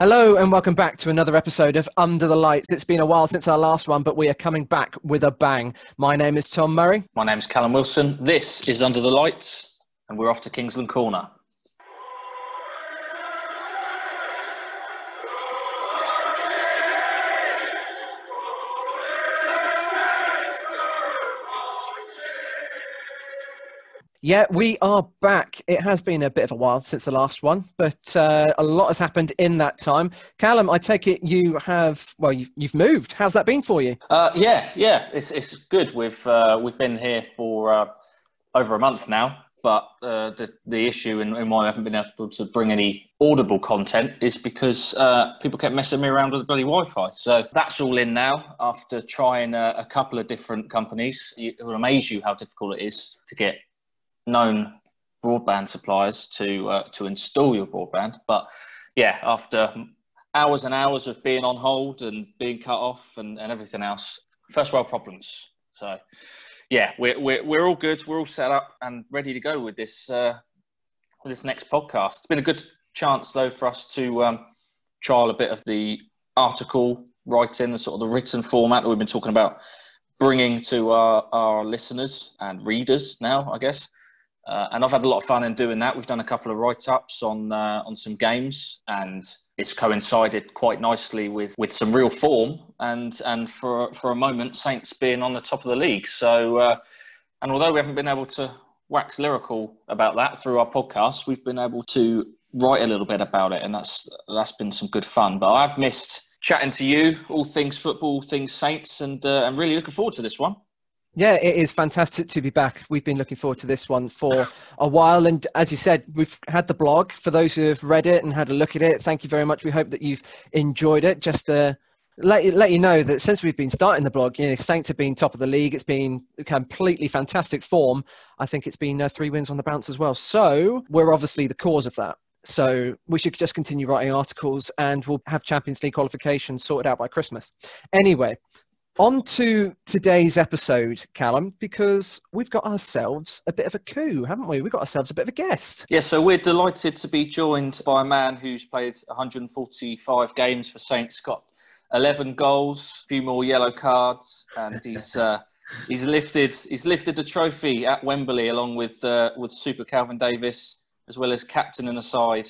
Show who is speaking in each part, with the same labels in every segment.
Speaker 1: Hello and welcome back to another episode of Under the Lights. It's been a while since our last one, but we are coming back with a bang. My name is Tom Murray.
Speaker 2: My name is Callum Wilson. This is Under the Lights, and we're off to Kingsland Corner.
Speaker 1: Yeah, we are back. It has been a bit of a while since the last one, but uh, a lot has happened in that time. Callum, I take it you have well, you've, you've moved. How's that been for you?
Speaker 2: Uh, yeah, yeah, it's it's good. We've uh, we've been here for uh, over a month now, but uh, the the issue and, why I haven't been able to bring any audible content is because uh, people kept messing me around with the bloody Wi-Fi. So that's all in now. After trying a couple of different companies, it will amaze you how difficult it is to get known broadband suppliers to uh, to install your broadband. But yeah, after hours and hours of being on hold and being cut off and, and everything else, first world problems. So yeah, we're, we're, we're all good. We're all set up and ready to go with this uh, with this next podcast. It's been a good chance though for us to um, trial a bit of the article writing, the sort of the written format that we've been talking about bringing to our, our listeners and readers now, I guess. Uh, and I've had a lot of fun in doing that. We've done a couple of write-ups on uh, on some games, and it's coincided quite nicely with, with some real form, and and for for a moment, Saints being on the top of the league. So, uh, and although we haven't been able to wax lyrical about that through our podcast, we've been able to write a little bit about it, and that's that's been some good fun. But I've missed chatting to you, all things football, things Saints, and uh, I'm really looking forward to this one.
Speaker 1: Yeah, it is fantastic to be back. We've been looking forward to this one for a while. And as you said, we've had the blog. For those who have read it and had a look at it, thank you very much. We hope that you've enjoyed it. Just to let you, let you know that since we've been starting the blog, you know, Saints have been top of the league. It's been completely fantastic form. I think it's been uh, three wins on the bounce as well. So we're obviously the cause of that. So we should just continue writing articles and we'll have Champions League qualification sorted out by Christmas. Anyway, on to today's episode, Callum, because we've got ourselves a bit of a coup, haven't we? We've got ourselves a bit of a guest.
Speaker 2: Yeah, so we're delighted to be joined by a man who's played 145 games for Saints, got 11 goals, a few more yellow cards, and he's uh, he's lifted he's lifted the trophy at Wembley along with uh, with Super Kelvin Davis, as well as captain and aside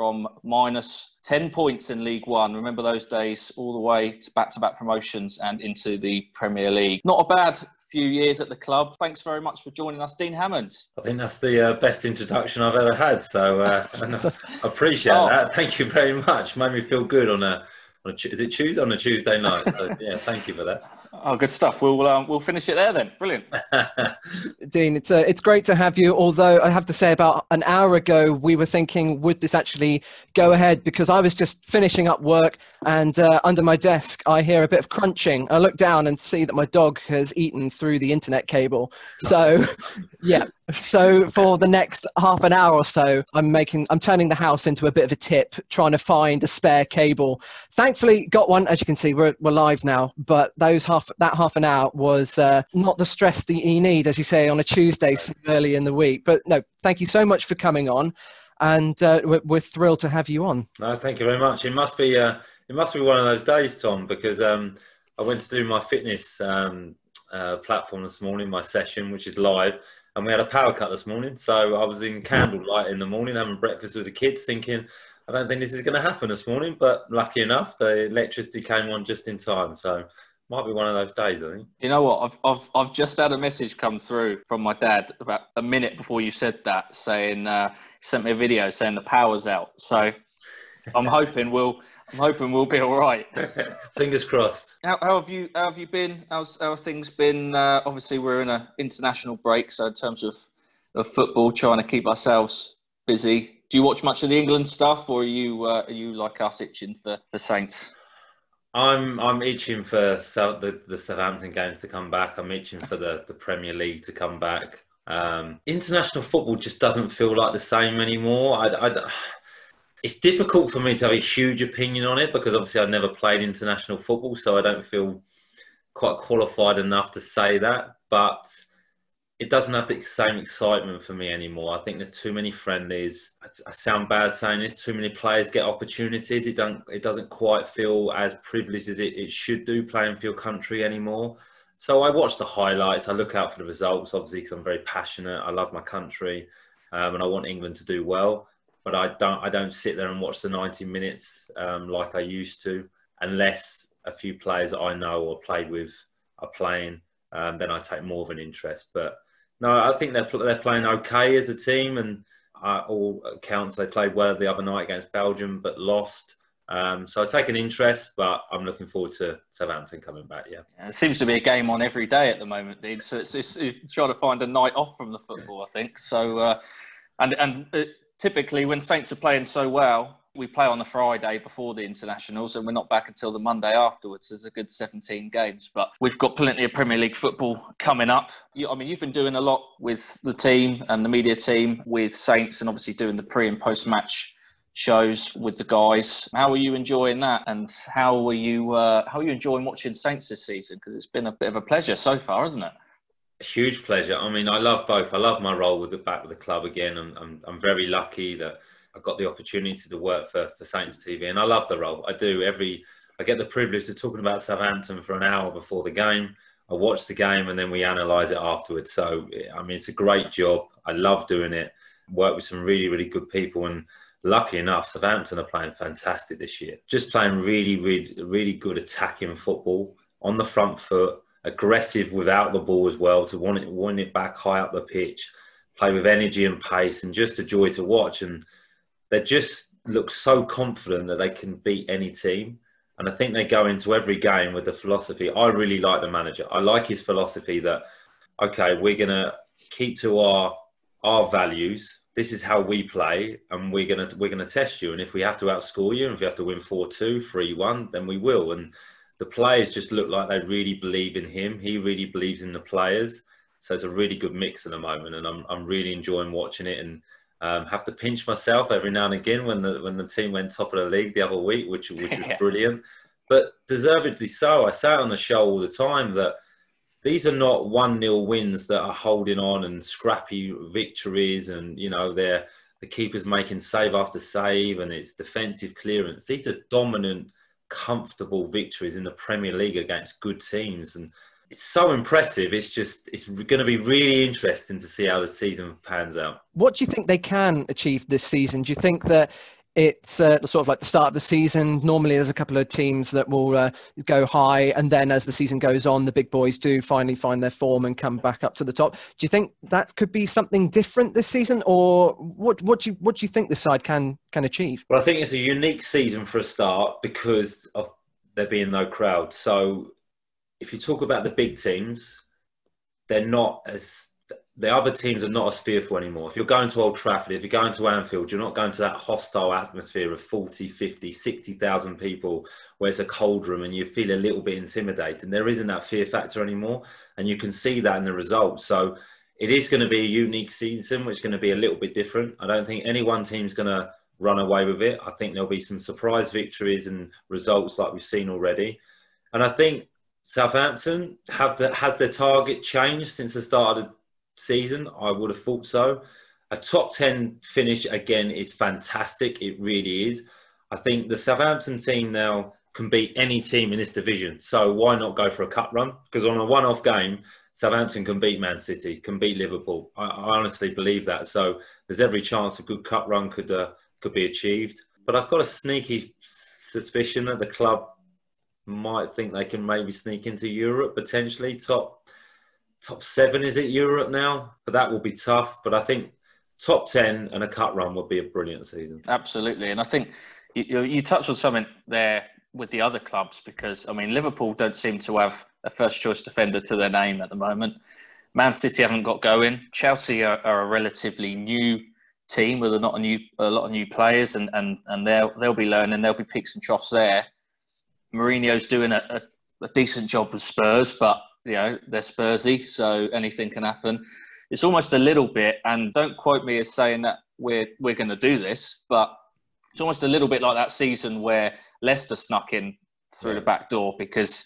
Speaker 2: from minus 10 points in League One. Remember those days all the way to back to back promotions and into the Premier League. Not a bad few years at the club. Thanks very much for joining us, Dean Hammond.
Speaker 3: I think that's the uh, best introduction I've ever had. So uh, I appreciate oh. that. Thank you very much. Made me feel good on a, on a is it Tuesday on a Tuesday night? So, yeah, thank you for that.
Speaker 2: Oh, good stuff. We'll um, we'll finish it there then. Brilliant,
Speaker 1: Dean. It's uh, it's great to have you. Although I have to say, about an hour ago, we were thinking, would this actually go ahead? Because I was just finishing up work, and uh, under my desk, I hear a bit of crunching. I look down and see that my dog has eaten through the internet cable. So, yeah, so for the next half an hour or so i'm making i'm turning the house into a bit of a tip trying to find a spare cable thankfully got one as you can see we're, we're live now but those half that half an hour was uh, not the stress that you need as you say on a tuesday so early in the week but no thank you so much for coming on and uh, we're, we're, thrilled to have you on
Speaker 3: no thank you very much it must be uh, it must be one of those days tom because um, i went to do my fitness um, uh, platform this morning my session which is live and we had a power cut this morning. So I was in candlelight in the morning having breakfast with the kids, thinking, I don't think this is going to happen this morning. But lucky enough, the electricity came on just in time. So might be one of those days, I think.
Speaker 2: You know what? I've, I've, I've just had a message come through from my dad about a minute before you said that, saying, uh, he sent me a video saying the power's out. So I'm hoping we'll I'm hoping we'll be all right.
Speaker 3: Fingers crossed.
Speaker 2: How, how, have you how have you been? How's how have things been? Uh, obviously, we're in an international break, so in terms of, of football, trying to keep ourselves busy. Do you watch much of the England stuff, or are you uh, are you like us itching for, for Saints?
Speaker 3: I'm I'm itching for South, the the Southampton games to come back. I'm itching for the the Premier League to come back. Um, international football just doesn't feel like the same anymore. I, I, it's difficult for me to have a huge opinion on it because obviously I've never played international football, so I don't feel quite qualified enough to say that. But it doesn't have the same excitement for me anymore. I think there's too many friendlies. I sound bad saying this. Too many players get opportunities. It don't. It doesn't quite feel as privileged as it, it should do playing for your country anymore. So I watch the highlights. I look out for the results, obviously, because I'm very passionate. I love my country, um, and I want England to do well. But I don't. I don't sit there and watch the 90 minutes um, like I used to, unless a few players I know or played with are playing. Um, then I take more of an interest. But no, I think they're they're playing okay as a team, and uh, all accounts they played well the other night against Belgium, but lost. Um, so I take an interest, but I'm looking forward to Southampton coming back. Yeah.
Speaker 2: yeah it seems to be a game on every day at the moment, Dean. So it's, it's, it's trying to find a night off from the football, I think. So, uh, and and uh, typically when Saints are playing so well, we play on the Friday before the internationals, and we're not back until the Monday afterwards. There's a good 17 games, but we've got plenty of Premier League football coming up. I mean, you've been doing a lot with the team and the media team with Saints, and obviously doing the pre and post match shows with the guys. How are you enjoying that, and how are you uh, how are you enjoying watching Saints this season? Because it's been a bit of a pleasure so far, isn't it?
Speaker 3: A huge pleasure. I mean, I love both. I love my role with the back with the club again. I'm, I'm, I'm very lucky that I got the opportunity to work for, for Saints TV, and I love the role. I do every. I get the privilege of talking about Southampton for an hour before the game. I watch the game and then we analyse it afterwards. So I mean, it's a great job. I love doing it. Work with some really, really good people, and lucky enough, Southampton are playing fantastic this year. Just playing really, really, really good attacking football on the front foot, aggressive without the ball as well to want it, want it back high up the pitch, play with energy and pace, and just a joy to watch. And they just look so confident that they can beat any team. And I think they go into every game with the philosophy. I really like the manager. I like his philosophy that, okay, we're going to keep to our our values. This is how we play, and we're gonna we're gonna test you. And if we have to outscore you, and if we have to win 4-2, 3-1, then we will. And the players just look like they really believe in him. He really believes in the players. So it's a really good mix at the moment, and I'm I'm really enjoying watching it. And um, have to pinch myself every now and again when the when the team went top of the league the other week, which which was brilliant. But deservedly so. I say on the show all the time that these are not one 0 wins that are holding on and scrappy victories, and you know they're the keeper's making save after save, and it's defensive clearance. These are dominant, comfortable victories in the Premier League against good teams, and it's so impressive. It's just it's going to be really interesting to see how the season pans out.
Speaker 1: What do you think they can achieve this season? Do you think that it's uh, sort of like the start of the season? Normally, there's a couple of teams that will uh, go high, and then as the season goes on, the big boys do finally find their form and come back up to the top. Do you think that could be something different this season, or what? What do you what do you think the side can can achieve?
Speaker 3: Well, I think it's a unique season for a start because of there being no crowd. So if you talk about the big teams, they're not as the other teams are not as fearful anymore. If you're going to Old Trafford, if you're going to Anfield, you're not going to that hostile atmosphere of 40, 50, 60,000 people where it's a cold room and you feel a little bit intimidated. There isn't that fear factor anymore. And you can see that in the results. So it is going to be a unique season, which is going to be a little bit different. I don't think any one team's going to run away with it. I think there'll be some surprise victories and results like we've seen already. And I think Southampton have the, has their target changed since the start of the season? I would have thought so. A top 10 finish again is fantastic. It really is. I think the Southampton team now can beat any team in this division. So why not go for a cut run? Because on a one off game, Southampton can beat Man City, can beat Liverpool. I, I, honestly believe that. So there's every chance a good cut run could uh, could be achieved. But I've got a sneaky suspicion that the club might think they can maybe sneak into Europe potentially. Top top seven is it Europe now? But that will be tough. But I think top ten and a cut run would be a brilliant season.
Speaker 2: Absolutely, and I think you, you touched on something there with the other clubs because I mean Liverpool don't seem to have a first choice defender to their name at the moment. Man City haven't got going. Chelsea are, are a relatively new team with a lot of new a lot of new players, and and and they'll they'll be learning. There'll be peaks and troughs there. Mourinho's doing a, a, a, decent job with Spurs, but you know they're Spursy, so anything can happen. It's almost a little bit, and don't quote me as saying that we're we're going to do this, but it's almost a little bit like that season where Leicester snuck in through the back door because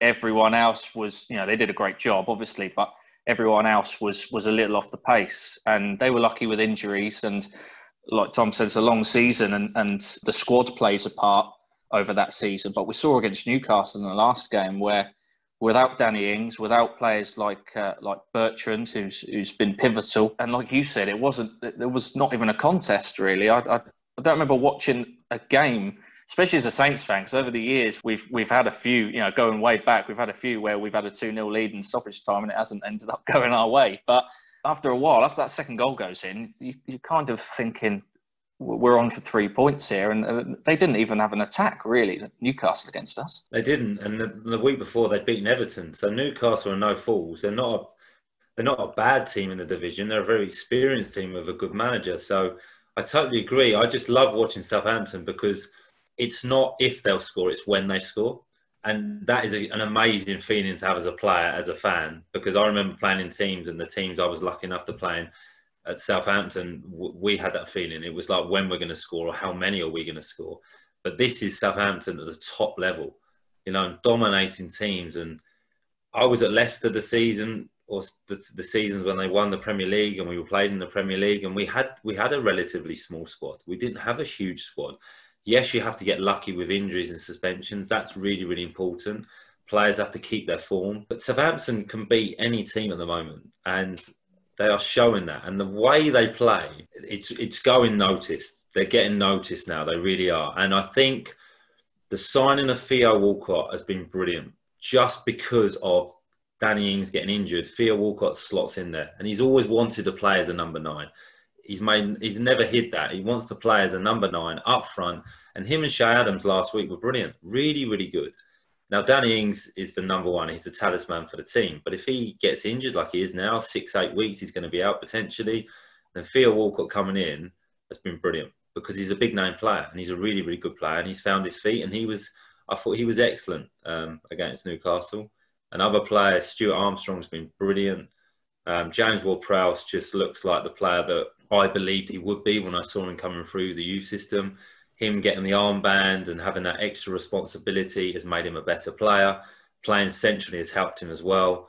Speaker 2: everyone else was, you know, they did a great job, obviously, but everyone else was was a little off the pace, and they were lucky with injuries. And like Tom says, a long season, and and the squad plays a part over that season. But we saw against Newcastle in the last game where without Danny Ings, without players like uh, like Bertrand, who's who's been pivotal, and like you said, it wasn't there was not even a contest really. I, I, I don't remember watching a game, especially as a Saints fan, because over the years we've we've had a few, you know, going way back, we've had a few where we've had a two 0 lead in stoppage time, and it hasn't ended up going our way. But after a while, after that second goal goes in, you, you're kind of thinking, we're on for three points here, and uh, they didn't even have an attack really. Newcastle against us.
Speaker 3: They didn't, and the, the, week before they'd beaten Everton. So Newcastle are no fools. They're not. A, they're not a bad team in the division. They're a very experienced team with a good manager. So I totally agree. I just love watching Southampton because it's not if they'll score; it's when they score, and that is a, an amazing feeling to have as a player, as a fan. Because I remember playing in teams, and the teams I was lucky enough to play in at Southampton, we had that feeling. It was like when we're going to score or how many are we going to score. But this is Southampton at the top level, you know, dominating teams. And I was at Leicester the season or the, the seasons when they won the Premier League and we were playing in the Premier League and we had we had a relatively small squad. We didn't have a huge squad. Yes, you have to get lucky with injuries and suspensions. That's really really important. Players have to keep their form, but Southampton can beat any team at the moment, and they are showing that, and the way they play, it's it's going noticed. They're getting noticed now. They really are, and I think the signing of Theo Walcott has been brilliant, just because of Danny Ings getting injured. Theo Walcott slots in there, and he's always wanted to play as a number nine. He's made he's never hid that. He wants to play as a number nine up front, and him and Che Adams last week were brilliant, really, really good. Now, Danny Ings is the number one. He's the talisman for the team. But if he gets injured like he is now, six, eight weeks, he's going to be out potentially. Then Theo Walcott coming in has been brilliant because he's a big name player and he's a really, really good player. And he's found his feet and he was, I thought he was excellent um, against Newcastle. And other players, Stuart Armstrong's been brilliant. Um, James Ward-Prowse just looks like the player that I believed he would be when I saw him coming through the youth system him getting the armband and having that extra responsibility has made him a better player. Playing centrally has helped him as well.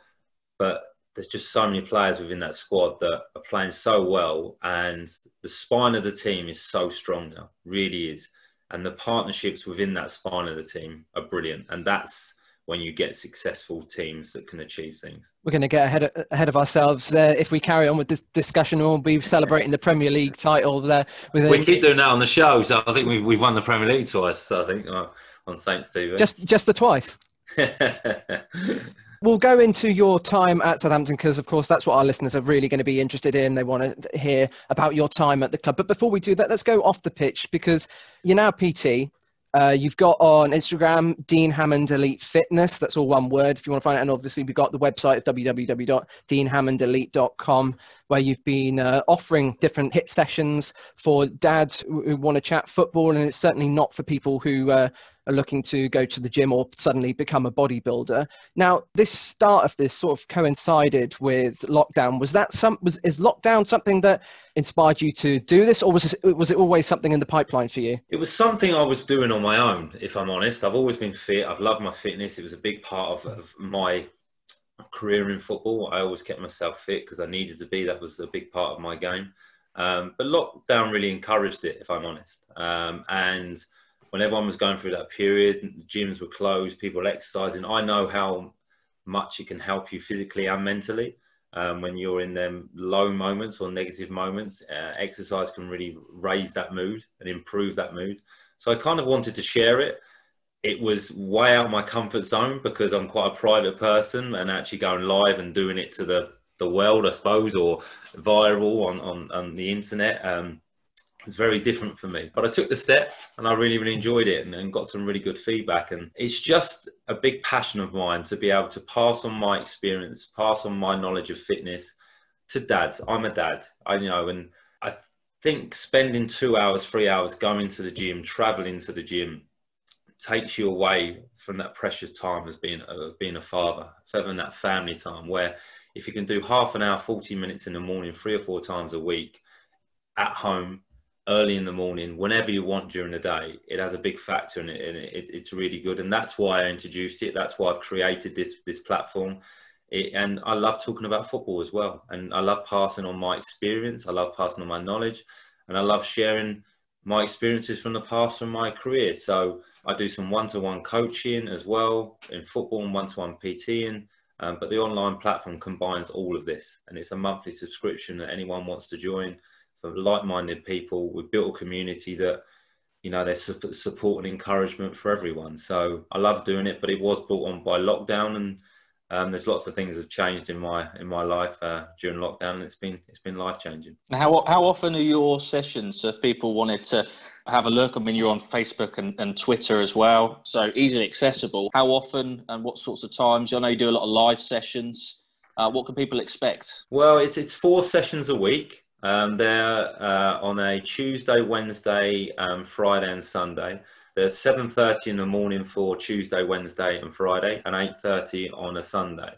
Speaker 3: But there's just so many players within that squad that are playing so well, and the spine of the team is so strong now, really is. And the partnerships within that spine of the team are brilliant, and that's when you get successful teams that can achieve things.
Speaker 1: We're going to get ahead of, ahead of ourselves uh, if we carry on with this discussion. We'll be celebrating the Premier League title there.
Speaker 3: Within... We keep doing that on the show, so I think we've, we've won the Premier League twice. I think uh, on Saints TV.
Speaker 1: Just just the twice. we'll go into your time at Southampton because, of course, that's what our listeners are really going to be interested in. They want to hear about your time at the club. But before we do that, let's go off the pitch because you're now PT. Uh, you've got on Instagram Dean Hammond Elite Fitness. That's all one word. If you want to find it, and obviously we've got the website of www.deanhammondelite.com where you've been uh, offering different hit sessions for dads who, want to chat football, and it's certainly not for people who uh, are looking to go to the gym or suddenly become a bodybuilder. Now, this start of this sort of coincided with lockdown. Was that some? Was is lockdown something that inspired you to do this, or was it, was it always something in the pipeline for you?
Speaker 3: It was something I was doing on my own. If I'm honest, I've always been fit. I've loved my fitness. It was a big part of, of my career in football. I always kept myself fit because I needed to be. That was a big part of my game. Um, but lockdown really encouraged it, if I'm honest. Um, and when everyone was going through that period, gyms were closed, people were exercising. I know how much it can help you physically and mentally. Um, when you're in them low moments or negative moments, uh, exercise can really raise that mood and improve that mood. So I kind of wanted to share it. It was way out my comfort zone because I'm quite a private person and actually going live and doing it to the, the world, I suppose, or viral on, on, on the internet. Um, it's very different for me. But I took the step and I really, really enjoyed it and, and, got some really good feedback. And it's just a big passion of mine to be able to pass on my experience, pass on my knowledge of fitness to dads. I'm a dad, I you know, and I think spending two hours, three hours going to the gym, traveling to the gym takes you away from that precious time as being, of being a father, having that family time where if you can do half an hour, 40 minutes in the morning, three or four times a week at home, early in the morning, whenever you want during the day, it has a big factor in it, and it, it's really good. And that's why I introduced it. That's why I've created this this platform. it, and I love talking about football as well. And I love passing on my experience. I love passing on my knowledge, and I love sharing my experiences from the past from my career. So I do some one-to-one coaching as well in football and one-to-one PTing. Um, but the online platform combines all of this, and it's a monthly subscription that anyone wants to join for like-minded people. We've built a community that you know there's support and encouragement for everyone. So I love doing it, but it was brought on by lockdown and um, there's lots of things have changed in my in my life uh, during lockdown, and it's been it's been life changing.
Speaker 2: How how often are your sessions? So if people wanted to have a look, I mean, you're on Facebook and, and Twitter as well, so easily accessible. How often and what sorts of times? I know you do a lot of live sessions. Uh, what can people expect?
Speaker 3: Well, it's it's four sessions a week. Um, they're uh, on a Tuesday, Wednesday, um, Friday, and Sunday. There's 7.30 in the morning for Tuesday, Wednesday and Friday and 8.30 on a Sunday.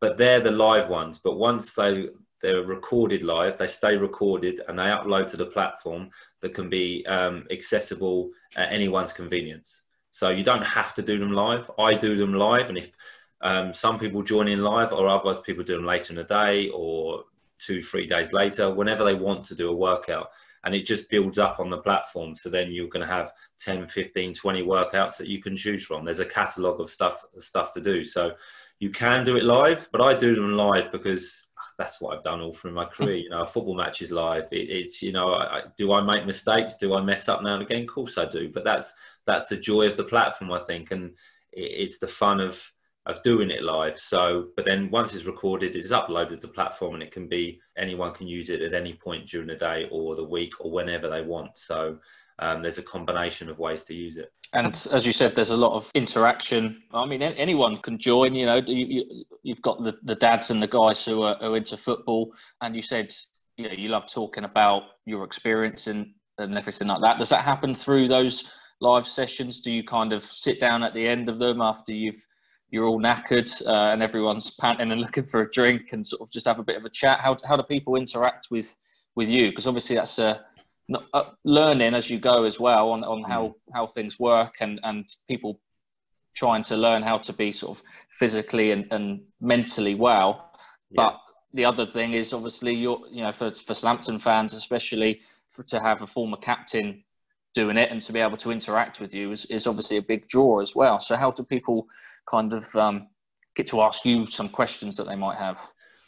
Speaker 3: But they're the live ones. But once they, they're recorded live, they stay recorded and they upload to the platform that can be um, accessible at anyone's convenience. So you don't have to do them live. I do them live. And if um, some people join in live or otherwise people do them later in the day or two, three days later, whenever they want to do a workout and it just builds up on the platform. So then you're going to have 10, 15, 20 workouts that you can choose from. There's a catalog of stuff, stuff to do. So you can do it live, but I do them live because that's what I've done all through my career. You know, a football match is live. It, it's you know, I, do I make mistakes? Do I mess up now and again? Of course I do. But that's that's the joy of the platform, I think, and it, it's the fun of of doing it live. So, but then once it's recorded, it's uploaded to the platform, and it can be anyone can use it at any point during the day or the week or whenever they want. So, um, there's a combination of ways to use it.
Speaker 2: And as you said, there's a lot of interaction. I mean, anyone can join. You know, you, have got the, the dads and the guys who are, are into football, and you said you know you love talking about your experience and and everything like that. Does that happen through those live sessions? Do you kind of sit down at the end of them after you've you're all knackered uh, and everyone's panting and looking for a drink and sort of just have a bit of a chat? How, how do people interact with, with you? Because obviously that's a, uh, learning as you go as well on, on how, mm. how things work and, and people trying to learn how to be sort of physically and, and mentally well. Yeah. But the other thing is obviously you're, you know, for, for Southampton fans, especially for, to have a former captain doing it and to be able to interact with you is, is obviously a big draw as well. So how do people kind of um, get to ask you some questions that they might have?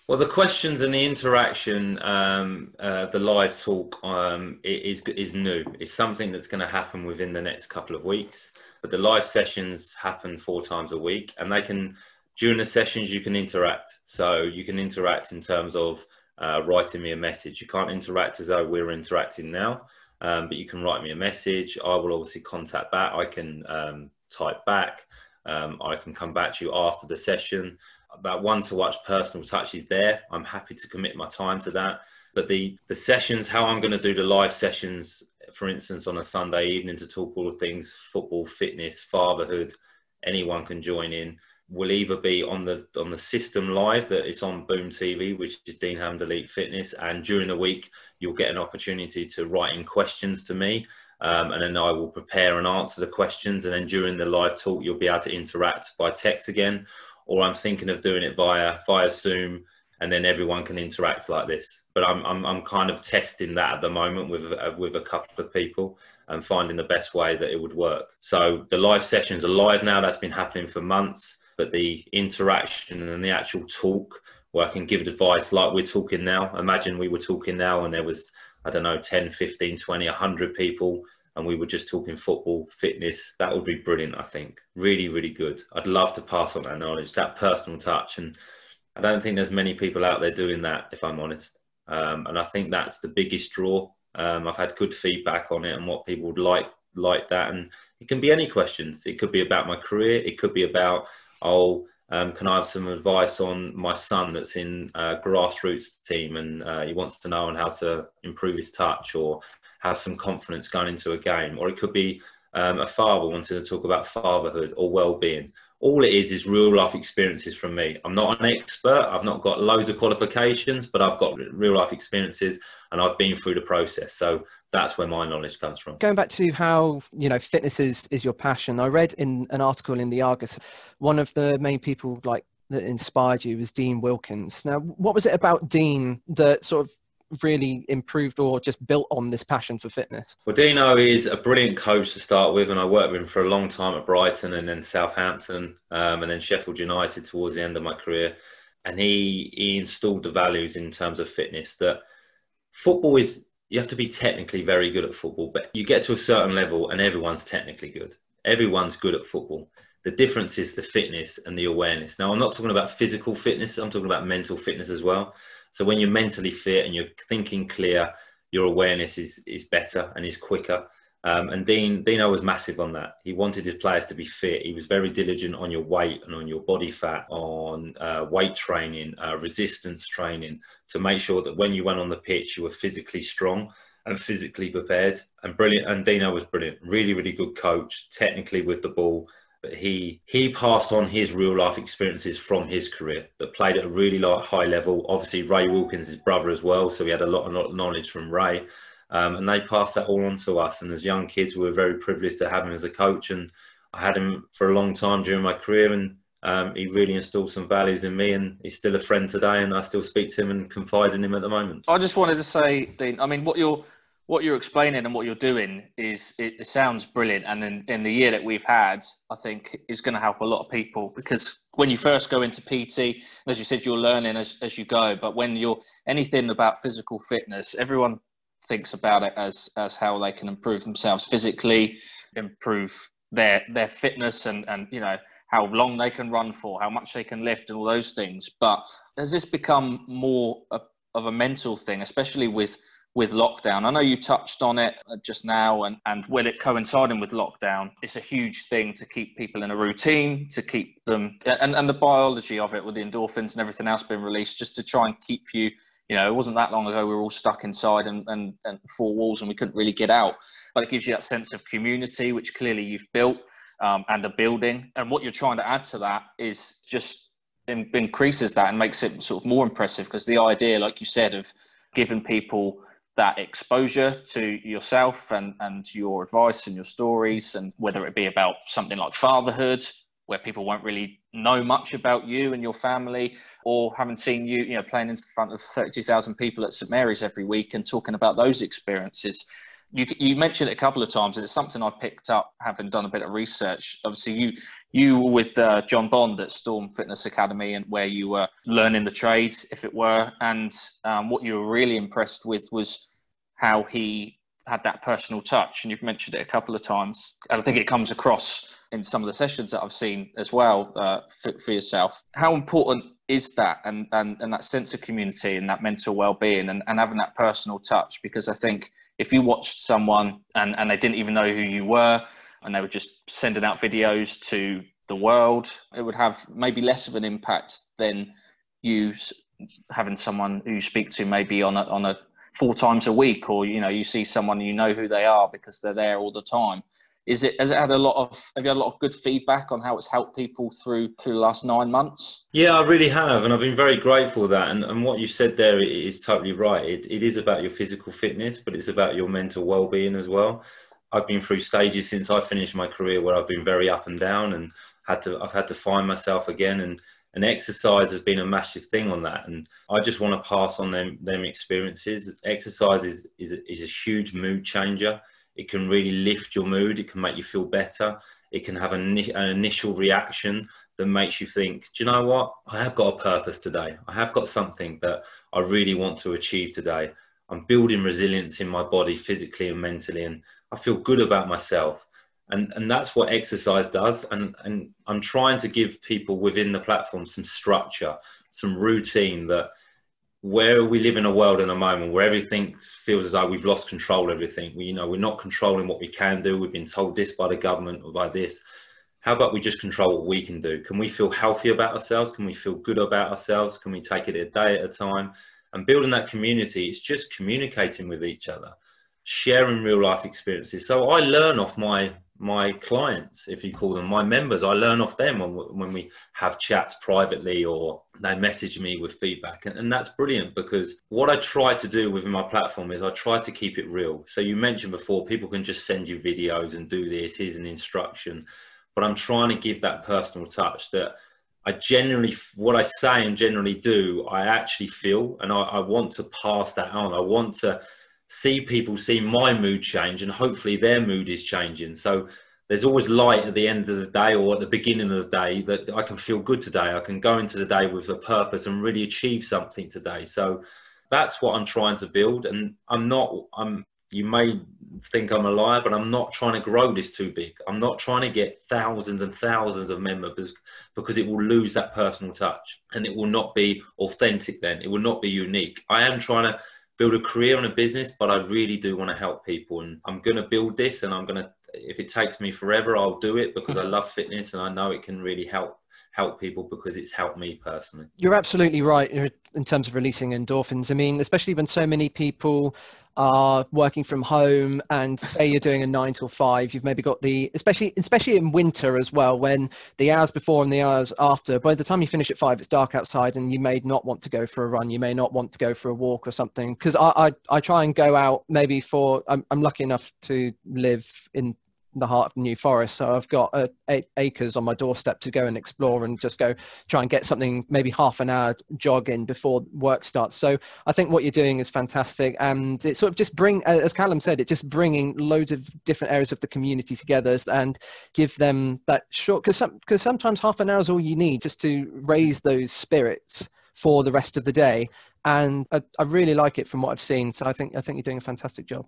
Speaker 3: Well, the questions and the interaction, um, uh, the live talk um, is is new. It's something that's going to happen within the next couple of weeks. But the live sessions happen four times a week, and they can during the sessions you can interact. So you can interact in terms of uh, writing me a message. You can't interact as though we're interacting now, um, but you can write me a message. I will obviously contact back. I can um, type back. Um, I can come back to you after the session. That one to watch personal touch is there. I'm happy to commit my time to that. But the the sessions, how I'm going to do the live sessions, for instance, on a Sunday evening to talk all things football, fitness, fatherhood, anyone can join in. Will either be on the on the system live that it's on Boom TV, which is Dean Hammond Elite Fitness, and during the week you'll get an opportunity to write in questions to me um, and then I will prepare and answer the questions. And then during the live talk, you'll be able to interact by text again. Or I'm thinking of doing it via via Zoom, and then everyone can interact like this. But I'm I'm, I'm kind of testing that at the moment with uh, with a couple of people and finding the best way that it would work. So the live sessions are live now. That's been happening for months. But the interaction and the actual talk, where I can give advice like we're talking now. Imagine we were talking now and there was I don't know, 10, 15, 20, 100 people, and we were just talking football, fitness, that would be brilliant, I think. Really, really good. I'd love to pass on that knowledge, that personal touch. And I don't think there's many people out there doing that, if I'm honest. Um, and I think that's the biggest draw. Um, I've had good feedback on it and what people would like like that. And it can be any questions. It could be about my career. It could be about, oh, um, can I have some advice on my son that's in a grassroots team and uh, he wants to know on how to improve his touch or have some confidence going into a game? Or it could be um, a father wanting to talk about fatherhood or well-being. All it is is real life experiences from me. I'm not an expert. I've not got loads of qualifications, but I've got real life experiences and I've been through the process. So that's where my knowledge comes from.
Speaker 1: Going back to how you know fitness is is your passion, I read in an article in the Argus, one of the main people like that inspired you was Dean Wilkins. Now, what was it about Dean that sort of really improved or just built on this passion for fitness?
Speaker 3: Well, Dino is a brilliant coach to start with, and I worked with him for a long time at Brighton and then Southampton um, and then Sheffield United towards the end of my career. And he, he installed the values in terms of fitness that football is, you have to be technically very good at football, but you get to a certain level and everyone's technically good. Everyone's good at football. The difference is the fitness and the awareness. Now, I'm not talking about physical fitness, I'm talking about mental fitness as well. So when you're mentally fit and you're thinking clear, your awareness is is better and is quicker. Um, and Dean Dino was massive on that. He wanted his players to be fit. He was very diligent on your weight and on your body fat, on uh, weight training, uh, resistance training, to make sure that when you went on the pitch, you were physically strong and physically prepared. And brilliant. And Dino was brilliant. Really, really good coach, technically with the ball but he he passed on his real life experiences from his career that played at a really high level. Obviously, Ray Wilkins, his brother as well, so we had a lot of knowledge from Ray, um, and they passed that all on to us. And as young kids, we were very privileged to have him as a coach, and I had him for a long time during my career, and um, he really installed some values in me, and he's still a friend today, and I still speak to him and confide in him at the moment.
Speaker 2: I just wanted to say, Dean, I mean, what you're what you're explaining and what you're doing is it, sounds brilliant. And in, in, the year that we've had i think is going to help a lot of people because when you first go into pt as you said you're learning as, as you go. But when you're anything about physical fitness everyone thinks about it as as how they can improve themselves physically improve their their fitness and and you know how long they can run for how much they can lift and all those things. But has this become more a, of a mental thing especially with with lockdown. I know you touched on it just now, and, and with it coinciding with lockdown, it's a huge thing to keep people in a routine, to keep them, and, and the biology of it with the endorphins and everything else being released, just to try and keep you, you know, it wasn't that long ago we were all stuck inside and, and, and four walls and we couldn't really get out. But it gives you that sense of community, which clearly you've built, um, and a building. And what you're trying to add to that is just increases that and makes it sort of more impressive because the idea, like you said, of giving people that exposure to yourself and, and your advice and your stories, and whether it be about something like fatherhood, where people won't really know much about you and your family, or haven't seen you, you know, playing in front of 32,000 people at St Mary's every week and talking about those experiences you, you mentioned it a couple of times, and it's something I picked up having done a bit of research. Obviously, you you were with uh, John Bond at Storm Fitness Academy, and where you were learning the trade, if it were, and um, what you were really impressed with was how he had that personal touch. And you've mentioned it a couple of times, and I think it comes across in some of the sessions that I've seen as well uh, for, for yourself. How important is that and, and, and that sense of community and that mental well-being and, and having that personal touch because i think if you watched someone and, and they didn't even know who you were and they were just sending out videos to the world, it would have maybe less of an impact than you having someone who you speak to maybe on a, on a four times a week or you know you see someone you know who they are because they're there all the time is it has it had a lot of have you had a lot of good feedback on how it's helped people through through the last nine months?
Speaker 3: Yeah i really have and i've been very grateful for that and, and what you said there is totally right. It, it is about your physical fitness but it's about your mental well-being as well. I've been through stages since i finished my career where i've been very up and down and had to i've had to find myself again and and exercise has been a massive thing on that and i just want to pass on them them experiences. Exercise is is is a huge mood changer it can really lift your mood. It can make you feel better. It can have an, an initial reaction that makes you think, do you know what? I have got a purpose today. I have got something that I really want to achieve today. I'm building resilience in my body physically and mentally, and I feel good about myself. And, and that's what exercise does. And, and I'm trying to give people within the platform some structure, some routine that where we live in a world in a moment where everything feels as though we've lost control of everything. We, you know, we're not controlling what we can do. We've been told this by the government or by this. How about we just control what we can do? Can we feel healthy about ourselves? Can we feel good about ourselves? Can we take it a day at a time? And building that community, it's just communicating with each other, sharing real life experiences. So I learn off my my clients, if you call them my members, I learn off them when, when we have chats privately or they message me with feedback. And, and that's brilliant because what I try to do within my platform is I try to keep it real. So you mentioned before, people can just send you videos and do this, here's an instruction. But I'm trying to give that personal touch that I generally, what I say and generally do, I actually feel, and I, I, want to pass that on. I want to see people see my mood change, and hopefully their mood is changing. So there's always light at the end of the day or at the beginning of the day that I can feel good today. I can go into the day with a purpose and really achieve something today. So that's what I'm trying to build, and I'm not. I'm you may think I'm a liar, but I'm not trying to grow this too big. I'm not trying to get thousands and thousands of members because it will lose that personal touch and it will not be authentic then. It will not be unique. I am trying to build a career and a business, but I really do want to help people and I'm going to build this and I'm going to, if it takes me forever, I'll do it because I mm-hmm. love fitness and I know it can really help help people because it's helped me personally.
Speaker 1: You're absolutely right in terms of releasing endorphins. I mean, especially when so many people are working from home and say you're doing a nine till five, you've maybe got the, especially, especially in winter as well, when the hours before and the hours after, by the time you finish at five, it's dark outside and you may not want to go for a run. You may not want to go for a walk or something. Cause I, I, I try and go out maybe for, I'm, I'm lucky enough to live in the heart of the New Forest. So I've got uh, eight acres on my doorstep to go and explore and just go try and get something, maybe half an hour jog in before work starts. So I think what you're doing is fantastic. And it sort of just bring, as Callum said, it just bringing loads of different areas of the community together and give them that short, because some, cause sometimes half an hour is all you need just to raise those spirits for the rest of the day. And I, I really like it from what I've seen. So I think, I think you're doing a fantastic job.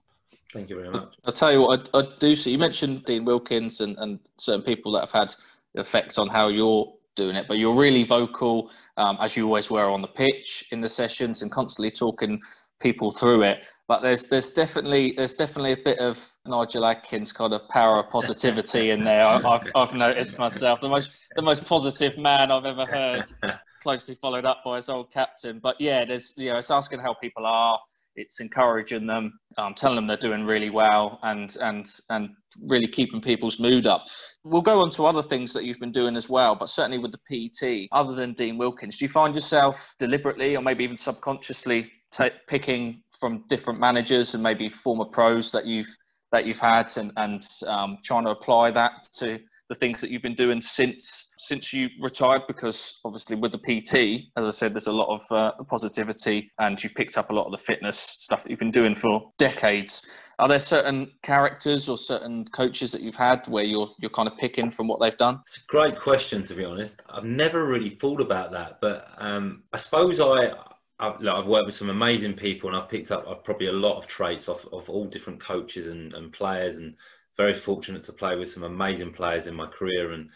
Speaker 3: Thank you very much.
Speaker 2: I'll tell you what, I, I do see. You mentioned Dean Wilkins and, and certain people that have had effects on how you're doing it, but you're really vocal, um, as you always were on the pitch in the sessions and constantly talking people through it. But there's there's definitely there's definitely a bit of Nigel Adkins kind of power of positivity in there. I, have I've noticed myself the most the most positive man I've ever heard, closely followed up by his old captain. But yeah, there's you know it's asking how people are it's encouraging them, um, telling them they're doing really well, and and and really keeping people's mood up. We'll go on to other things that you've been doing as well, but certainly with the PT, other than Dean Wilkins, do you find yourself deliberately or maybe even subconsciously t- picking from different managers and maybe former pros that you've that you've had and and um, trying to apply that to the things that you've been doing since since you retired because obviously with the pt as i said there's a lot of uh, positivity and you've picked up a lot of the fitness stuff that you've been doing for decades. Are there certain characters or certain coaches that you've had where you're you're kind of picking from what they've done?
Speaker 3: It's a great question to be honest. I've never really thought about that but um, i suppose i I've, I've, worked with some amazing people and I've picked up I've probably a lot of traits of, of all different coaches and, and players and very fortunate to play with some amazing players in my career. And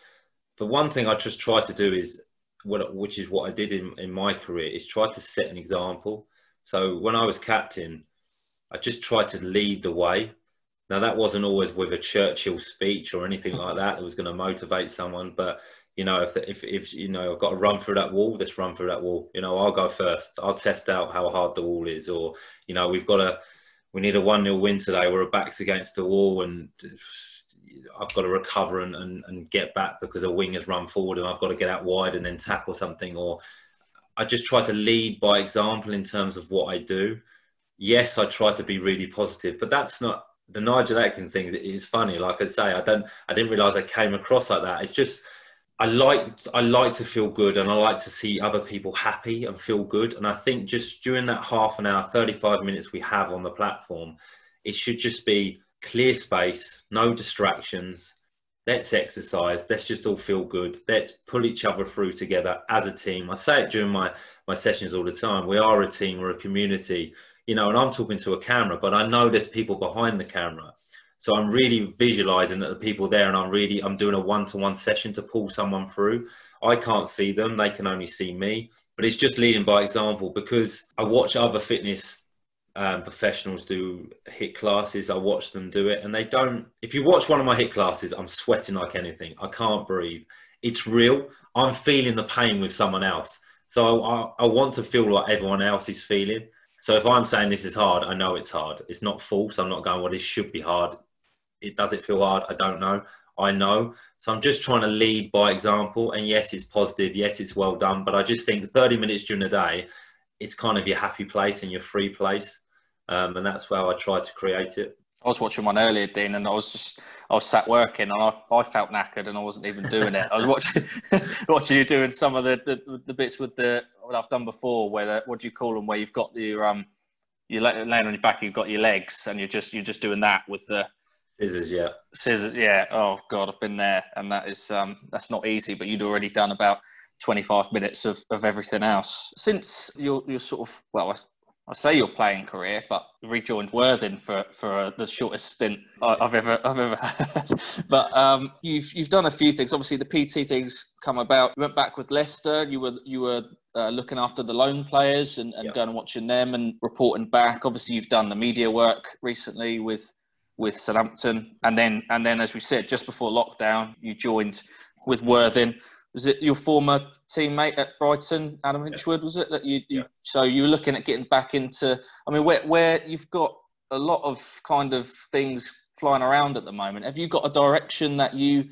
Speaker 3: the one thing I just try to do is, which is what I did in, in my career, is try to set an example. So when I was captain, I just tried to lead the way. Now that wasn't always with a Churchill speech or anything like that that was going to motivate someone, but you know, if, if, if, you know, I've got to run through that wall, let's run through that wall. You know, I'll go first. I'll test out how hard the wall is, or you know, we've got to we need a 1 0 win today. We're a back's against the wall and I've got to recover and, and, and get back because a wing has run forward and I've got to get out wide and then tackle something. Or I just try to lead by example in terms of what I do. Yes, I try to be really positive, but that's not the Nigel Adkins thing. It's funny. Like I say, I don't, I didn't realize I came across like that. It's just, I like I like to feel good and I like to see other people happy and feel good. And I think just during that half an hour, 35 minutes we have on the platform, it should just be clear space, no distractions. Let's exercise. Let's just all feel good. Let's pull each other through together as a team. I say it during my, my sessions all the time. We are a team, we're a community, you know, and I'm talking to a camera, but I know there's people behind the camera so I'm really visualizing that the people there, and I'm really I'm doing a one-to-one session to pull someone through. I can't see them; they can only see me. But it's just leading by example because I watch other fitness um, professionals do hit classes. I watch them do it, and they don't. If you watch one of my hit classes, I'm sweating like anything. I can't breathe. It's real. I'm feeling the pain with someone else. So I, I want to feel like everyone else is feeling. So if I'm saying this is hard, I know it's hard. It's not false. I'm not going, well, this should be hard it does it feel hard? I don't know. I know. So I'm just trying to lead by example. And yes, it's positive. Yes, it's well done. But I just think 30 minutes during the day, it's kind of your happy place and your free place. Um, and that's where I try to create it.
Speaker 2: I was watching one earlier, Dean, and I was just I was sat working, and I, I felt knackered, and I wasn't even doing it. I was watching watching you doing some of the, the, the bits with the what I've done before, where the, what do you call them, where you've got your um you're laying on your back, you've got your legs, and you're just you're just doing that with the
Speaker 3: scissors. Yeah,
Speaker 2: scissors. Yeah. Oh God, I've been there, and that is um that's not easy. But you'd already done about 25 minutes of, of everything else since you're you're sort of well. I, I say your playing career, but rejoined Worthing for for uh, the shortest stint I've ever I've ever had. but um, you've you've done a few things. Obviously, the PT things come about. You went back with Leicester. You were you were uh, looking after the loan players and, and yep. going and watching them and reporting back. Obviously, you've done the media work recently with with Southampton, and then and then as we said just before lockdown, you joined with Worthing was it your former teammate at Brighton, Adam Hinshelwood? Was it that you, you yeah. so you were looking at getting back into? I mean, where where you've got a lot of kind of things flying around at the moment. Have you got a direction that you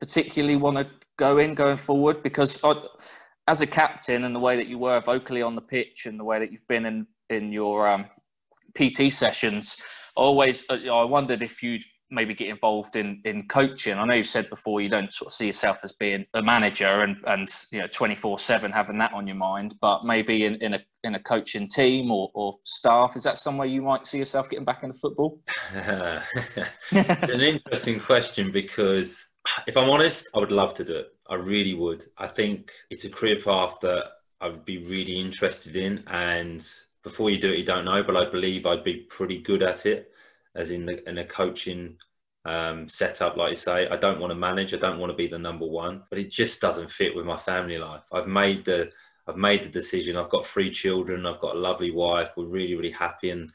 Speaker 2: particularly want to go in going forward? Because I, as a captain and the way that you were vocally on the pitch and the way that you've been in in your um, PT sessions, always uh, I wondered if you'd maybe get involved in in coaching? I know you said before you don't sort of see yourself as being a manager and and you know twenty four seven having that on your mind, but maybe in, in a in a coaching team or, or staff, is that somewhere you might see yourself getting back into football?
Speaker 3: it's an interesting question because if I'm honest, I would love to do it. I really would. I think it's a career path that I would be really interested in and before you do it you don't know but i believe i'd be pretty good at it as in the, in a coaching um, setup, like you say. I don't want to manage. I don't want to be the number one, but it just doesn't fit with my family life. I've made the I've made the decision. I've got three children. I've got a lovely wife. We're really really happy, and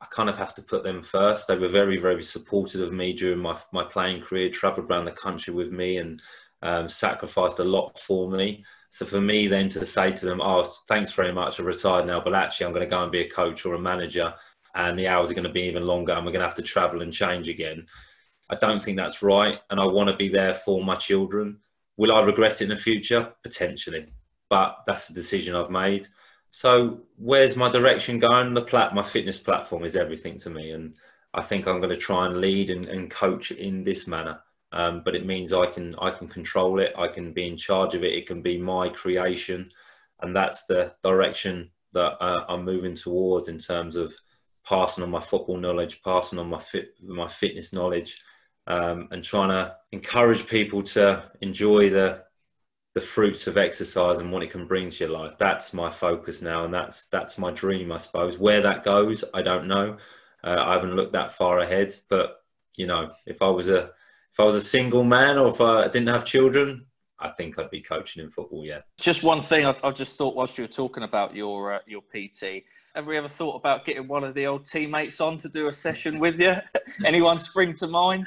Speaker 3: I kind of have to put them first. They were very very supportive of me during my my playing career. Travelled around the country with me and um, sacrificed a lot for me. So for me then to say to them, "Oh, thanks very much. I'm retired now, but actually I'm going to go and be a coach or a manager." and the hours are going to be even longer and we're going to have to travel and change again. I don't think that's right. And I want to be there for my children. Will I regret it in the future? Potentially. But that's the decision I've made. So where's my direction going? The plat, my fitness platform is everything to me. And I think I'm going to try and lead and, and coach in this manner. Um, but it means I can I can control it. I can be in charge of it. It can be my creation, and that's the direction that uh, I'm moving towards in terms of passing on my football knowledge, passing on my fit, my fitness knowledge, um, and trying to encourage people to enjoy the the fruits of exercise and what it can bring to your life. That's my focus now, and that's that's my dream, I suppose. Where that goes, I don't know. Uh, I haven't looked that far ahead, but you know, if I was a if I was a single man or if I didn't have children, I think I'd be coaching in football. Yeah.
Speaker 2: Just one thing I, I just thought whilst you were talking about your uh, your PT, have you ever thought about getting one of the old teammates on to do a session with you? Anyone spring to mind?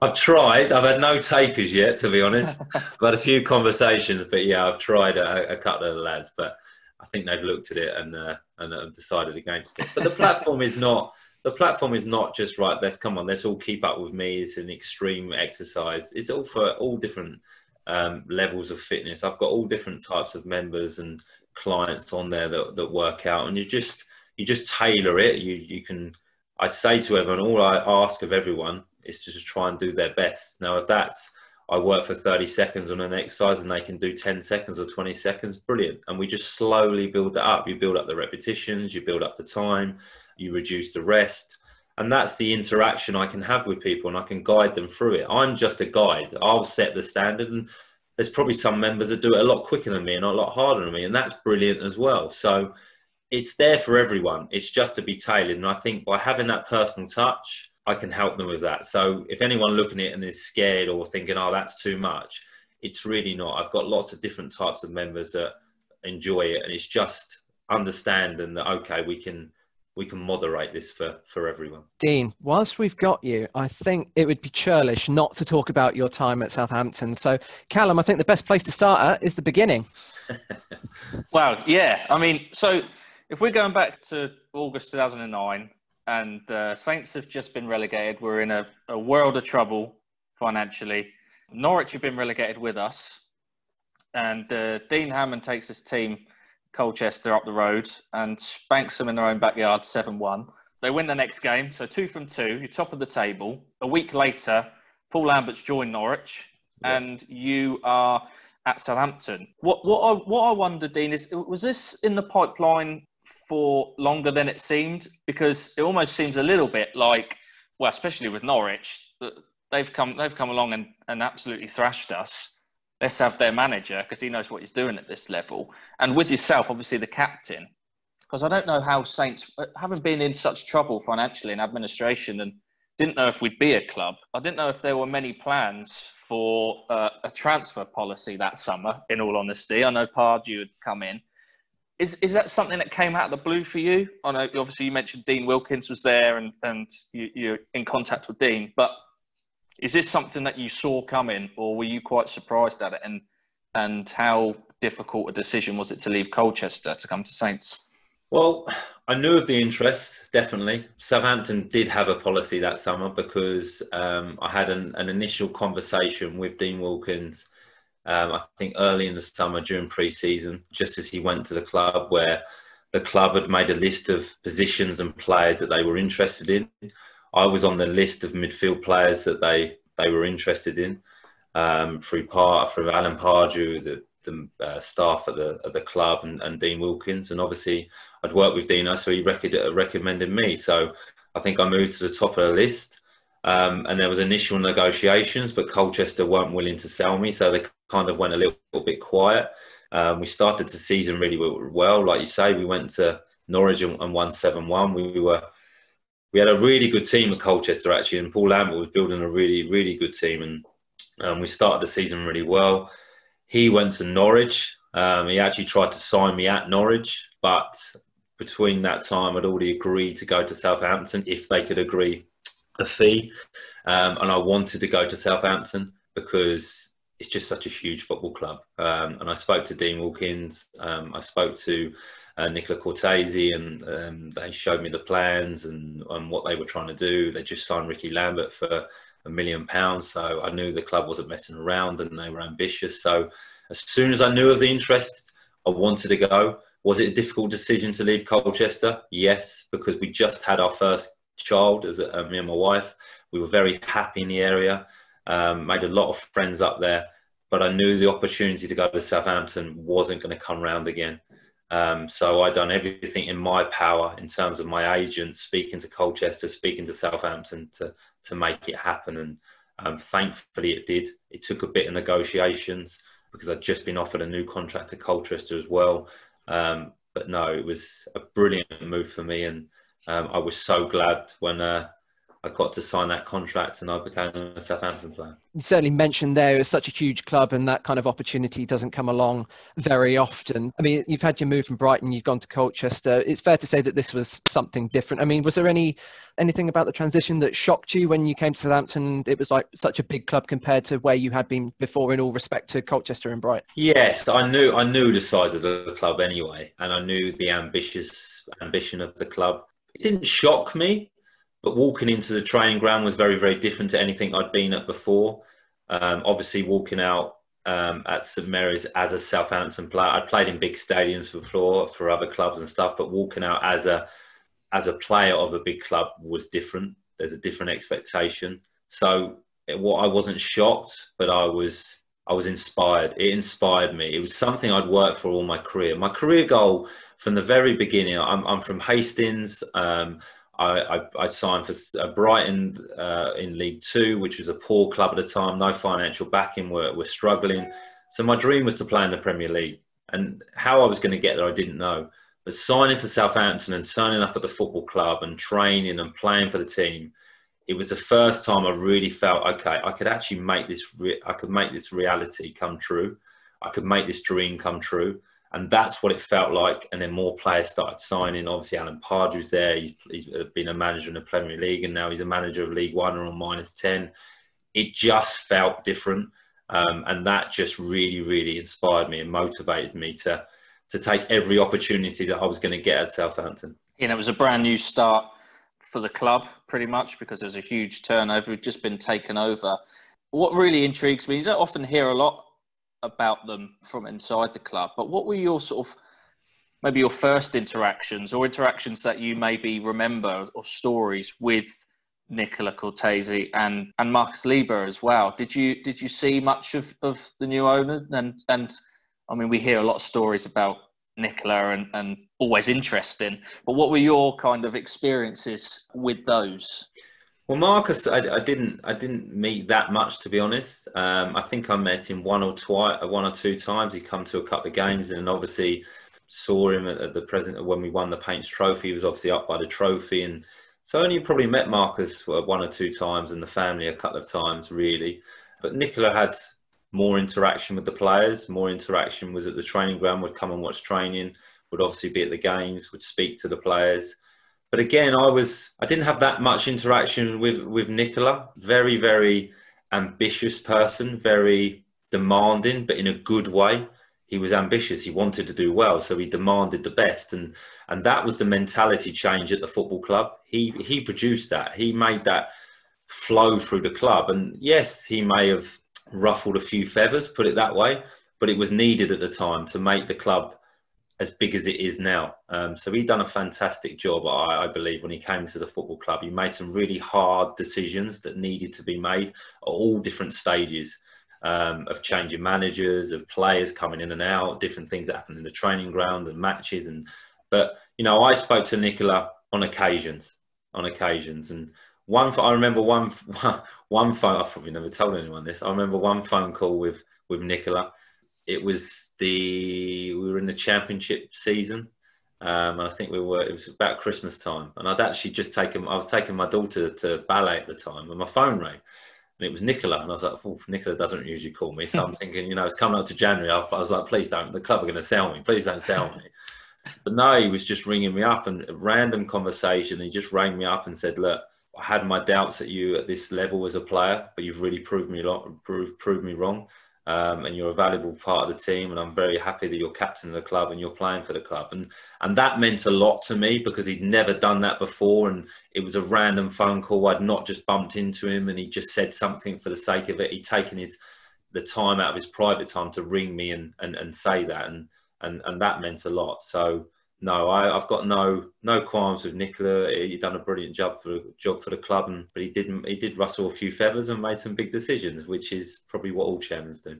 Speaker 3: I've tried. I've had no takers yet, to be honest. I've had a few conversations, but yeah, I've tried a, a couple of the lads, but I think they've looked at it and uh, and decided against it. But the platform is not the platform is not just right. Let's come on. Let's all keep up with me. It's an extreme exercise. It's all for all different um, levels of fitness. I've got all different types of members and clients on there that, that work out and you just you just tailor it you you can i'd say to everyone all i ask of everyone is to just try and do their best now if that's i work for 30 seconds on an exercise and they can do 10 seconds or 20 seconds brilliant and we just slowly build that up you build up the repetitions you build up the time you reduce the rest and that's the interaction i can have with people and i can guide them through it i'm just a guide i'll set the standard and there's probably some members that do it a lot quicker than me and a lot harder than me, and that's brilliant as well. So it's there for everyone. It's just to be tailored, and I think by having that personal touch, I can help them with that. So if anyone looking at it and is scared or thinking, "Oh, that's too much," it's really not. I've got lots of different types of members that enjoy it, and it's just understanding that okay, we can we can moderate this for, for everyone.
Speaker 1: Dean, whilst we've got you, I think it would be churlish not to talk about your time at Southampton. So, Callum, I think the best place to start at is the beginning.
Speaker 2: well, yeah. I mean, so if we're going back to August 2009 and uh, Saints have just been relegated, we're in a, a world of trouble financially. Norwich have been relegated with us. And uh, Dean Hammond takes his team Colchester up the road and spanks them in their own backyard 7 1. They win the next game, so two from two. You're top of the table. A week later, Paul Lambert's joined Norwich, yeah. and you are at Southampton. What what I what I wonder, Dean, is was this in the pipeline for longer than it seemed? Because it almost seems a little bit like, well, especially with Norwich, they've come they've come along and, and absolutely thrashed us. Let's have their manager because he knows what he's doing at this level. And with yourself, obviously the captain, because I don't know how Saints, having been in such trouble financially and administration, and didn't know if we'd be a club. I didn't know if there were many plans for uh, a transfer policy that summer. In all honesty, I know Pardew had come in. Is is that something that came out of the blue for you? I know obviously you mentioned Dean Wilkins was there, and and you, you're in contact with Dean, but is this something that you saw coming, or were you quite surprised at it? And and how difficult a decision was it to leave Colchester to come to Saints?
Speaker 3: Well, I knew of the interest, definitely. Southampton did have a policy that summer because um, I had an, an, initial conversation with Dean Wilkins, um, I think early in the summer during pre season, just as he went to the club, where the club had made a list of positions and players that they were interested in. I was on the list of midfield players that they they were interested in um, through part through Alan Pardew, the the uh, staff at the at the club, and, and, Dean Wilkins, and obviously I'd worked with Dino, so he rec- recommended me. So I think I moved to the top of the list. Um, and there was initial negotiations, but Colchester weren't willing to sell me, so they kind of went a little, little bit quiet. Um, we started the season really well, like you say. We went to Norwich and, and won seven one. We were we had a really good team at Colchester actually, and Paul Lambert was building a really, really good team, and um, we started the season really well. He went to Norwich. Um, he actually tried to sign me at Norwich, but between that time, I'd already agreed to go to Southampton if they could agree a fee, um, and I wanted to go to Southampton because it's just such a huge football club. Um, and I spoke to Dean Wilkins. Um, I spoke to uh, Nicola Cortese, and um, they showed me the plans and, and what they were trying to do. They just signed Rickie Lambert for a million pounds, so I knew the club wasn't messing around and they were ambitious. So as soon as I knew of the interest, I wanted to go. Was it a difficult decision to leave Colchester? Yes, because we just had our first child as uh, me and my wife. We were very happy in the area, um, made a lot of friends up there, but I knew the opportunity to go to Southampton wasn't going to come round again. Um, so I done everything in my power in terms of my agent, speaking to Colchester, speaking to Southampton to to make it happen, and um, thankfully it did. It took a bit of negotiations because I'd just been offered a new contract to Colchester as well. Um, but no, it was a brilliant move for me, and um, I was so glad when uh, I got to sign that contract and I became a Southampton player.
Speaker 1: You certainly mentioned there it's such a huge club and that kind of opportunity doesn't come along very often. I mean, you've had your move from Brighton, you've gone to Colchester. It's fair to say that this was something different. I mean, was there any anything about the transition that shocked you when you came to Southampton? It was like such a big club compared to where you had been before in all respect to Colchester and Brighton.
Speaker 3: Yes, I knew I knew the size of the club anyway, and I knew the ambitious ambition of the club. It didn't shock me but walking into the training ground was very, very different to anything I'd been at before. Um, obviously, walking out um, at St Mary's as a Southampton player, I'd played in big stadiums before for other clubs and stuff, but walking out as a as a player of a big club was different. There's a different expectation. So, what I wasn't shocked, but I was I was inspired. It inspired me. It was something I'd worked for all my career. My career goal from the very beginning. I'm, I'm from Hastings. Um, I, I, I signed for uh, Brighton uh, in League Two, which was a poor club at the time, no financial backing, we're, we're struggling. So my dream was to play in the Premier League. And how I was going to get there, I didn't know. But signing for Southampton and turning up at the football club and training and playing for the team, it was the first time I really felt okay. I could actually make this. Re- I could make this reality come true. I could make this dream come true and that's what it felt like. And then more players started signing. Obviously, Alan Pardew's there. He's, he's been a manager in the Premier League, and now he's a manager of League One or on minus ten. It just felt different, um, and that just really, really inspired me and motivated me to to take every opportunity that I was going to get at Southampton.
Speaker 2: You know, it was a brand new start for the club, pretty much, because there was a huge turnover. We'd just been taken over. What really intrigues me, you don't often hear a lot about them from inside the club. But what were your sort of maybe your first interactions or interactions that you maybe remember or stories with Nicola Cortese and and Markus Liebherr as well. Did you did you see much of, of the new owner and and I mean we hear a lot of stories about Nicola and, and always interesting. But what were your kind of experiences with those?
Speaker 3: Well, Marcus, I, I, didn't, I didn't meet that much to be honest. Um, I think I met him one or twice, one or two times. He come to a couple of games, and obviously saw him at, at the present when we won the Paints Trophy. He was obviously up by the trophy, and so only probably met Marcus one or two times, and the family a couple of times, really. But Nicola had more interaction with the players, more interaction was at the training ground. Would come and watch training. Would obviously be at the games. Would speak to the players but again, I was I didn't have that much interaction with with Nicola. Very very ambitious person, very demanding, but in a good way. He was ambitious. He wanted to do well, so he demanded the best, and and that was the mentality change at the football club. He he produced that. He made that flow through the club. And yes, he may have ruffled a few feathers, put it that way, but it was needed at the time to make the club as big as it is now. Um, so he done a fantastic job, I, I, believe, when he came to the football club. He made some really hard decisions that needed to be made at all different stages um, of changing managers, of players coming in and out, different things that happen in the training ground and matches. And but you know, I spoke to Nicola on occasions, on occasions, and one. I remember one one phone. I've probably never told anyone this. I remember one phone call with with Nicola it was the we were in the championship season, um, and I think we were. It was about Christmas time, and I'd actually just taken. I was taking my daughter to ballet at the time, and my phone rang, and it was Nicola, and I was like, "Oh, Nicola doesn't usually call me," so I'm thinking, you know, it's coming up to January. I, was like, "Please don't. The club are going to sell me. Please don't sell me." but no, he was just ringing me up, and a random conversation. He just rang me up and said, "Look." I had my doubts at you at this level as a player, but you've really proved me. Proved, proved me wrong um, and you're a valuable part of the team. And I'm very happy that you're captain of the club and you're playing for the club. And and that meant a lot to me because he'd never done that before, and it was a random phone call. I'd not just bumped into him, and he just said something for the sake of it. He'd taken his the time out of his private time to ring me and and, and say that, and and and that meant a lot. So no, I, have got no no qualms with Nicola. He done a brilliant job for job for the club, and but he didn't. He did rustle a few feathers and made some big decisions, which is probably what all chairmen do.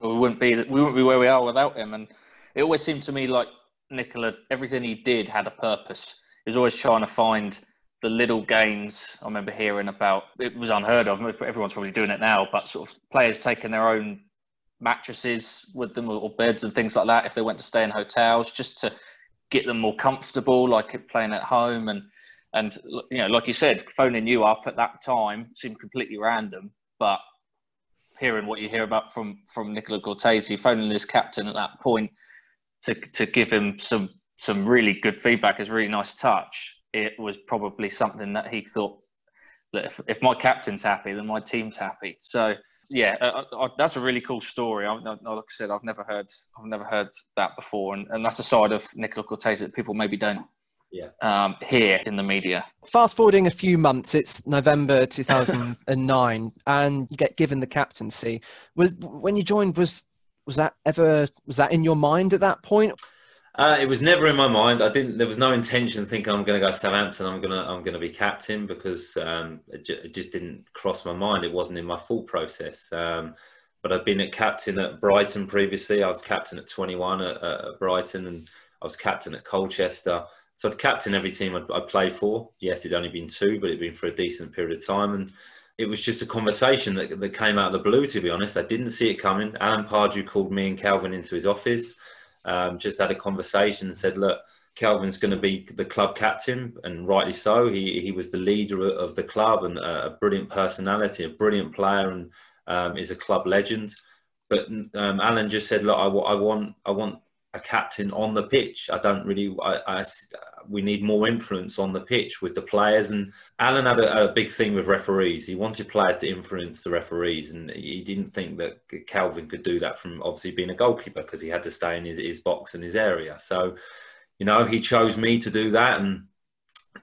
Speaker 2: Well, we wouldn't be we wouldn't be where we are without him, and it always seemed to me like Nicola. Everything he did had a purpose. He was always trying to find the little gains. I remember hearing about it was unheard of. Everyone's probably doing it now, but sort of players taking their own mattresses with them or beds and things like that if they went to stay in hotels just to get them more comfortable, like playing at home. And and you know, like you said, phoning you up at that time seemed completely random, but hearing what you hear about from from Nicola Cortese, phoning his captain at that point to to give him some some really good feedback is really nice touch. It was probably something that he thought that if, if my captain's happy, then my team's happy. So yeah, uh, uh, uh, that's a really cool story. I, like I said, I've never heard, I've never heard that before, and, and that's a side of Nicola Cortese that people maybe don't
Speaker 3: yeah.
Speaker 2: um, hear in the media.
Speaker 1: Fast forwarding a few months, it's November 2009, and you get given the captaincy. Was when you joined, was was that ever was that in your mind at that point?
Speaker 3: Uh, it was never in my mind. I didn't. There was no intention thinking I'm going to go to Southampton. I'm going to. I'm going to be captain because um, it, j- it, just didn't cross my mind. It wasn't in my thought process. Um, but I've been a captain at Brighton previously. I was captain at 21 at, at, Brighton, and I was captain at Colchester. So I'd captain every team I'd, I'd played for. Yes, it'd only been two, but it'd been for a decent period of time. And it was just a conversation that, that came out of the blue. To be honest, I didn't see it coming. Alan Pardew called me and Kelvin into his office um, just had a conversation and said, look, Kelvin's going to be the club captain, and rightly so. He he was the leader of the club and a brilliant personality, a brilliant player, and um, is a club legend. But um, Alan just said, "Look, I, I, want I want a captain on the pitch. I don't really. I, I, we need more influence on the pitch with the players." And Alan had a, a, big thing with referees. He wanted players to influence the referees, and he didn't think that Kelvin could do that from obviously being a goalkeeper because he had to stay in his, his box and his area. So, you know, he chose me to do that. And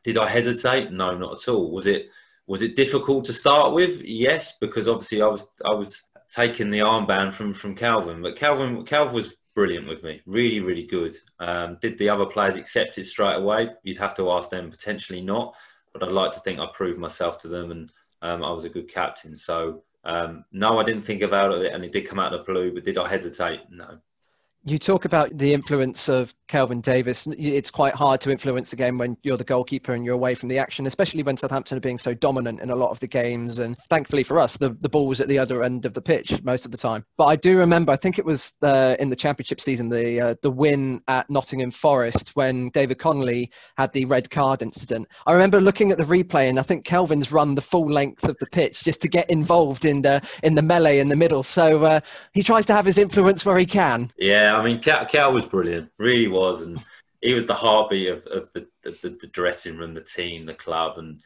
Speaker 3: did I hesitate? No, not at all. Was it was it difficult to start with? Yes, because obviously I was I was taking the armband from from Kelvin, but Kelvin Kelvin was brilliant with me. Really, really good. Um, did the other players accept it straight away? You'd have to ask them. Potentially not, but I'd like to think I proved myself to them, and um, I was a good captain. So um, no, I didn't think about it, and it did come out of the blue. But did I hesitate? No.
Speaker 1: You talk about the influence of Kelvin Davis. It's quite hard to influence the game when you're the goalkeeper and you're away from the action, especially when Southampton are being so dominant in a lot of the games. And thankfully for us, the, the ball was at the other end of the pitch most of the time. But I do remember, I think it was uh, in the Championship season, the uh, the win at Nottingham Forest when David Connolly had the red card incident. I remember looking at the replay, and I think Kelvin's run the full length of the pitch just to get involved in the in the melee in the middle. So uh, he tries to have his influence where he can.
Speaker 3: Yeah. I mean, Cal, Cal was brilliant, really was, and he was the heartbeat of, of the, the, the dressing room, the team, the club, and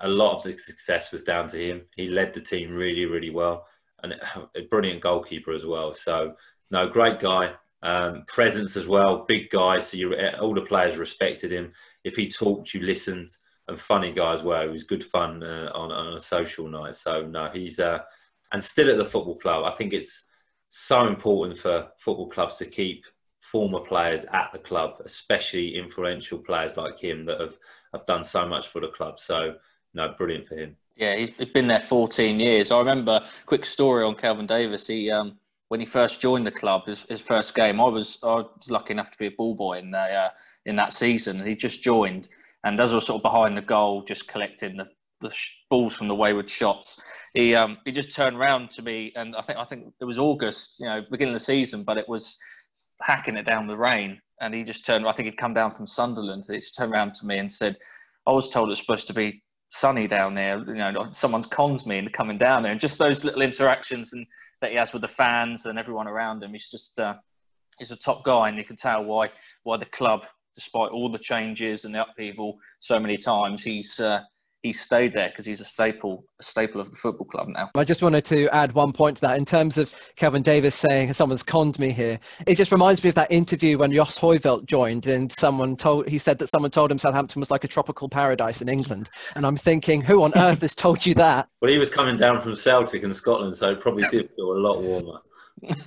Speaker 3: a lot of the success was down to him. He led the team really, really well, and a brilliant goalkeeper as well. So, no, great guy. Um, presence as well, big guy. So you, all the players respected him. If he talked, you listened. And funny guy as well. He was good fun uh, on, on a social night. So no, he's uh, and still at the football club. I think it's so important for football clubs to keep former players at the club, especially influential players like him that have, have done so much for the club. So, no, brilliant for him.
Speaker 2: Yeah, he's been there 14 years. I remember quick story on Kelvin Davis. He um, when he first joined the club, his, his, first game, I was I was lucky enough to be a ball boy in the, uh, in that season. He just joined, and as I was sort of behind the goal, just collecting the the balls from the wayward shots. He um, he just turned around to me, and I think I think it was August, you know, beginning of the season, but it was hacking it down the rain, and he just turned. I think he'd come down from Sunderland. He just turned around to me and said, "I was told it's supposed to be sunny down there. You know, someone's conned me into coming down there." And just those little interactions and that he has with the fans and everyone around him. He's just uh, he's a top guy, and you can tell why why the club, despite all the changes and the upheaval so many times, he's uh, he stayed there because he's a staple, a staple of the football club now.
Speaker 1: I just wanted to add one point to that in terms of Kelvin Davis saying someone's conned me here. It just reminds me of that interview when Jos Hooiveld joined, and someone told he said that someone told him Southampton was like a tropical paradise in England, and I'm thinking, who on earth has told you that?
Speaker 3: Well, he was coming down from Celtic in Scotland, so it probably did feel a lot warmer.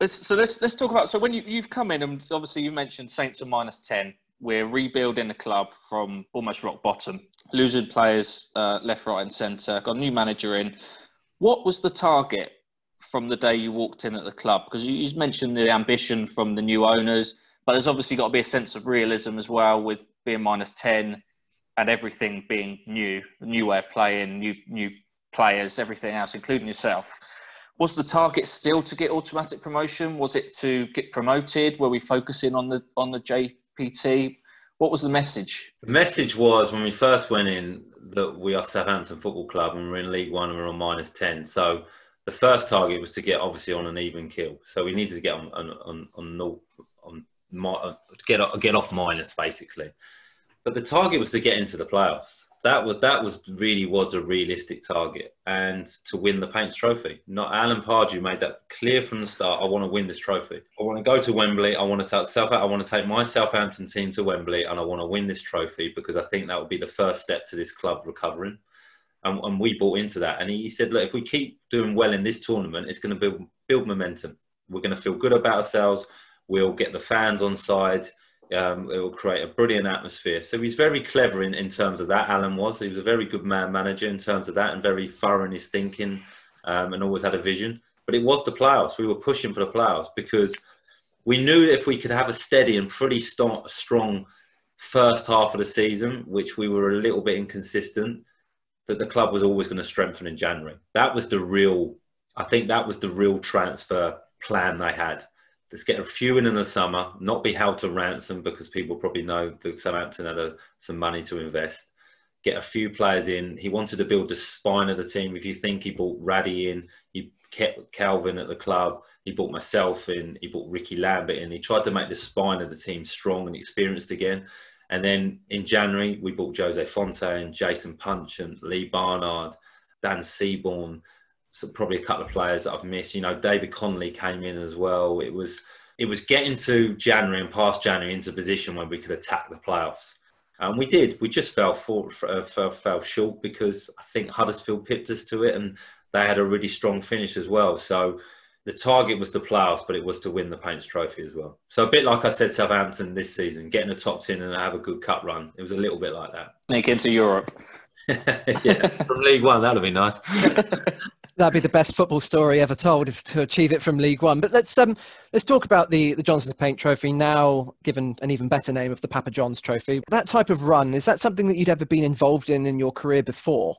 Speaker 2: let's, so let's let's talk about so when you, you've come in and obviously you mentioned Saints are minus ten. We're rebuilding the club from almost rock bottom losing players uh, left, right, and centre. Got a new manager in. What was the target from the day you walked in at the club? Because you, you mentioned the ambition from the new owners, but there's obviously got to be a sense of realism as well with being minus ten and everything being new, new way of playing, new new players, everything else, including yourself. Was the target still to get automatic promotion? Was it to get promoted? Were we focusing on the on the JPT? What was the message?
Speaker 3: The message was when we first went in that we are Southampton Football Club and we're in League One and we're on minus 10. So the first target was to get obviously on an even kill. So we needed to get on on on, on, on, on uh, get get off minus basically. But the target was to get into the playoffs that was that was really was a realistic target and to win the Paints Trophy. Not Alan Pardew made that clear from the start. I want to win this trophy. I want to go to Wembley. I want to take South. I want to take my Southampton team to Wembley, and I want to win this trophy because I think that will be the first step to this club recovering. And, and we bought into that. And he said, look, if we keep doing well in this tournament, it's going to build build momentum. We're going to feel good about ourselves. We'll get the fans on side um, it will create a brilliant atmosphere. So he's very clever in, in terms of that. Alan was. He was a very good man manager in terms of that, and very thorough in his thinking, um, and always had a vision. But it was the playoffs. We were pushing for the playoffs because we knew if we could have a steady and pretty st- strong first half of the season, which we were a little bit inconsistent, that the club was always going to strengthen in January. That was the real. I think that was the real transfer plan they had let's get a few in in the summer, not be held to ransom because people probably know that Southampton had a, some money to invest. Get a few players in. He wanted to build the spine of the team. If you think he brought Radhi in, he kept Kelvin at the club. He brought myself in. He brought Rickie Lambert in. He tried to make the spine of the team strong and experienced again. And then in January, we bought Jose Fonte, Jason Puncheon, and Lee Barnard, Dan Seaborne, so probably a couple of players that I've missed. You know, David Connolly came in as well. It was it was getting to January and past January into a position where we could attack the playoffs. And we did. We just fell for, uh, fell, fell short because I think Huddersfield pipped us to it, and they had a really strong finish as well. So the the target was the playoffs, but it was to win the Paints Trophy as well. So a bit like I said, Southampton this season, getting a top ten and have a good cup run. It was a little bit like that.
Speaker 2: Sneak into Europe.
Speaker 3: yeah, from League One, that'd be nice.
Speaker 1: That'd be the best football story ever told if, to achieve it from League One. But let's um, let's talk about the the Johnstone's Paint Trophy now, given an even better name of the Papa John's Trophy. That type of run is that something that you'd ever been involved in in your career before?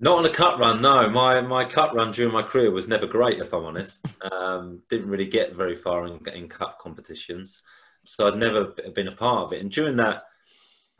Speaker 3: Not on a cut run, no. My my cut run during my career was never great, if I'm honest. Um, didn't really get very far in, in cup competitions, so I'd never been a part of it. And during that,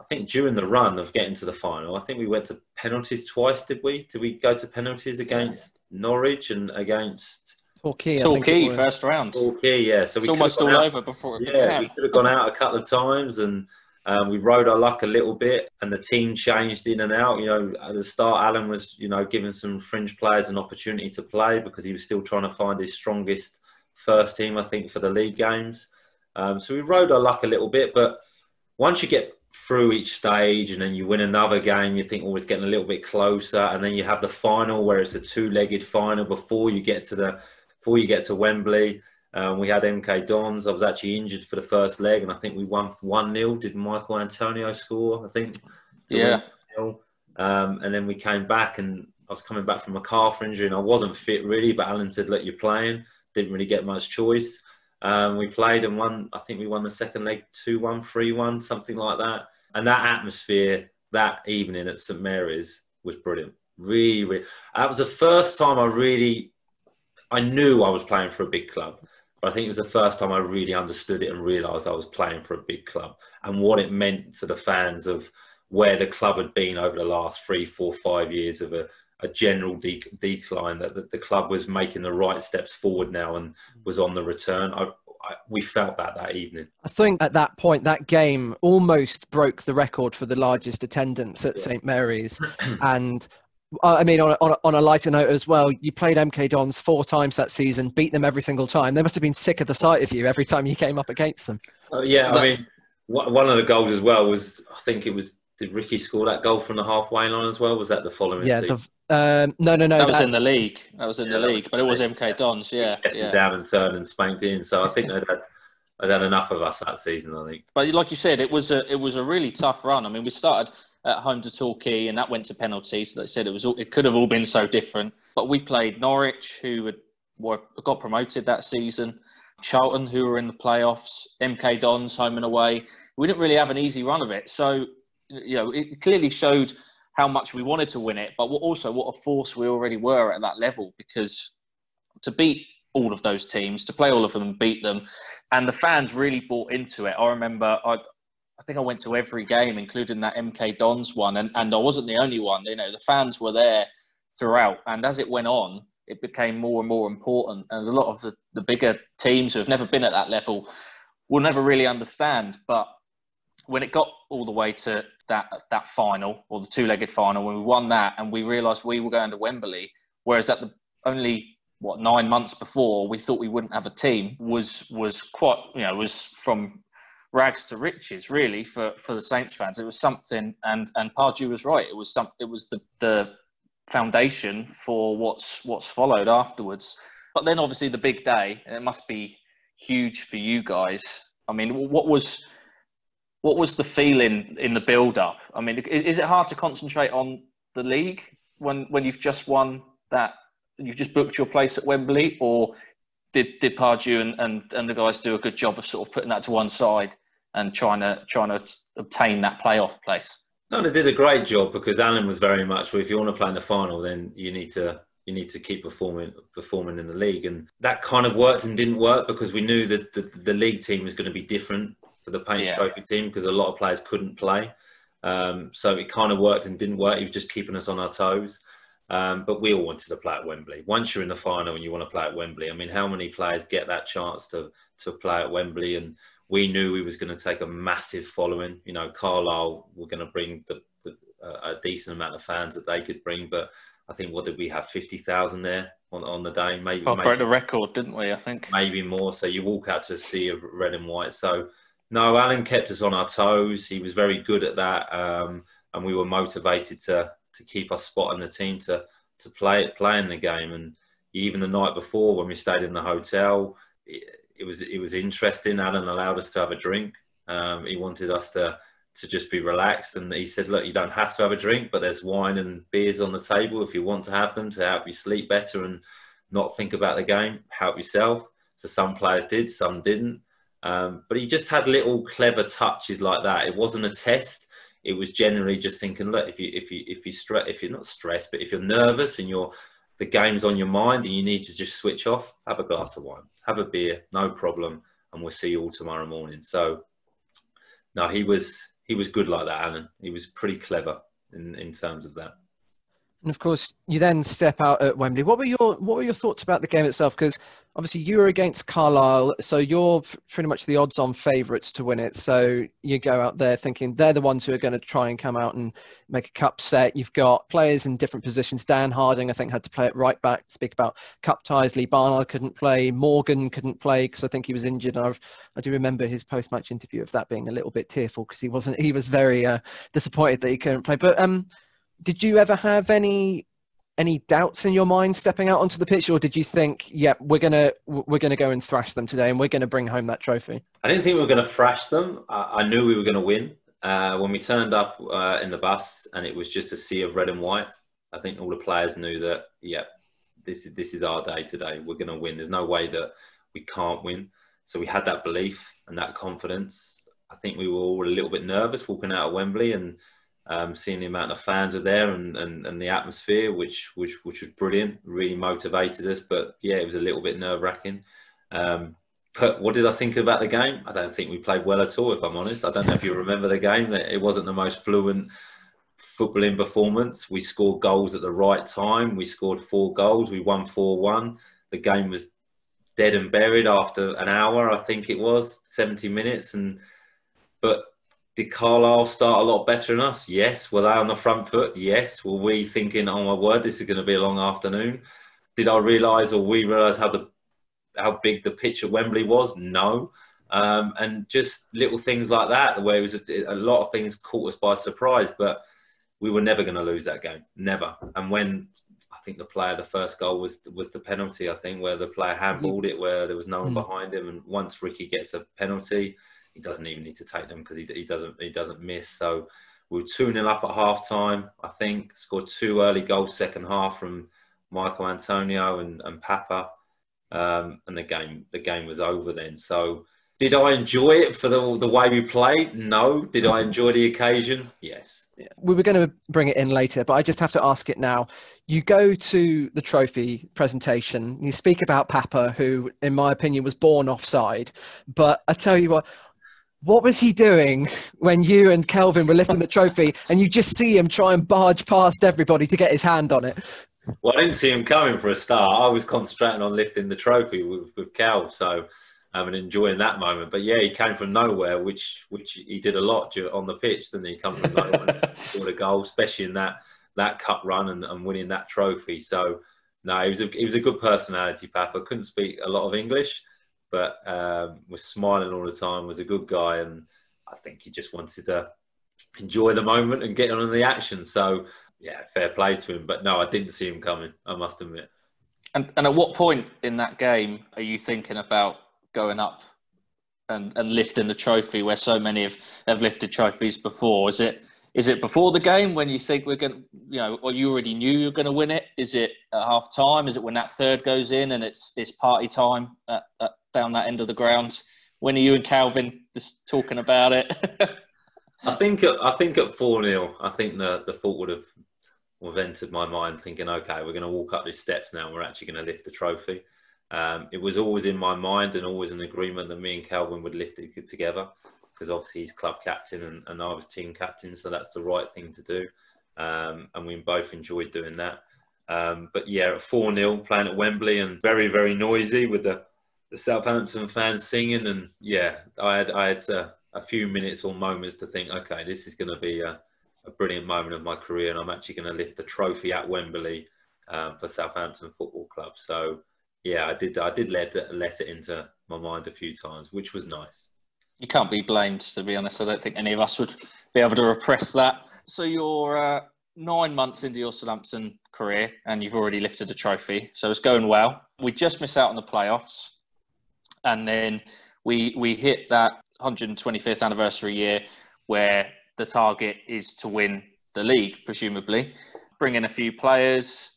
Speaker 3: I think during the run of getting to the final, I think we went to penalties twice. Did we? Did we go to penalties against Norwich and against
Speaker 1: Torquay?
Speaker 2: Torquay first round.
Speaker 3: Torquay, yeah.
Speaker 2: So it's we almost all out, over before.
Speaker 3: yeah, began. we could have gone out a couple of times and. Um, we rode our luck a little bit, and the team changed in and out. You know, at the start, Alan was, you know, giving some fringe players an opportunity to play because he was still trying to find his strongest first team, I think, for the league games. Um, so we rode our luck a little bit, but once you get through each stage and then you win another game, you think, oh, getting a little bit closer. And then you have the final where it's a two-legged final before you get to the before you get to Wembley. Um, we had MK Dons. I was actually injured for the first leg, and I think we won one 0 Did Michael Antonio score? I think.
Speaker 2: Yeah.
Speaker 3: Um, and then we came back, and I was coming back from a calf injury, and I wasn't fit really. But Alan said, "Look, you're playing." Didn't really get much choice. Um, we played and won. I think we won the second leg 2-1, 3-1, something like that. And that atmosphere that evening at St Mary's was brilliant. Really, really. That was the first time I really, I knew I was playing for a big club. But I think it was the first time I really understood it and realised I was playing for a big club and what it meant to the fans of where the club had been over the last three, four, five years of a, a general de- decline. That, that the club was making the right steps forward now and was on the return. I, I, we felt that that evening.
Speaker 1: I think at that point, that game almost broke the record for the largest attendance at yeah. St Mary's, and uh, I mean, on a, on, a, on a lighter note as well, you played MK Dons four times that season, beat them every single time. They must have been sick of the sight of you every time you came up against them.
Speaker 3: Uh, yeah, I mean, one of the goals as well was, I think it was, did Rickie score that goal from the halfway line as well? Was that the following
Speaker 1: yeah, the, um, no, no, no.
Speaker 2: That, that, was in the league. That was in yeah, the league, but it was MK Dons, yeah.
Speaker 3: yeah. down and turned and spanked in. So I think they'd had, they'd had enough of us that season, I think.
Speaker 2: But like you said, it was a, it was a really tough run. I mean, we started – at home to Torquay, and that went to penalties. So they said it was all, it could have all been so different. But we played Norwich, who had, were, got promoted that season, Charlton, who were in the playoffs, MK Dons, home and away. We didn't really have an easy run of it. So, you know, it clearly showed how much we wanted to win it, but also what a force we already were at that level. Because to beat all of those teams, to play all of them and beat them, and the fans really bought into it. I remember I, I think I went to every game, including that MK Dons one, and, and I wasn't the only one. You know, the fans were there throughout, and as it went on, it became more and more important. And a lot of the, the bigger teams who have never been at that level will never really understand. But when it got all the way to that that final or the two-legged final, when we won that, and we realised we were going to Wembley, whereas at the only what nine months before we thought we wouldn't have a team was was quite you know was from rags to riches, really, for, for the Saints fans. It was something, and and Pardew was right. It was some. It was the the foundation for what's what's followed afterwards. But then, obviously, the big day. It must be huge for you guys. I mean, what was what was the feeling in the build up? I mean, is, is it hard to concentrate on the league when when you've just won that? You've just booked your place at Wembley, or did did Pardew and, and, and the guys do a good job of sort of putting that to one side and trying to trying to obtain that playoff place.
Speaker 3: No, they did a great job because Alan was very much. Well, if you want to play in the final, then you need to you need to keep performing performing in the league, and that kind of worked and didn't work because we knew that the, the league team was going to be different for the Paints yeah. Trophy team because a lot of players couldn't play. Um, so it kind of worked and didn't work. He was just keeping us on our toes. Um, but we all wanted to play at Wembley. Once you're in the final and you want to play at Wembley, I mean, how many players get that chance to to play at Wembley? And we knew we was going to take a massive following. You know, Carlisle were going to bring the, the, uh, a decent amount of fans that they could bring, but I think what did we have fifty thousand there on on the day? Maybe
Speaker 2: oh,
Speaker 3: maybe,
Speaker 2: broke the record, didn't we? I think
Speaker 3: maybe more. So you walk out to a sea of red and white. So no, Alan kept us on our toes. He was very good at that, um, and we were motivated to to keep our spot in the team to to play play in the game and even the night before when we stayed in the hotel, it, it was it was interesting. Alan allowed us to have a drink. Um, he wanted us to to just be relaxed, and he said, "Look, you don't have to have a drink, but there's wine and beers on the table if you want to have them to help you sleep better and not think about the game, help yourself." So some players did, some didn't. Um, but he just had little clever touches like that. It wasn't a test. It was generally just thinking, look, if you if you if you stress if you're not stressed, but if you're nervous and you're the game's on your mind and you need to just switch off, have a glass of wine, have a beer, no problem, and we'll see you all tomorrow morning. So, no, he was he was good like that, Alan. He was pretty clever in in terms of that.
Speaker 1: And of course, you then step out at Wembley. What were your what were your thoughts about the game itself? Because obviously you were against Carlisle, so you're pretty much the odds-on favourites to win it. So you go out there thinking they're the ones who are going to try and come out and make a cup set. You've got players in different positions. Dan Harding, I think, had to play at right back. Speak about cup ties. Lee Barnard couldn't play. Morgan couldn't play because I think he was injured. I've, I do remember his post-match interview of that being a little bit tearful because he wasn't. He was very uh, disappointed that he couldn't play. But um did you ever have any any doubts in your mind stepping out onto the pitch, or did you think, "Yeah, we're gonna we're gonna go and thrash them today, and we're gonna bring home that trophy"?
Speaker 3: I didn't think we were to thrash them. I, I knew we were to win. Uh, when we turned up uh, in the bus, and it was just a sea of red and white. I think all the players knew that, yeah, this is this is our day today. We're to win. There's no way that we can't win. So we had that belief and that confidence. I think we were all a little bit nervous walking out of Wembley and um, seeing the amount of fans are there and, and, and the atmosphere, which, which which was brilliant, really motivated us. But yeah, it was a little bit nerve wracking. Um, but what did I think about the game? I don't think we played well at all, if I'm honest. I don't know if you remember the game. It wasn't the most fluent footballing performance. We scored goals at the right time. We scored four goals. We won 4 1. The game was dead and buried after an hour, I think it was, 70 minutes. And But did Carlisle start a lot better than us? Yes. Were they on the front foot? Yes. Were we thinking, oh my word, this is going to be a long afternoon? Did I realise or we realise how the how big the pitch at Wembley was? No. Um, and just little things like that, where it was a, a, lot of things caught us by surprise, but we were never going to lose that game, never. And when I think the player, the first goal was was the penalty. I think where the player handballed it, where there was no one mm. behind him, and once Rickie gets a penalty, he doesn't even need to take them because he, he doesn't he doesn't miss. So we were 2 0 up at half time, I think. Scored two early goals second half from Michael Antonio and, and Papa. Um, and the game the game was over then. So did I enjoy it for the, the way we played? No. Did I enjoy the occasion? Yes.
Speaker 1: We were going to bring it in later, but I just have to ask it now. You go to the trophy presentation, you speak about Papa, who, in my opinion, was born offside. But I tell you what, what was he doing when you and Kelvin were lifting the trophy and you just see him try and barge past everybody to get his hand on it?
Speaker 3: Well, I didn't see him coming for a start. I was concentrating on lifting the trophy with, with so um, and enjoying that moment. But yeah, he came from nowhere, which which he did a lot on the pitch, didn't he? Come from nowhere, scored a goal, especially in that that cup run and, and winning that trophy. So no, he was a he was a good personality. Papa couldn't speak a lot of English, but um, was smiling all the time. Was a good guy, and I think he just wanted to enjoy the moment and get on in the action. So yeah, fair play to him. But no, I didn't see him coming. I must admit.
Speaker 2: And, and at what point in that game are you thinking about going up and, and lifting the trophy where so many have, have lifted trophies before? Is it is it before the game when you think we're going, you know, or you already knew you're going to win it? Is it at half time? Is it when that third goes in and it's it's party time at, at down that end of the ground. When are you and Kelvin just talking about it?
Speaker 3: I think I think at four 0 I think the the thought would have would have entered my mind, thinking, okay, we're going to walk up these steps now. We're actually going to lift the trophy. Um, it was always in my mind and always an agreement that me and Kelvin would lift it together because obviously he's club captain and, and, I was team captain, so that's the right thing to do. Um, and we both enjoyed doing that. Um, but yeah, 4 0, playing at Wembley and very, very noisy with the the Southampton fans singing, and yeah, I had I had a, a few minutes or moments to think, okay, this is going to be a, a, brilliant moment of my career, and I'm actually going to lift the trophy at Wembley um, for Southampton Football Club. So yeah, I did I did let let it into my mind a few times, which was nice.
Speaker 2: You can't be blamed, to be honest. I don't think any of us would be able to repress that. So you're uh, nine months into your Southampton career and you've already lifted a trophy, so it's going well. We just miss out on the playoffs, and then we we hit that 125th anniversary year where the target is to win the league, presumably. Bring in a few players,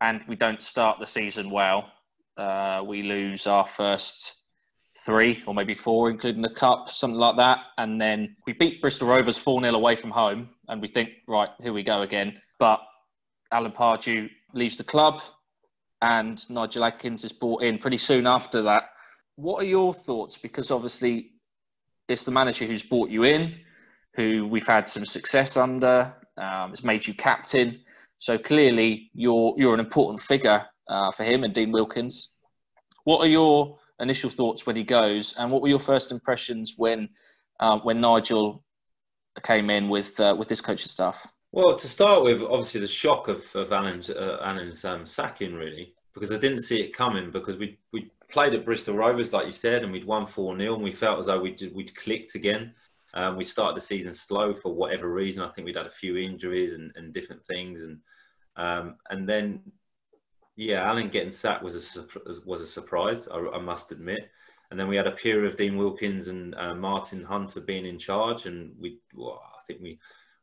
Speaker 2: and we don't start the season well. Uh, we lose our first three or maybe four, including the cup, something like that. And then we beat Bristol Rovers 4 0 away from home. And we think, right, here we go again. But Alan Pardew leaves the club and Nigel Adkins is brought in pretty soon after that. What are your thoughts? Because obviously, it's the manager who's brought you in, who we've had some success under. Um, it's made you captain. So clearly, you're you're an important figure uh, for him and Dean Wilkins. What are your initial thoughts when he goes, and what were your first impressions when uh, when Nigel came in with uh, with this coaching staff?
Speaker 3: Well, to start with, obviously the shock of, of Alan's uh, Alan's um, sacking really, because I didn't see it coming. Because we we played at Bristol Rovers, like you said, and we'd won four 0 and we felt as though we'd we'd clicked again. Um, we started the season slow for whatever reason. I think we'd had a few injuries and, and different things, and um, and then yeah, Alan getting sacked was a was a surprise. I, I, must admit. And then we had a period of Dean Wilkins and uh, Martin Hunter being in charge, and we well, I think we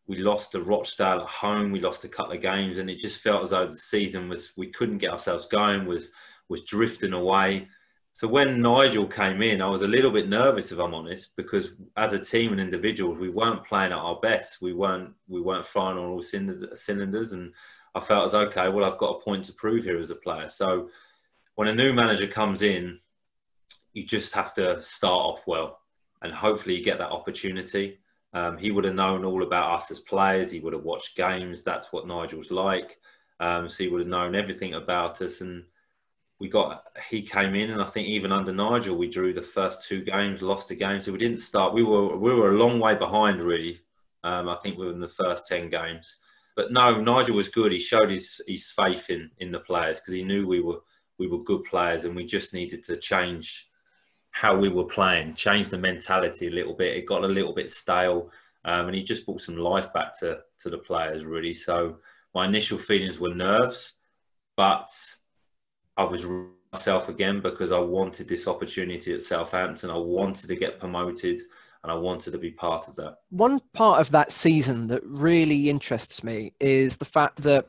Speaker 3: we lost to Rochdale at home. We lost a couple of games, and it just felt as though the season was we couldn't get ourselves going. Was was drifting away. So when Nigel came in, I was a little bit nervous, if I'm honest, because as a team and individuals, we weren't playing at our best. We weren't we weren't firing on all cylinders, and I felt as okay, well, I've got a point to prove here as a player. So when a new manager comes in, you just have to start off well, and hopefully you get that opportunity. Um, he would have known all about us as players. He would have watched games. That's what Nigel's like. Um, so he would have known everything about us. And we got he came in, and I think even under Nigel, we drew the first two games, lost a game. So we didn't start. We were we were a long way behind, really. Um, I think within the first ten games. But no, Nigel was good. He showed his his faith in in the players because he knew we were we were good players, and we just needed to change how we were playing, change the mentality a little bit. It got a little bit stale, um, and he just brought some life back to to the players really. So my initial feelings were nerves, but I was myself again because I wanted this opportunity at Southampton. I wanted to get promoted and I wanted to be part of that.
Speaker 1: One part of that season that really interests me is the fact that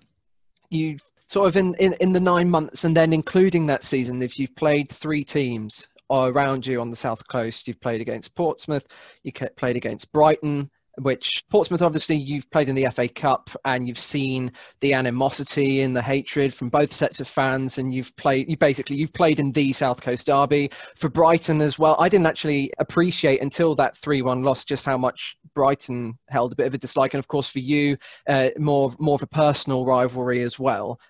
Speaker 1: you sort of in, in, in the nine months and then including that season, if you've played three teams around you on the south coast, you've played against Portsmouth, you played against Brighton, which Portsmouth, obviously, you've played in the FA Cup and you've seen the animosity and the hatred from both sets of fans, and you've played, you basically, you've played in the South Coast Derby for Brighton as well. I didn't actually appreciate until that 3 1 loss just how much Brighton held a bit of a dislike, and of course, for you, uh, more, more of a personal rivalry as well.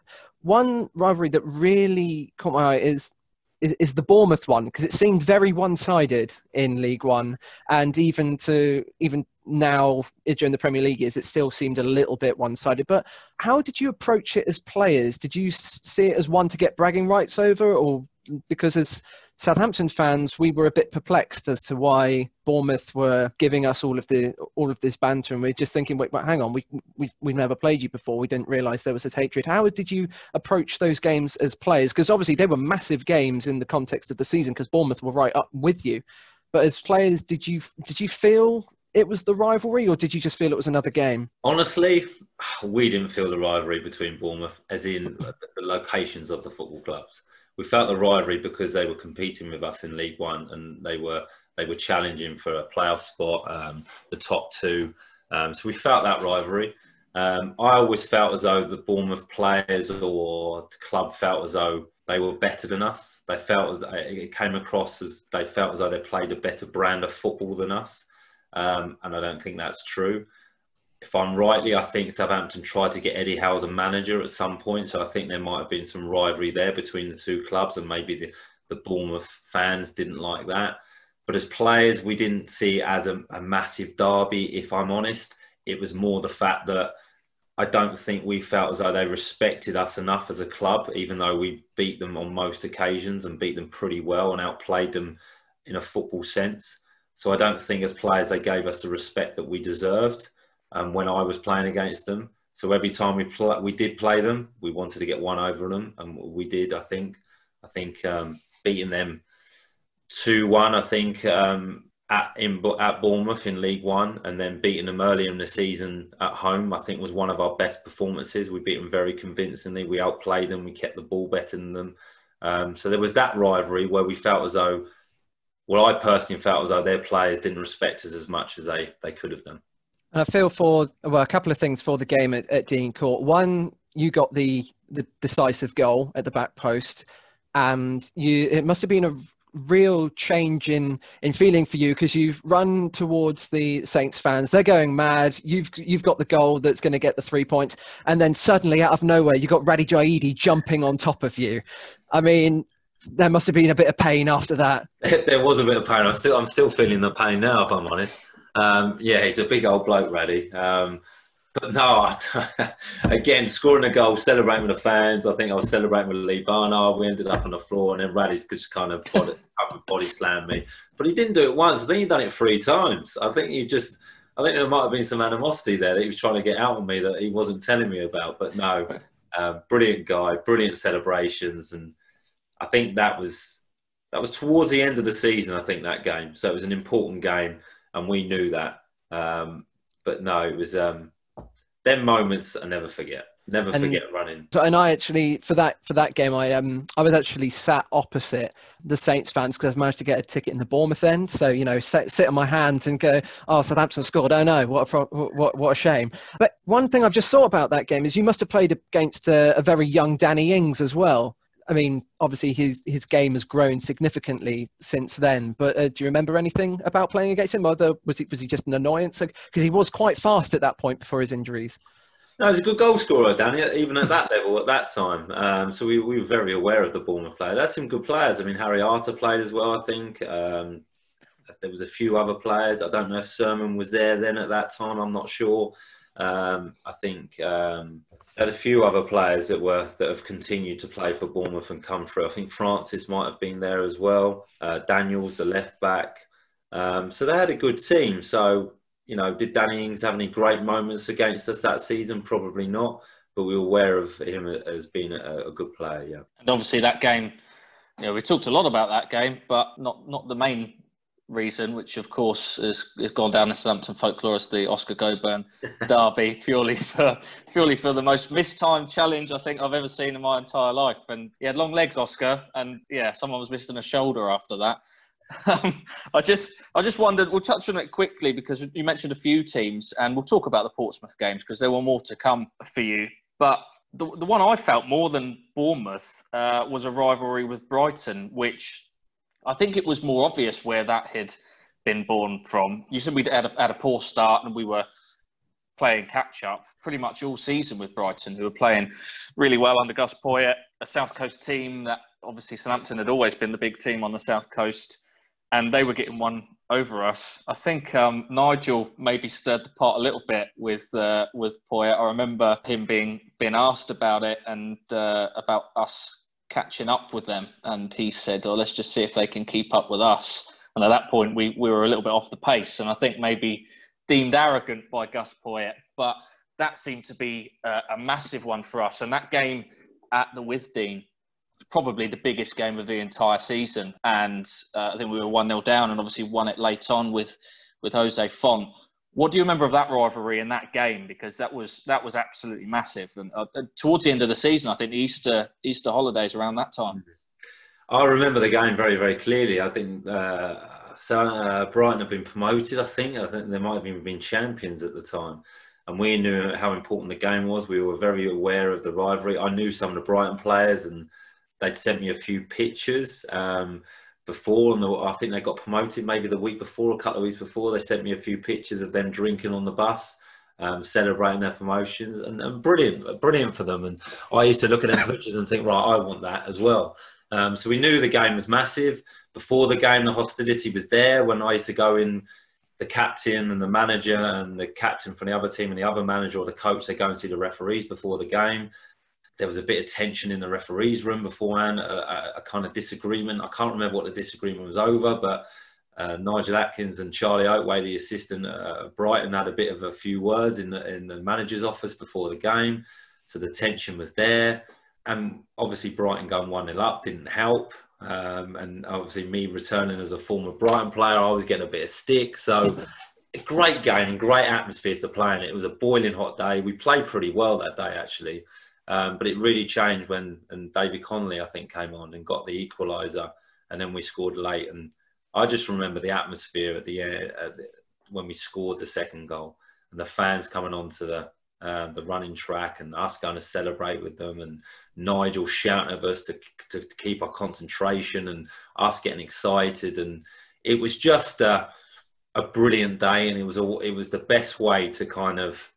Speaker 1: One rivalry that really caught my eye is is, is the Bournemouth one because it seemed very one-sided in League One, and even to even now during the Premier League years, it still seemed a little bit one-sided. But how did you approach it as players? Did you see it as one to get bragging rights over, or because as Southampton fans, we were a bit perplexed as to why Bournemouth were giving us all of the all of this banter, and we're just thinking, wait, but hang on, we we've, we've never played you before. We didn't realise there was this hatred. How did you approach those games as players? Because obviously they were massive games in the context of the season, because Bournemouth were right up with you. But as players, did you did you feel it was the rivalry, or did you just feel it was another game?
Speaker 3: Honestly, we didn't feel the rivalry between Bournemouth, as in the locations of the football clubs we felt the rivalry because they were competing with us in League One and they were they were challenging for a playoff spot, um, the top two. Um, so we felt that rivalry. Um, I always felt as though the Bournemouth players or the club felt as though they were better than us. They felt as it came across as they felt as though they played a better brand of football than us, um, and I don't think that's true if I'm rightly, I think Southampton tried to get Eddie Howe as a manager at some point. So I think there might have been some rivalry there between the two clubs, and maybe the, the Bournemouth fans didn't like that. But as players, we didn't see as a, a massive derby, if I'm honest. It was more the fact that I don't think we felt as though they respected us enough as a club, even though we beat them on most occasions and beat them pretty well and outplayed them in a football sense. So I don't think as players they gave us the respect that we deserved um, when I was playing against them. So every time we play, we did play them, we wanted to get one over them, and we did. I think. I think um, beating them two one. I think um, at in at Bournemouth in League One, and then beating them earlier in the season at home. I think was one of our best performances. We beat them very convincingly. We outplayed them. We kept the ball better than them. Um, so there was that rivalry where we felt as though, well, I personally felt as though their players didn't respect us as much as they they could have done.
Speaker 1: And I feel for well a couple of things for the game at, at Dean Court. One, you got the the decisive goal at the back post, and you it must have been a real change in in feeling for you because you've run towards the Saints fans. They're going mad. You've you've got the goal that's going to get the three points, and then suddenly out of nowhere you got Radhi Jaidi jumping on top of you. I mean, there must have been a bit of pain after that.
Speaker 3: there was a bit of pain. I'm still I'm still feeling the pain now, if I'm honest. Um, yeah, he's a big old bloke, Radhi. Um, but no, again, scoring a goal, celebrating with the fans. I think I was celebrating with Lee Barnard. We ended up on the floor, and then Radhi's just kind of body, body slammed me. But he didn't do it once. I think he'd done it three times. I think he just, I think there might have been some animosity there that he was trying to get out of me that he wasn't telling me about. But no, uh, brilliant guy, brilliant celebrations, and I think that was that was towards the end of the season. I think that game, so it was an important game, and we knew that. Um, but no, it was. Um, them moments I never forget. Never and, forget running.
Speaker 1: And I actually for that for that game I um I was actually sat opposite the Saints fans because I've managed to get a ticket in the Bournemouth end. So you know sit, sit on my hands and go oh Southampton scored oh no what a pro- what what a shame. But one thing I've just thought about that game is you must have played against a, a very young Danny Ings as well. I mean, obviously his his game has grown significantly since then. But uh, do you remember anything about playing against him? Or was he was he just an annoyance? Because he was quite fast at that point before his injuries.
Speaker 3: No, he's a good goal scorer, Danny, even at that level at that time. Um, so we, we were very aware of the Bournemouth player. That's some good players. I mean, Harry Arter played as well, I think. Um, there was a few other players. I don't know if Surman was there then at that time. I'm not sure. Um, I think um, had a few other players that were that have continued to play for Bournemouth and come through. I think Francis might have been there as well. Uh, Daniels, the left back. Um, so they had a good team. So you know, did Danny Ings have any great moments against us that season? Probably not. But we were aware of him as being a, a good player. Yeah.
Speaker 2: And obviously that game. You know, we talked a lot about that game, but not not the main reason, which of course has, gone down in Southampton folklore as the Oscar Gobern derby, purely for purely for the most mistimed challenge I think I've ever seen in my entire life. And he had long legs, Oscar, and yeah, someone was missing a shoulder after that. Um, I just I just wondered. We'll touch on it quickly because you mentioned a few teams, and we'll talk about the Portsmouth games because there were more to come for you. But the, the one I felt more than Bournemouth uh, was a rivalry with Brighton, which I think it was more obvious where that had been born from. You said we'd had a, had a poor start and we were playing catch up pretty much all season with Brighton, who were playing really well under Gus Poyet, a South Coast team that obviously Southampton had always been the big team on the South Coast, and they were getting one over us. I think um, Nigel maybe stirred the pot a little bit with uh, with Poyet. I remember him being being asked about it and uh, about us catching up with them. And he said, "Oh, let's just see if they can keep up with us." And at that point, we, we were a little bit off the pace, and I think maybe deemed arrogant by Gus Poyet. But that seemed to be a, a massive one for us. And that game at the With Withdean, probably the biggest game of the entire season. And uh, I think we were one 0 down, and obviously won it late on with with Jose Fonte. What do you remember of that rivalry in that game? Because that was that was absolutely massive. And uh, towards the end of the season, I think the Easter Easter holidays around that time.
Speaker 3: I remember the game very very clearly. I think uh, so, uh, Brighton have been promoted. I think I think they might have even been champions at the time, and we knew how important the game was. We were very aware of the rivalry. I knew some of the Brighton players, and they'd sent me a few pictures. Um, before, and the, I think they got promoted maybe the week before, a couple of weeks before. They sent me a few pictures of them drinking on the bus, um, celebrating their promotions, and, and, brilliant, brilliant for them. And I used to look at them pictures and think, right, I want that as well. Um, so we knew the game was massive. Before the game, the hostility was there. When I used to go in, the captain and the manager and the captain from the other team and the other manager or the coach, they go and see the referees before the game there was a bit of tension in the referees' room beforehand, a, a, a, kind of disagreement. I can't remember what the disagreement was over, but uh, Nigel Adkins and Charlie Oatway, the assistant at Brighton, had a bit of a few words in the in the manager's office before the game, so the tension was there. And obviously, Brighton going one 0 up didn't help. Um, and obviously, me returning as a former Brighton player, I was getting a bit of stick. So, a great game, great atmosphere to play in. It was a boiling hot day. We played pretty well that day, actually. Um, but it really changed when and David Connolly, I think, came on and got the equaliser, and then we scored late. And I just remember the atmosphere at the end when we scored the second goal, and the fans coming onto the uh, the running track, and us going to celebrate with them, and Nigel shouting at us to, to, to keep our concentration, and us getting excited, and it was just a, a brilliant day, and it was a, it was the best way to kind of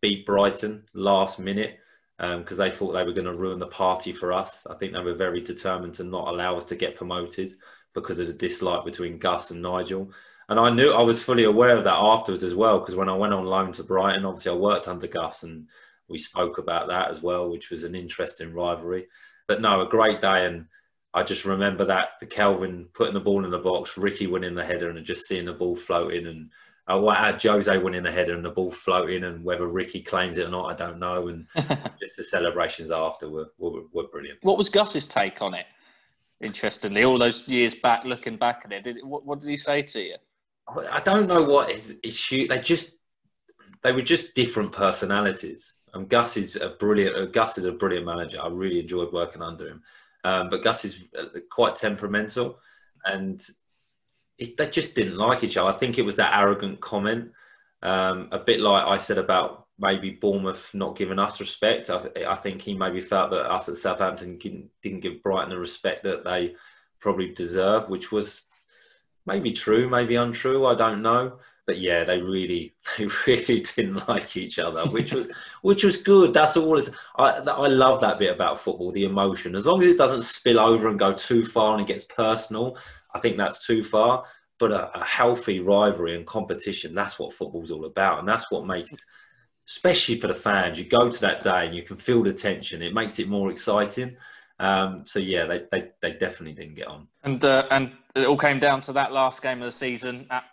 Speaker 3: beat Brighton last minute because um, they thought they were going to ruin the party for us. I think they were very determined to not allow us to get promoted because of the dislike between Gus and Nigel. And I knew I was fully aware of that afterwards as well because when I went on loan to Brighton, obviously I worked under Gus and we spoke about that as well, which was an interesting rivalry. But no, a great day, and I just remember that the Kelvin putting the ball in the box, Rickie winning the header, and just seeing the ball floating and well, had Jose winning the header and the ball floating, and whether Rickie claims it or not, I don't know. And just the celebrations after were, were, were brilliant.
Speaker 2: What was Gus's take on it? Interestingly, all those years back, looking back at it, did, what, what did he say to you?
Speaker 3: I don't know what his issue. They just they were just different personalities. And Gus is a brilliant. Uh, Gus is a brilliant manager. I really enjoyed working under him. Um, but Gus is uh, quite temperamental, and it, they just didn't like each other. I think it was that arrogant comment, um, a bit like I said about maybe Bournemouth not giving us respect. I, I, think he maybe felt that us at Southampton didn't, didn't give Brighton the respect that they probably deserve, which was maybe true, maybe untrue. I don't know. But yeah, they really, they really didn't like each other, which was, which was good. That's all. It's, I, I love that bit about football, the emotion. As long as it doesn't spill over and go too far and it gets personal, I think that's too far. But a, a healthy rivalry and competition, that's what football's all about. And that's what makes, especially for the fans, you go to that day and you can feel the tension. It makes it more exciting. Um, so yeah, they, they, they definitely didn't get on.
Speaker 2: And uh, and it all came down to that last game of the season at,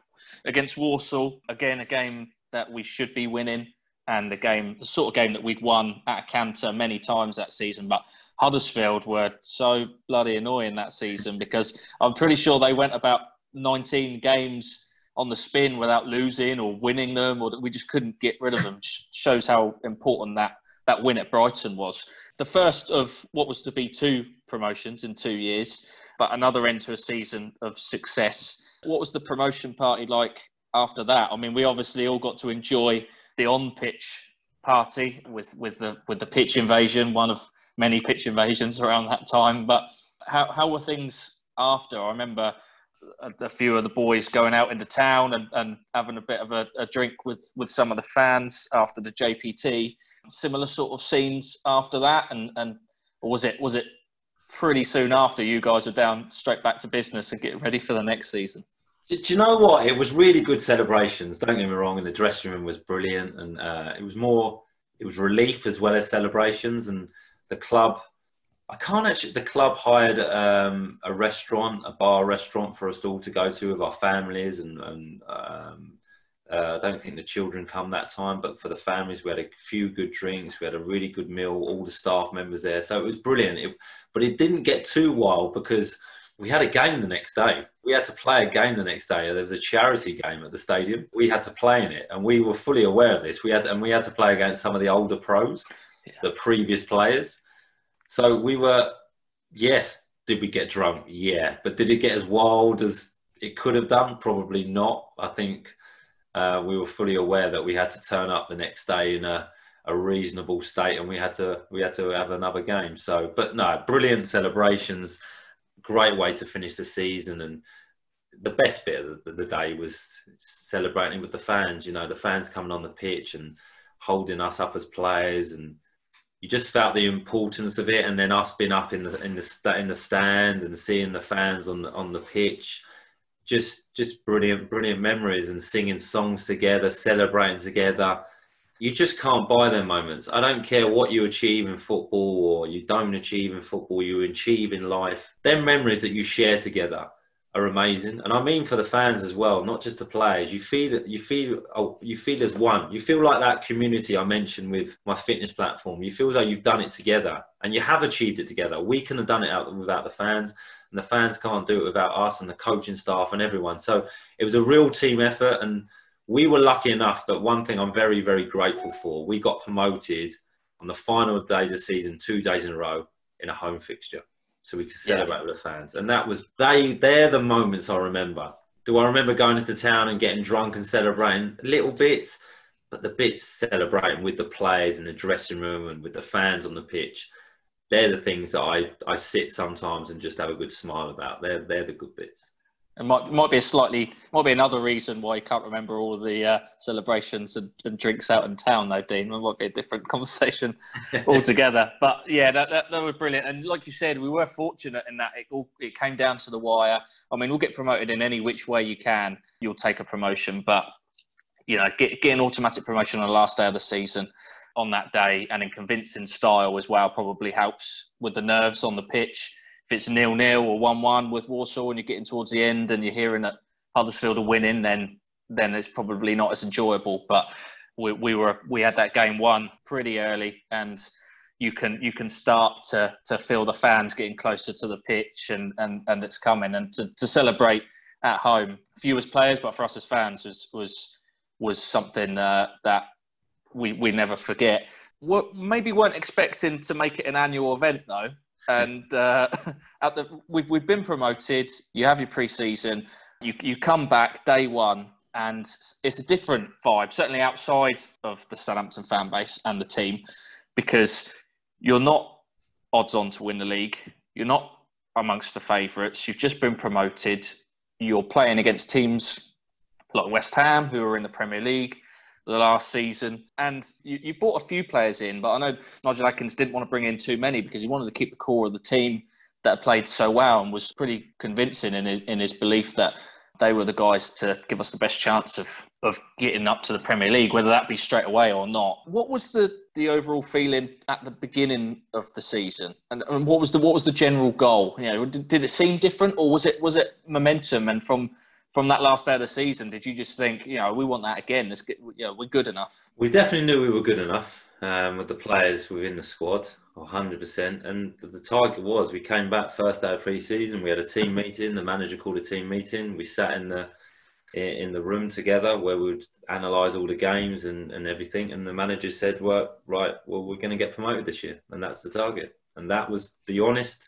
Speaker 2: against Walsall. Again, a game that we should be winning, and the game, the sort of game that we'd won at a canter many times that season. But Huddersfield were so bloody annoying that season because I'm pretty sure they went about 19 games on the spin without losing or winning them, or that we just couldn't get rid of them. Shows how important that that win at Brighton was. The first of what was to be two promotions in two years, but another end to a season of success. What was the promotion party like after that? I mean, we obviously all got to enjoy the on-pitch party with with the with the pitch invasion, one of many pitch invasions around that time. But how, how were things after? I remember a, a, few of the boys going out into town and, and having a bit of a, a, drink with, with some of the fans after the JPT. Similar sort of scenes after that, and, and was it was it pretty soon after you guys were down straight back to business and getting ready for the next season?
Speaker 3: Do you know what? It was really good celebrations. Don't get me wrong, and the dressing room was brilliant, and uh, it was more it was relief as well as celebrations, and the club. I can't actually. The club hired um, a restaurant, a bar restaurant for us all to go to with our families, and, and um, uh, I don't think the children come that time, but for the families, we had a few good drinks. We had a really good meal. All the staff members there, so it was brilliant. It, but it didn't get too wild because we had a game the next day. We had to play a game the next day. There was a charity game at the stadium. We had to play in it, and we were fully aware of this. We had and we had to play against some of the older pros the previous players. So we were, yes, did we get drunk? Yeah. But did it get as wild as it could have done? Probably not. I think uh, we were fully aware that we had to turn up the next day in a, a reasonable state and we had to we had to have another game. So but no, brilliant celebrations, great way to finish the season and the best bit of the, day was celebrating with the fans. You know, the fans coming on the pitch and holding us up as players and you just felt the importance of it, and then us being up in the in the in the stand and seeing the fans on the on the pitch, just just brilliant brilliant memories and singing songs together, celebrating together. You just can't buy them moments. I don't care what you achieve in football or you don't achieve in football, you achieve in life. Them memories that you share together are amazing, and I mean for the fans as well, not just the players. You feel you feel oh, you feel as one. You feel like that community I mentioned with my fitness platform. You feel like you've done it together, and you have achieved it together. We couldn't have done it out without the fans, and the fans can't do it without us and the coaching staff and everyone. So it was a real team effort, and we were lucky enough that one thing I'm very very grateful for. We got promoted on the final day of the season, two days in a row in a home fixture so we could celebrate yeah. with the fans. And that was they they're the moments I remember. Do I remember going into town and getting drunk and celebrating little bits? But the bits celebrating with the players in the dressing room and with the fans on the pitch, they're the things that I, I sit sometimes and just have a good smile about. They're they're the good bits.
Speaker 2: It might might be a slightly might be another reason why you can't remember all the uh, celebrations and, and, drinks out in town, though, Dean. It might be a different conversation altogether. but yeah, that, that, that was brilliant. And like you said, we were fortunate in that it all it came down to the wire. I mean, we'll get promoted in any which way you can. You'll take a promotion, but you know, get get an automatic promotion on the last day of the season on that day and in convincing style as well probably helps with the nerves on the pitch it's nil nil or one one with Walsall, and you're getting towards the end and you're hearing that Huddersfield are winning, then then it's probably not as enjoyable. But we, we were we had that game won pretty early, and you can you can start to to feel the fans getting closer to the pitch and and and it's coming and to, to celebrate at home. For you as players, but for us as fans was was was something uh, that we we never forget. What maybe weren't expecting to make it an annual event though and uh, at the we've we've been promoted. You have your pre-season. You you come back day one, and it's a different vibe. Certainly outside of the Southampton fan base and the team, because you're not odds on to win the league. You're not amongst the favourites. You've just been promoted. You're playing against teams like West Ham, who are in the Premier League the last season. And you, you brought a few players in, but I know Nigel Adkins didn't want to bring in too many because he wanted to keep the core of the team that played so well and was pretty convincing in his, in his belief that they were the guys to give us the best chance of of getting up to the Premier League, whether that be straight away or not. What was the, the overall feeling at the beginning of the season, and, and what was the what was the general goal? You know, did, did, it seem different, or was it was it momentum? And from from that last day of the season, did you just think, you know, we want that again? Get, you know, we're good enough.
Speaker 3: We definitely knew we were good enough um, with the players within the squad, 100%. And the target was we came back first day of pre-season. We had a team meeting. The manager called a team meeting. We sat in the in the room together where we would analyse all the games and, and everything. And the manager said, "Well, right, well, we're going to get promoted this year, and that's the target." And that was the honest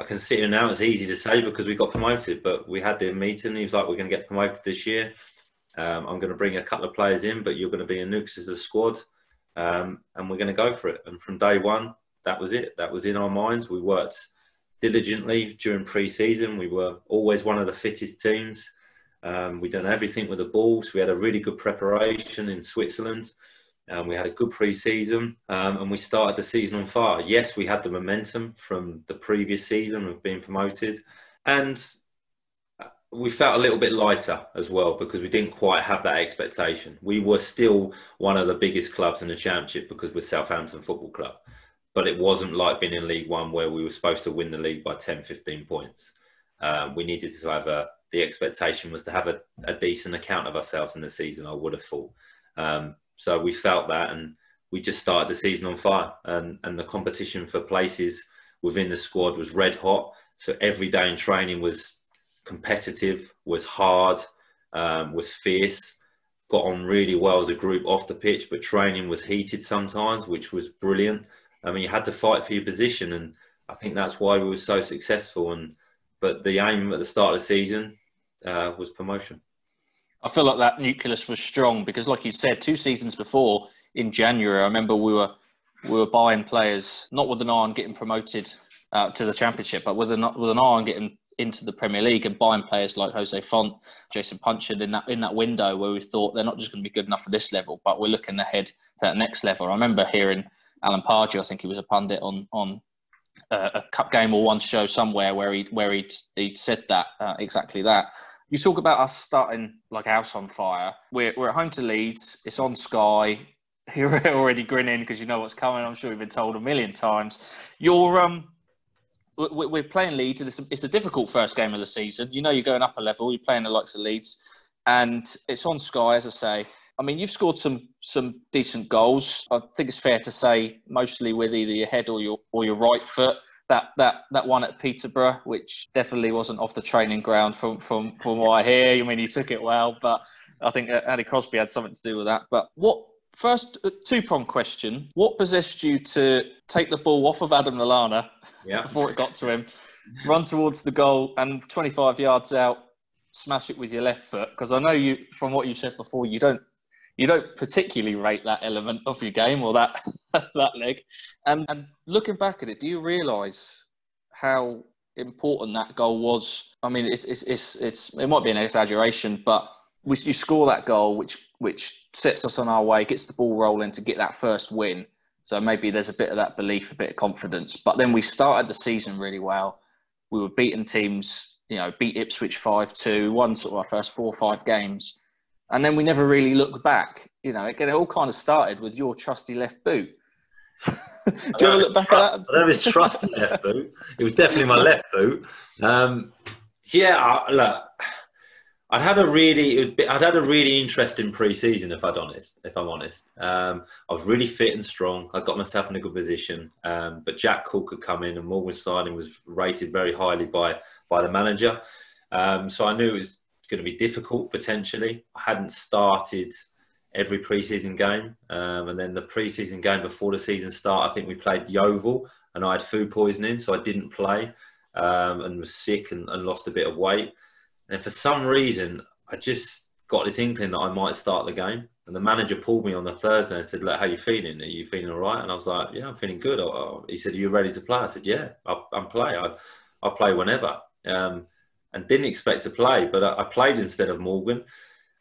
Speaker 3: I can sit here now. It's easy to say because we got promoted, but we had the meeting. He was like, "We're going to get promoted this year. Um, I'm going to bring a couple of players in, but you're going to be a nucleus of the squad, um, and we're going to go for it." And from day one, that was it. That was in our minds. We worked diligently during pre-season. We were always one of the fittest teams. Um, we done everything with the ball, so we had a really good preparation in Switzerland. Um, we had a good pre-season um, and we started the season on fire. Yes, we had the momentum from the previous season of being promoted, and uh, we felt a little bit lighter as well because we didn't quite have that expectation. We were still one of the biggest clubs in the championship because we're Southampton Football Club, but it wasn't like being in League One where we were supposed to win the league by 10, 15 points. Um, we needed to have a. The expectation was to have a, a decent account of ourselves in the season. I would have thought. So we felt that, and we just started the season on fire. And and the competition for places within the squad was red hot. So every day in training was competitive, was hard, um, was fierce. Got on really well as a group off the pitch, but training was heated sometimes, which was brilliant. I mean, you had to fight for your position, and I think that's why we were so successful. And but the aim at the start of the season uh, was promotion.
Speaker 2: I feel like that nucleus was strong because, like you said, two seasons before in January, I remember we were we were buying players not with an eye on getting promoted uh, to the championship, but with an with an eye on getting into the Premier League and buying players like Jose Fonte, Jason Puncheon in that in that window where we thought they're not just going to be good enough for this level, but we're looking ahead to that next level. I remember hearing Alan Pardew, I think he was a pundit on on uh, a cup game or one show somewhere where he where he'd, he'd said that uh, exactly that. You talk about us starting like house on fire. We're, we're at home to Leeds. It's on Sky. You're already grinning because you know what's coming. I'm sure you've been told a million times. You're um, we're playing Leeds, and it's a, it's a difficult first game of the season. You know, you're going up a level. You're playing the likes of Leeds, and it's on Sky, as I say. I mean, you've scored some some decent goals. I think it's fair to say, mostly with either your head or your or your right foot. That that that one at Peterborough, which definitely wasn't off the training ground from from from what I hear. I mean, you took it well, but I think Andy Crosby had something to do with that. But what first two prong question: What possessed you to take the ball off of Adam Lallana
Speaker 3: yeah.
Speaker 2: before it got to him, run towards the goal, and 25 yards out, smash it with your left foot? Because I know you, from what you said before, you don't you don't particularly rate that element of your game or that that leg. And, and looking back at it, do you realise how important that goal was? I mean, it's, it's, it's, it's, it might be an exaggeration, but we, you score that goal, which which sets us on our way, gets the ball rolling to get that first win. So maybe there's a bit of that belief, a bit of confidence. But then we started the season really well. We were beating teams, you know, beat Ipswich 5 2, won sort of our first four or five games. And then we never really looked back. You know, it, it all kind of started with your trusty left boot. Do you want to look back
Speaker 3: trust,
Speaker 2: at that?
Speaker 3: I don't know if it's trusty left boot. It was definitely my left boot. Um, yeah, I, look, I'd had a really, be, I'd had a really interesting pre-season, if I'd honest, if I'm honest. Um, I was really fit and strong. I got myself in a good position. Um, but Jack Cork had come in, and Morgan signing was rated very highly by by the manager. Um, so I knew it was going to be difficult potentially. I hadn't started every pre-season game, um, and then the pre-season game before the season start, I think we played Yeovil, and I had food poisoning, so I didn't play um, and was sick and, and lost a bit of weight. And for some reason, I just got this inkling that I might start the game. And the manager pulled me on the Thursday and said, "Look, how you feeling? Are you feeling all right?" And I was like, "Yeah, I'm feeling good." He said, "Are you ready to play?" I said, "Yeah, I'll, i play. I, I'll play whenever." Um, and didn't expect to play, but I, I played instead of Morgan.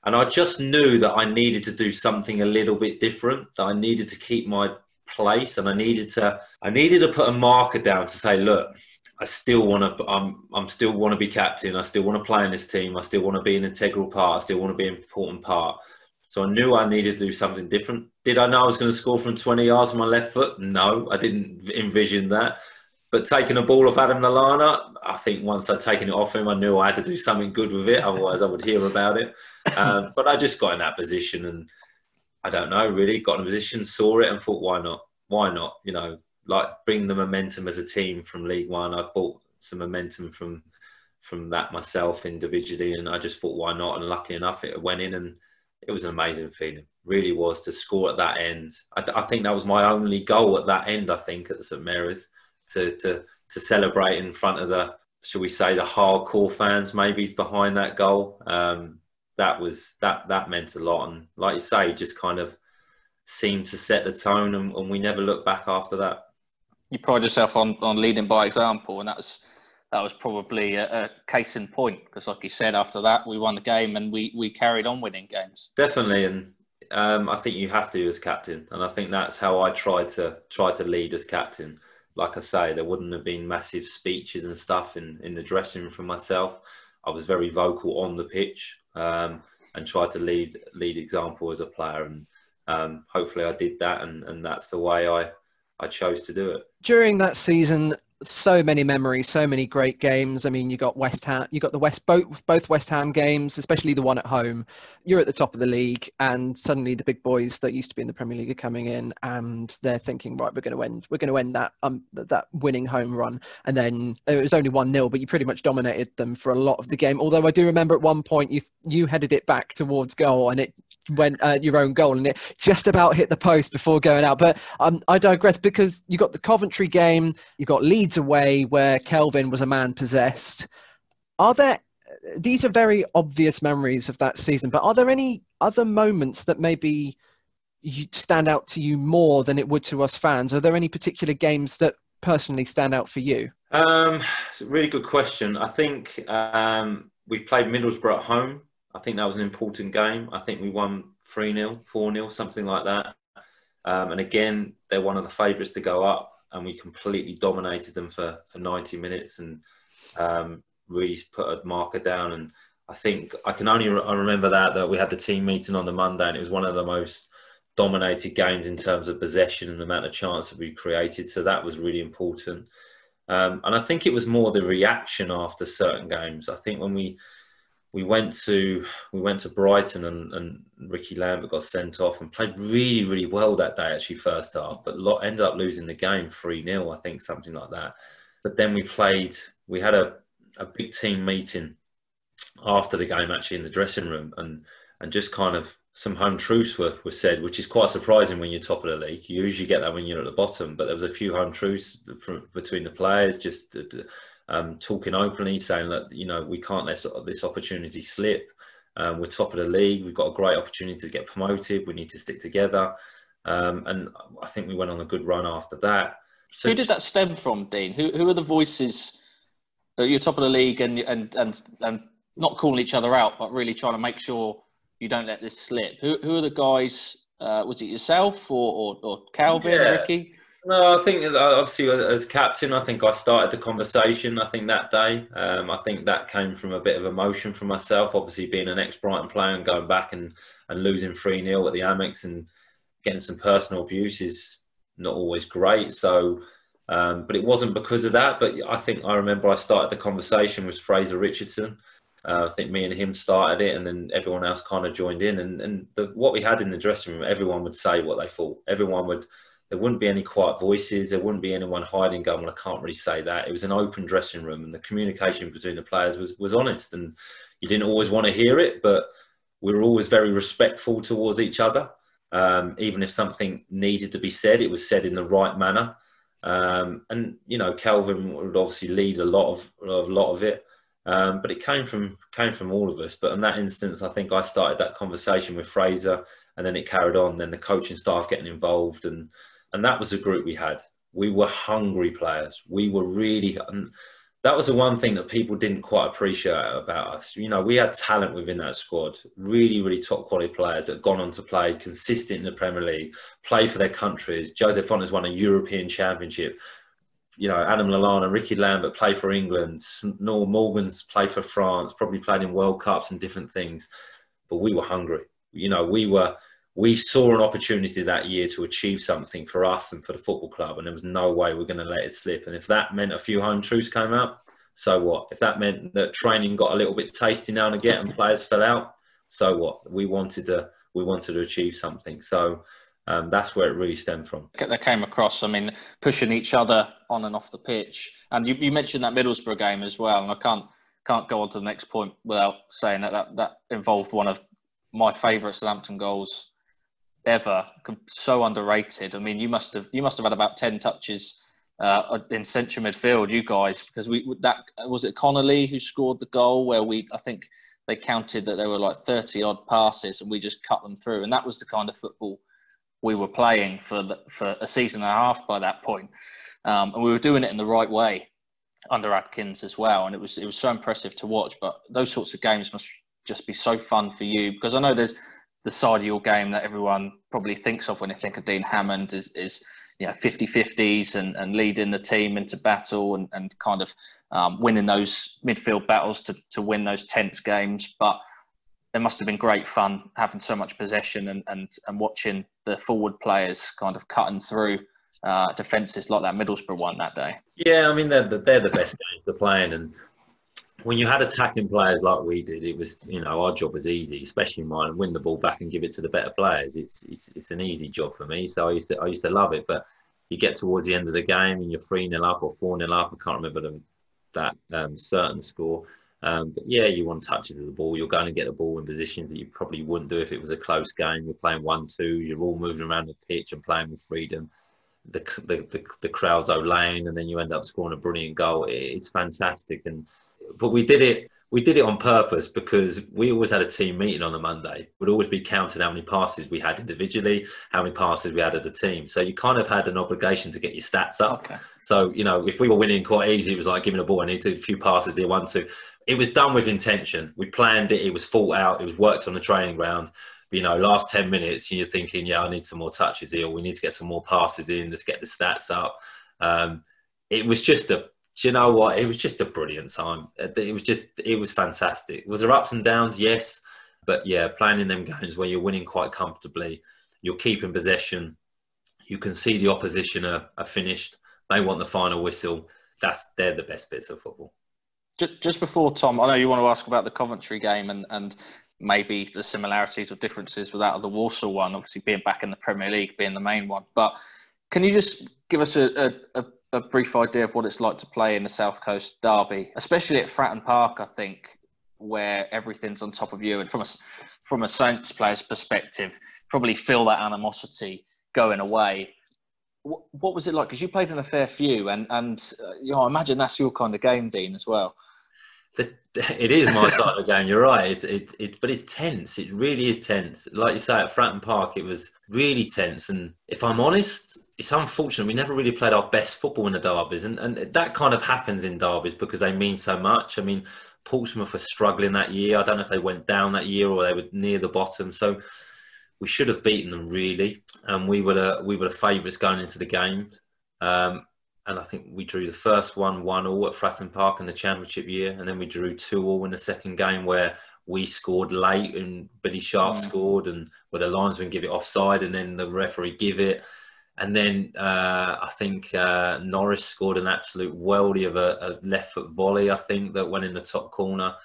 Speaker 3: And I just knew that I needed to do something a little bit different. That I needed to keep my place, and I needed to I needed to put a marker down to say, "Look, I still want to. I'm. I'm still want to be captain. I still want to play in this team. I still want to be an integral part. I still want to be an important part. So I knew I needed to do something different. Did I know I was going to score from 20 yards on my left foot? No, I didn't envision that. But taking a ball off Adam Lallana, I think once I'd taken it off him, I knew I had to do something good with it. Otherwise, I would hear about it. Um, but I just got in that position, and I don't know really. Got in a position, saw it, and thought, why not? Why not? You know, like bring the momentum as a team from League One. I bought some momentum from from that myself individually, and I just thought, why not? And lucky enough, it went in, and it was an amazing feeling. Really was to score at that end. I, I think that was my only goal at that end. I think at St Mary's to to to celebrate in front of the, shall we say, the hardcore fans maybe behind that goal. Um, that was that that meant a lot, and like you say, just kind of seemed to set the tone, and, and we never looked back after that
Speaker 2: you pride yourself on, on leading by example, and that's that was probably a, a case in point because, like you said, after that we won the game and we we carried on winning games.
Speaker 3: Definitely, and um, I think you have to as captain, and I think that's how I tried to try to lead as captain. Like I say, there wouldn't have been massive speeches and stuff in in the dressing room for myself. I was very vocal on the pitch um, and tried to lead lead example as a player, and um, hopefully I did that, and, and that's the way I I chose to do it.
Speaker 1: During that season, so many memories, so many great games. I mean, you got West Ham, you got the West both both West Ham games, especially the one at home. You're at the top of the league, and suddenly the big boys that used to be in the Premier League are coming in, and they're thinking, right, we're going to end, we're going to end that um that winning home run, and then it was only one 0 but you pretty much dominated them for a lot of the game. Although I do remember at one point you you headed it back towards goal, and it went uh, your own goal, and it just about hit the post before going out. But um, I digress because you got the Coventry game, you got Leeds away where Kelvin was a man possessed. Are there? These are very obvious memories of that season, but are there any other moments that maybe stand out to you more than it would to us fans? Are there any particular games that personally stand out for you?
Speaker 3: Um, really good question. I think um, we played Middlesbrough at home I think that was an important game. I think we won 3 0, 4 0, something like that. Um, and again, they're one of the favourites to go up, and we completely dominated them for, for 90 minutes and um, really put a marker down. And I think I can only re- I remember that that we had the team meeting on the Monday, and it was one of the most dominated games in terms of possession and the amount of chance that we created. So that was really important. Um, and I think it was more the reaction after certain games. I think when we we went to we went to Brighton and, and Rickie Lambert got sent off and played really really well that day actually first half, but ended up losing the game three 0 I think something like that. But then we played. We had a a big team meeting after the game actually in the dressing room and and just kind of some home truths were, were said, which is quite surprising when you're top of the league. You usually get that when you're at the bottom, but there was a few home truths from, between the players, just uh, um, talking openly, saying that you know we can't let this opportunity slip. Um, we're top of the league. We've got a great opportunity to get promoted. We need to stick together. Um, and I think we went on a good run after that.
Speaker 2: So, who did that stem from, Dean? Who, who are the voices? You're top of the league and and and and not calling each other out, but really trying to make sure you don't let this slip. Who, who are the guys? Uh, was it yourself or, or, or Kelvin, yeah. Rickie?
Speaker 3: No, I think uh, obviously as captain, I think I started the conversation. I think that day, um, I think that came from a bit of emotion from myself. Obviously, being an ex-Brighton player and going back and, and losing three 0 at the Amex and getting some personal abuse is not always great. So, um, but it wasn't because of that. But I think I remember I started the conversation with Fraser Richardson. Uh, I think me and him started it, and then everyone else kind of joined in. And and the, what we had in the dressing room, everyone would say what they thought. Everyone would. There wouldn't be any quiet voices. There wouldn't be anyone hiding, going, "Well, I can't really say that." It was an open dressing room, and the communication between the players was was honest. And you didn't always want to hear it, but we were always very respectful towards each other. Um, even if something needed to be said, it was said in the right manner. Um, and you know, Kelvin would obviously lead a lot of a lot of it. Um, but it came from came from all of us. But in that instance, I think I started that conversation with Fraser, and then it carried on. Then the coaching staff getting involved, and and that was the group we had. We were hungry players. We were really. That was the one thing that people didn't quite appreciate about us. You know, we had talent within that squad, really, really top quality players that had gone on to play consistent in the Premier League, play for their countries. Jose has won a European Championship you know, Adam Lallana, Rickie Lambert play for England, Noel Morgan's play for France, probably played in World Cups and different things. But we were hungry. You know, we were we saw an opportunity that year to achieve something for us and for the football club, and there was no way we're going to let it slip. And if that meant a few home truths came out, so what? If that meant that training got a little bit tasty now and again and players fell out, so what? We wanted to we wanted to achieve something. So um, that's where it really stemmed from.
Speaker 2: They came across, I mean, pushing each other on and off the pitch. And you, you mentioned that Middlesbrough game as well, and I can't can't go on to the next point without saying that that, that involved one of my favourite Southampton goals ever. So underrated. I mean, you must have you must have had about ten touches uh, in central midfield, you guys, because we that was it Connolly who scored the goal where we I think they counted that there were like thirty odd passes and we just cut them through, and that was the kind of football we were playing for the, for a season and a half by that point. Um, and we were doing it in the right way under Adkins as well, and it was it was so impressive to watch. But those sorts of games must just be so fun for you because I know there's the side of your game that everyone probably thinks of when they think of Dean Hammond is is you know 50-50s and, and leading the team into battle and, and kind of um, winning those midfield battles to, to win those tense games. But it must have been great fun having so much possession and, and, and watching the forward players kind of cutting through uh, defences like that Middlesbrough one that day.
Speaker 3: Yeah, I mean they're the, they're the best games to playing, and when you had attacking players like we did, it was you know our job was easy, especially mine. Win the ball back and give it to the better players. It's it's, it's an easy job for me, so I used to I used to love it. But you get towards the end of the game and you're three 0 up or four 0 up. I can't remember the, that um, certain score um, but yeah, you want touches of the ball. You're going to get the ball in positions that you probably wouldn't do if it was a close game. You're playing one-two. You're all moving around the pitch and playing with freedom. The the the, the crowd's olaying, and then you end up scoring a brilliant goal. It's fantastic. And but we did it. We did it on purpose because we always had a team meeting on a Monday. We'd always be counting how many passes we had individually, how many passes we had as a team. So you kind of had an obligation to get your stats up. Okay. So, you know, if we were winning quite easy, it was like giving a ball, I need to a few passes here, one, two it was done with intention. We planned it. It was thought out. It was worked on the training ground. You know, last ten minutes, you're thinking, yeah, I need some more touches here. We need to get some more passes in. Let's get the stats up. Um, it was just a, you know what? It was just a brilliant time. It was just, it was fantastic. Was there ups and downs? Yes, but yeah, playing in them games where you're winning quite comfortably, you're keeping possession. You can see the opposition are, are finished. They want the final whistle that's they're the best bits of football.
Speaker 2: Just before Tom, I know you want to ask about the Coventry game and and maybe the similarities or differences with that of the Walsall one, obviously being back in the Premier League, being the main one. But can you just give us a, a, a brief idea of what it's like to play in the South Coast derby, especially at Fratton Park, I think, where everything's on top of you. And from a, from a Saints player's perspective, probably feel that animosity going away. What, what was it like? Because you played in a fair few, and, and uh, you know, I imagine that's your kind of game, Dean, as well.
Speaker 3: The, it is my type of game. You're right. It's it, it, but it's tense. It really is tense. Like you say, at Fratton Park, it was really tense. And if I'm honest, it's unfortunate we never really played our best football in the derbies, and, and that kind of happens in derbies because they mean so much. I mean, Portsmouth were struggling that year. I don't know if they went down that year or they were near the bottom. So we should have beaten them really, and we were the we were the favourites going into the game. Um, and I think we drew the first one one all at Fratton Park in the Championship year, and then we drew two all in the second game where we scored late and Billy Sharp mm. scored, and where the linesman give it offside, and then the referee give it. And then uh, I think uh, Norris scored an absolute weldy of a, a, left foot volley. I think that went in the top corner,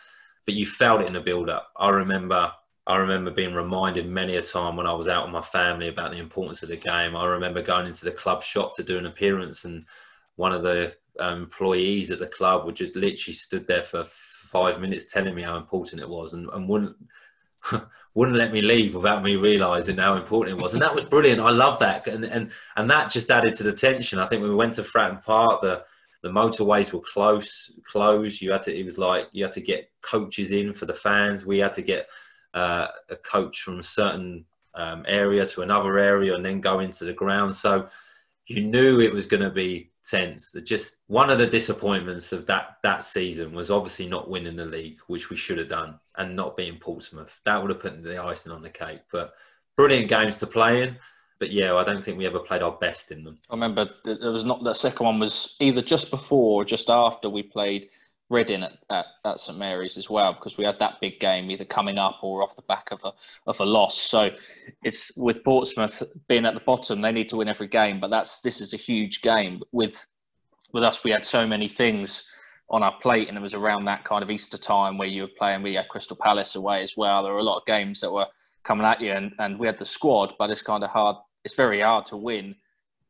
Speaker 3: but you felt it in the build up. I remember. I remember being reminded many a time when I was out with my family about the importance of the game. I remember going into the club shop to do an appearance, and one of the um, employees at the club would just literally stood there for five minutes telling me how important it was, and, and wouldn't wouldn't let me leave without me realizing how important it was. And that was brilliant. I love that. And and and that just added to the tension. I think when we went to fratton park the the motorways were close closed. You had to it was like you had to get coaches in for the fans. We had to get uh, a coach from a certain um, area to another area and then go into the ground. So you knew it was going to be tense. Just one of the disappointments of that that season was obviously not winning the league, which we should have done, and not being Portsmouth. That would have put the icing on the cake. But brilliant games to play in. But yeah, I don't think we ever played our best in them.
Speaker 2: I remember there was not the second one was either just before or just after we played Reading at, at, at, St Mary's as well because we had that big game either coming up or off the back of a of a loss. So it's with Portsmouth being at the bottom, they need to win every game. But that's this is a huge game with with us. We had so many things on our plate, and it was around that kind of Easter time where you were playing. We had Crystal Palace away as well. There were a lot of games that were coming at you, and, and we had the squad, but it's kind of hard. It's very hard to win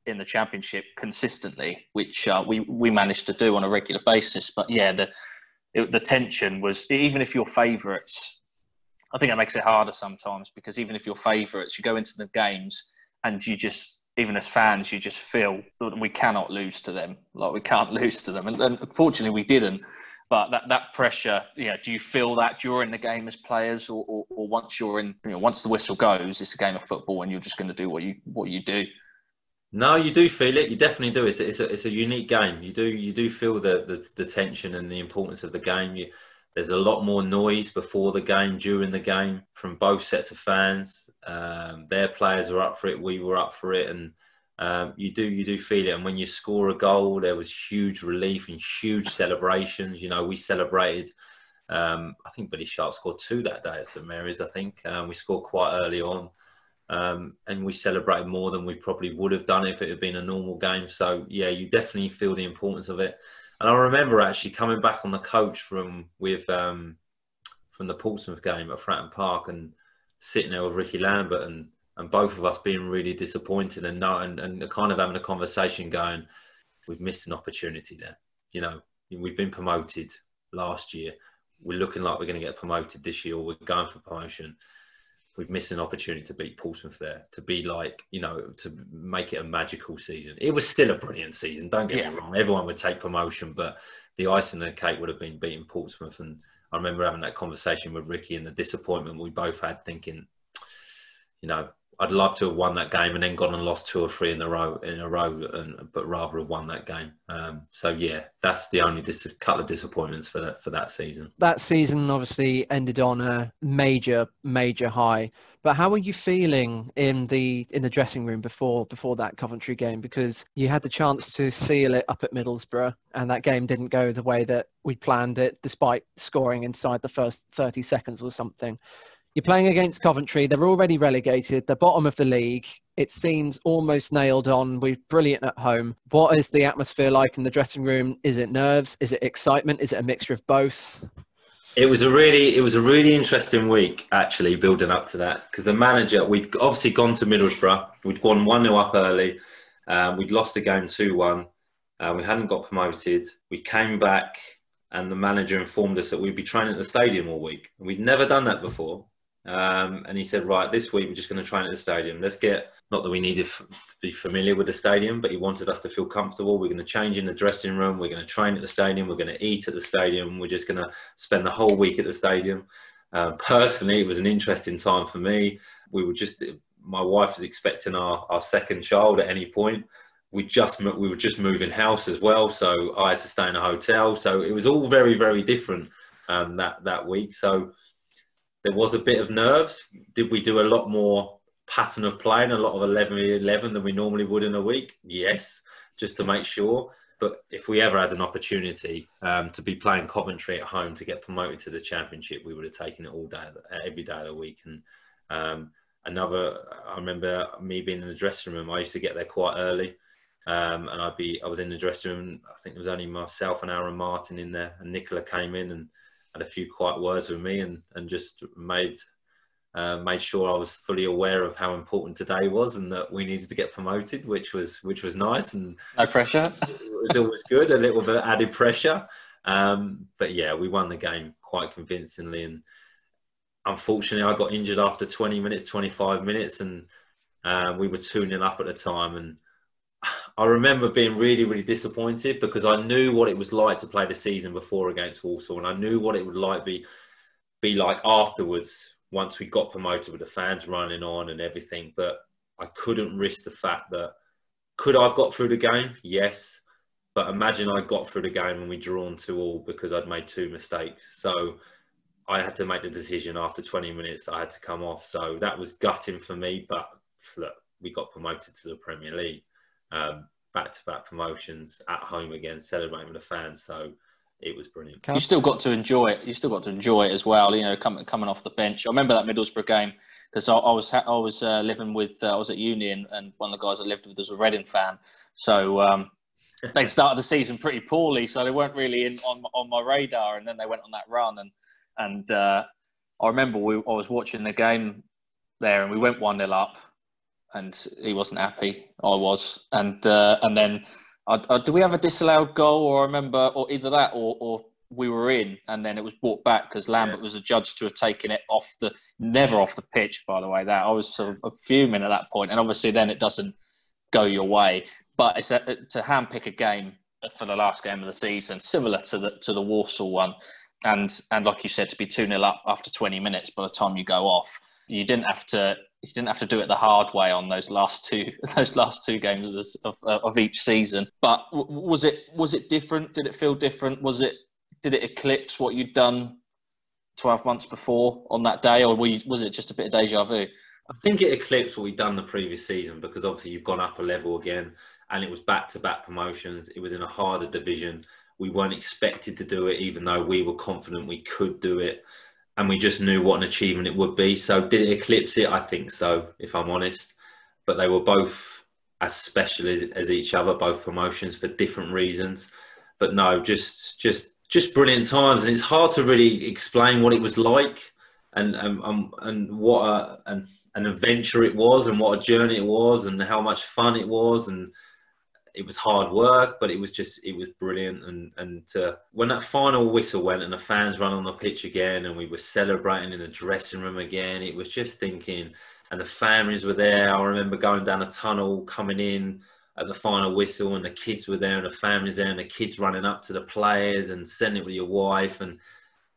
Speaker 2: in the championship consistently, which uh, we we managed to do on a regular basis. But yeah, the it, the tension was even if you're favourites, I think that makes it harder sometimes because even if you're favourites, you go into the games and you just even as fans, you just feel that we cannot lose to them. Like we can't lose to them, and, and unfortunately, we didn't. But that, that pressure, you know, do you feel that during the game as players, or, or, or once you're in, you know, once the whistle goes, it's a game of football, and you're just going to do what you what you do.
Speaker 3: No, you do feel it. You definitely do. It's a, it's a, it's a unique game. You do you do feel the, the, the tension and the importance of the game. You, there's a lot more noise before the game, during the game, from both sets of fans. Um, their players are up for it. We were up for it, and um, you do you do feel it. And when you score a goal, there was huge relief and huge celebrations. You know, we celebrated. Um, I think Billy Sharp scored two that day at St Mary's. I think um, we scored quite early on. Um, and we celebrated more than we probably would have done if it had been a normal game. So yeah, you definitely feel the importance of it. And I remember actually coming back on the coach from with um, from the Portsmouth game at Fratton Park and sitting there with Rickie Lambert and and both of us being really disappointed and and, and kind of having a conversation going, we've missed an opportunity there. You know, we've been promoted last year. We're looking like we're going to get promoted this year, or we're going for promotion we've missed an opportunity to beat Portsmouth there, to be like, you know, to make it a magical season. It was still a brilliant season, don't get yeah. me wrong. Everyone would take promotion, but the icing on the cake would have been beating Portsmouth. And I remember having that conversation with Rickie and the disappointment we both had, thinking, you know, I'd love to have won that game and then gone and lost two or three in a row in a row, and but rather have won that game. Um, so yeah, that's the only dis- couple of disappointments for that for that season.
Speaker 1: That season obviously ended on a major major high. But how were you feeling in the in the dressing room before before that Coventry game? Because you had the chance to seal it up at Middlesbrough, and that game didn't go the way that we planned it, despite scoring inside the first thirty seconds or something You're playing against Coventry. They're already relegated. They're bottom of the league. It seems almost nailed on. We're brilliant at home. What is the atmosphere like in the dressing room? Is it nerves? Is it excitement? Is it a mixture of both?
Speaker 3: It was a really, it was a really interesting week actually, building up to that because the manager, we'd obviously gone to Middlesbrough, we'd gone one 0 up early, um, we'd lost the game two one, uh, we hadn't got promoted. We came back, and the manager informed us that we'd be training at the stadium all week. We'd never done that before, um, and he said, "Right, this week we're just going to train at the stadium. Let's get not that we needed to be familiar with the stadium, but he wanted us to feel comfortable. We're going to change in the dressing room. We're going to train at the stadium. We're going to eat at the stadium. We're just going to spend the whole week at the stadium. Uh, personally, it was an interesting time for me. We were just, my wife was expecting our, our second child at any point. We just we were just moving house as well, so I had to stay in a hotel. So it was all very very different um, that that week. So there was a bit of nerves. Did we do a lot more pattern of playing a lot of 11 11 than we normally would in a week? Yes, just to make sure. But if we ever had an opportunity um, to be playing Coventry at home to get promoted to the Championship, we would have taken it all day, every day of the week. And um, another, I remember me being in the dressing room. I used to get there quite early, um, and I'd be, I was in the dressing room. I think there was only myself and Aaron Martin in there, and Nicola came in and had a few quiet words with me, and and just made uh, made sure I was fully aware of how important today was and that we needed to get promoted, which was which was nice and
Speaker 2: no pressure.
Speaker 3: it was always good, a little bit added pressure. Um, but yeah, we won the game quite convincingly, and unfortunately, I got injured after 20 minutes, 25 minutes, and uh, we were tuning up at the time. And I remember being really, really disappointed because I knew what it was like to play the season before against Walsall, and I knew what it would like be be like afterwards once we got promoted with the fans running on and everything. But I couldn't risk the fact that could I have got through the game? Yes. But imagine I got through the game and we drawn two all because I'd made two mistakes. So I had to make the decision after 20 minutes I had to come off. So that was gutting for me. But look, we got promoted to the Premier League, back to back promotions at home again, celebrating with the fans. So it was brilliant.
Speaker 2: You still got to enjoy it. You still got to enjoy it as well. You know, coming coming off the bench. I remember that Middlesbrough game because I, I, was I was uh, living with uh, I was at uni and, and, one of the guys I lived with was a Reading fan. So um, they started the season pretty poorly, so they weren't really in on on my radar. And then they went on that run, and and uh, I remember we, I was watching the game there, and we went one 0 up, and he wasn't happy. I was, and uh, and then uh, uh, do we have a disallowed goal, or I remember, or either that, or, or we were in, and then it was brought back because Lambert yeah. was adjudged to have taken it off the, never off the pitch, by the way. That I was sort of fuming at that point, and obviously then it doesn't go your way. But it's a, to handpick a game for the last game of the season, similar to the to the Walsall one, and and like you said, to be two 0 up after twenty minutes by the time you go off, you didn't have to you didn't have to do it the hard way on those last two those last two games of, this, of, uh, of each season. But was it was it different? Did it feel different? Was it did it eclipse what you'd done twelve months before on that day, or you, was it just a bit of deja vu?
Speaker 3: I think it eclipsed what we'd done the previous season because obviously you've gone up a level again, and it was back to back promotions. It was in a harder division. We weren't expected to do it, even though we were confident we could do it and we just knew what an achievement it would be. So did it eclipse it? I think so, if I'm honest. But they were both as special as, as each other, both promotions for different reasons. But no, just just just brilliant times, and it's hard to really explain what it was like and and um, and what a, an, an adventure it was, and what a journey it was, and how much fun it was, and it was hard work, but it was just it was brilliant. And and uh, when that final whistle went and the fans ran on the pitch again, and we were celebrating in the dressing room again, it was just thinking. And the families were there. I remember going down a tunnel, coming in at the final whistle, and the kids were there, and the families there, and the kids running up to the players and sending it with your wife and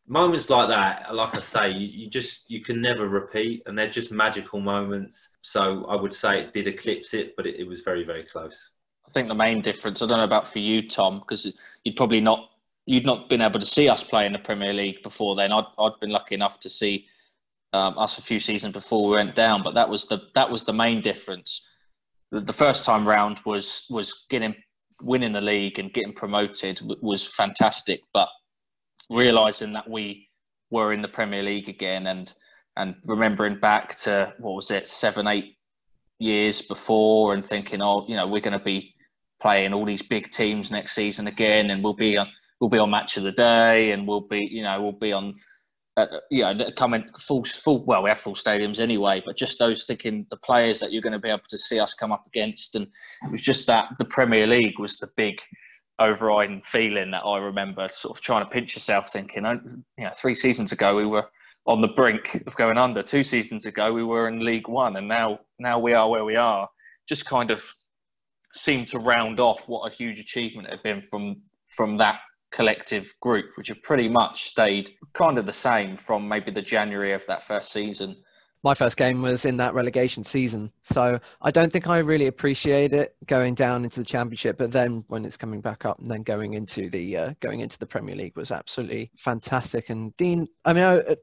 Speaker 3: moments like that like i say you, you, just you can never repeat and they're just magical moments so i would say it did eclipse it but it, it was very very close
Speaker 2: I think the main difference, I don't know about for you, Tom, because you'd probably not you'd not been able to see us play in the Premier League before then. I'd I'd been lucky enough to see um, us a few seasons before we went down, but that was the that was the main difference. The, the first time round was was getting winning the league and getting promoted was fantastic, but realizing that we were in the Premier League again and and remembering back to what was it, seven, eight years before, and thinking, oh, you know, we're going to be playing all these big teams next season again, and we'll be on we'll be on match of the day, and we'll be you know we'll be on. Uh, you know, coming full, full. Well, we have full stadiums anyway, but just those thinking the players that you're going to be able to see us come up against, and it was just that the Premier League was the big overriding feeling that I remember, sort of trying to pinch yourself, thinking, oh, you know, three seasons ago we were on the brink of going under. Two seasons ago we were in League One, and now now we are where we are. Just kind of seemed to round off what a huge achievement it had been from from that collective group, which have pretty much stayed kind of the same from maybe the January of that first season.
Speaker 1: My first game was in that relegation season, so I don't think I really appreciate it going down into the championship. But then when it's coming back up, and then going into the uh, going into the Premier League was absolutely fantastic. And Dean, I mean, I,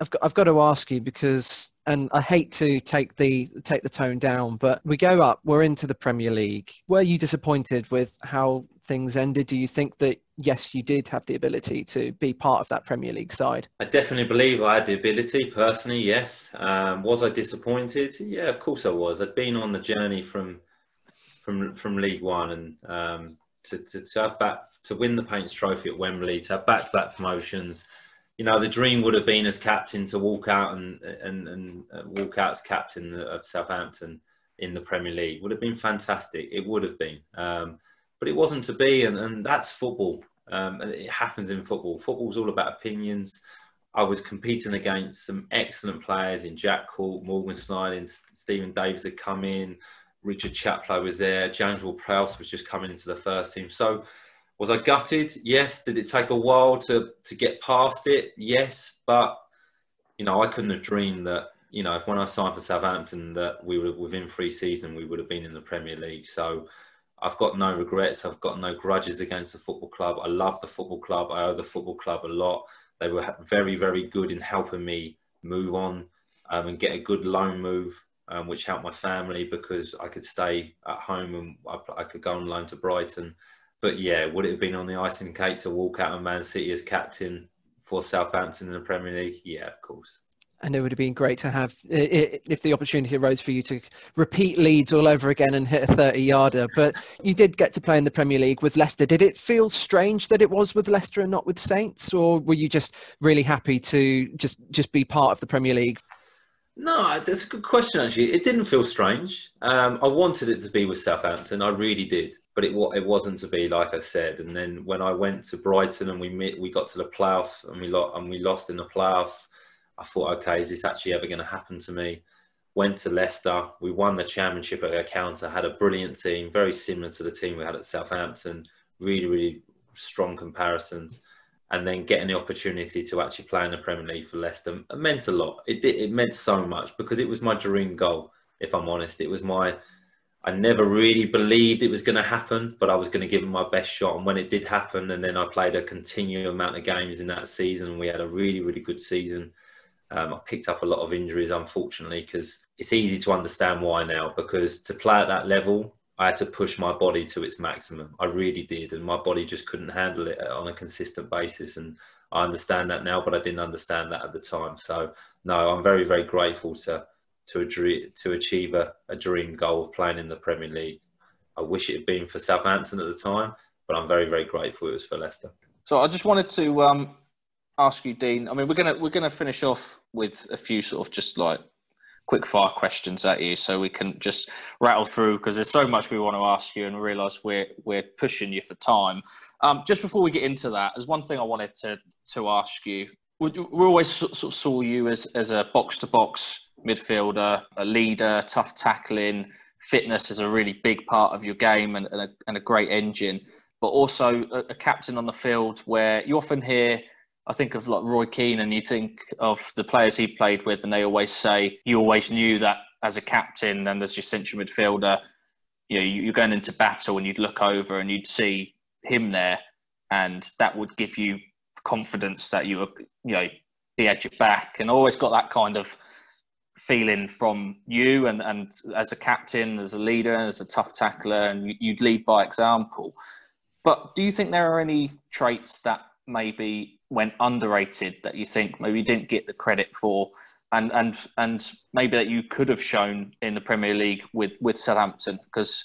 Speaker 1: I've got I've got to ask you because and I hate to take the take the tone down, but we go up, we're into the Premier League. Were you disappointed with how things ended? Do you think that yes, you did have the ability to be part of that Premier League side?
Speaker 3: I definitely believe I had the ability personally. Yes. Um, was I disappointed? Yeah, of course I was. I'd been on the journey from from from League One and um, to, to, to have back to win the Paints Trophy at Wembley, to have back-to-back promotions you know, the dream would have been as captain to walk out and and, and uh, walk out as captain of Southampton in the Premier League. Would have been fantastic. It would have been, um, but it wasn't to be, and, and that's football. Um, and it happens in football. Football's all about opinions. I was competing against some excellent players in Jack Cork, Morgan Schneiderlin, Steven Davis had come in, Richard Chaplow was there, James Ward-Prowse was just coming into the first team. So was I gutted? Yes. Did it take a while to to get past it? Yes. But you know, I couldn't have dreamed that you know if when I signed for Southampton that we would within three seasons we would have been in the Premier League. So I've got no regrets. I've got no grudges against the football club. I love the football club. I owe the football club a lot. They were very very good in helping me move on um, and get a good loan move. Um, which helped my family because I could stay at home and I, I could go on loan to Brighton but yeah, would it have been on the icing cake to walk out of Man City as captain for Southampton in the Premier League? Yeah, of course.
Speaker 1: And it would have been great to have if the opportunity arose for you to repeat Leeds all over again and hit a 30 yarder. But you did get to play in the Premier League with Leicester. Did it feel strange that it was with Leicester and not with Saints, or were you just really happy to just just be part of the Premier League?
Speaker 3: No, that's a good question. Actually, it didn't feel strange. Um, I wanted it to be with Southampton. I really did but it it wasn't to be like I said. And then when I went to Brighton and we met, we got to the playoffs and we lost and we lost in the playoffs. I thought, okay, is this actually ever going to happen to me? Went to Leicester. We won the championship at Encounter. Had a brilliant team, very similar to the team we had at Southampton. Really, really strong comparisons. And then getting the opportunity to actually play in the Premier League for Leicester it meant a lot. It did, it meant so much because it was my dream goal. If I'm honest, it was my I never really believed it was going to happen, but I was going to give it my best shot. And when it did happen, and then I played a continual amount of games in that season, we had a really, really good season. Um, I picked up a lot of injuries, unfortunately, because it's easy to understand why now. Because to play at that level, I had to push my body to its maximum. I really did, and my body just couldn't handle it on a consistent basis. And I understand that now, but I didn't understand that at the time. So, no, I'm very, very grateful to to, a, to achieve a, a dream goal of playing in the Premier League. I wish it had been for Southampton at the time, but I'm very, very grateful it was for Leicester.
Speaker 2: So I just wanted to um, ask you, Dean. I mean, we're gonna we're gonna finish off with a few sort of just like quick fire questions at you, so we can just rattle through because there's so much we want to ask you, and realise we're we're pushing you for time. Um, just before we get into that, there's one thing I wanted to to ask you. We, we always sort of saw you as as a box to box midfielder, a leader, tough tackling. Fitness is a really big part of your game and, and, a, and a, great engine, but also a, a, captain on the field where you often hear, I think of like Roy Keane, and you think of the players he played with, and they always say you always knew that as a captain and as your central midfielder, you know, you're going into battle and you'd look over and you'd see him there, and that would give you confidence that you were, you know, be at your back, and always got that kind of feeling from you and, and as a captain, as a leader, as a tough tackler, and you'd lead by example. But do you think there are any traits that maybe went underrated that you think maybe you didn't get the credit for and and and maybe that you could have shown in the Premier League with with Southampton because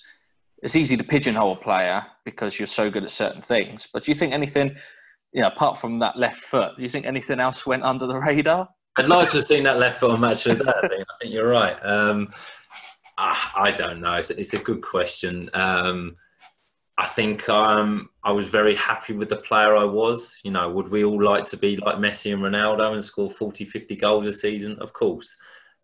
Speaker 2: it's easy to pigeonhole a player because you're so good at certain things. But do you think anything, you know, apart from that left foot, do you think anything else went under the radar?
Speaker 3: I'd like to have seen that left foot on match with that. I think, I think you're right. Um, ah, I don't know. It's, it's a good question. Um, I think um, I was very happy with the player I was. You know, would we all like to be like Messi and Ronaldo and score 40, 50 goals a season? Of course.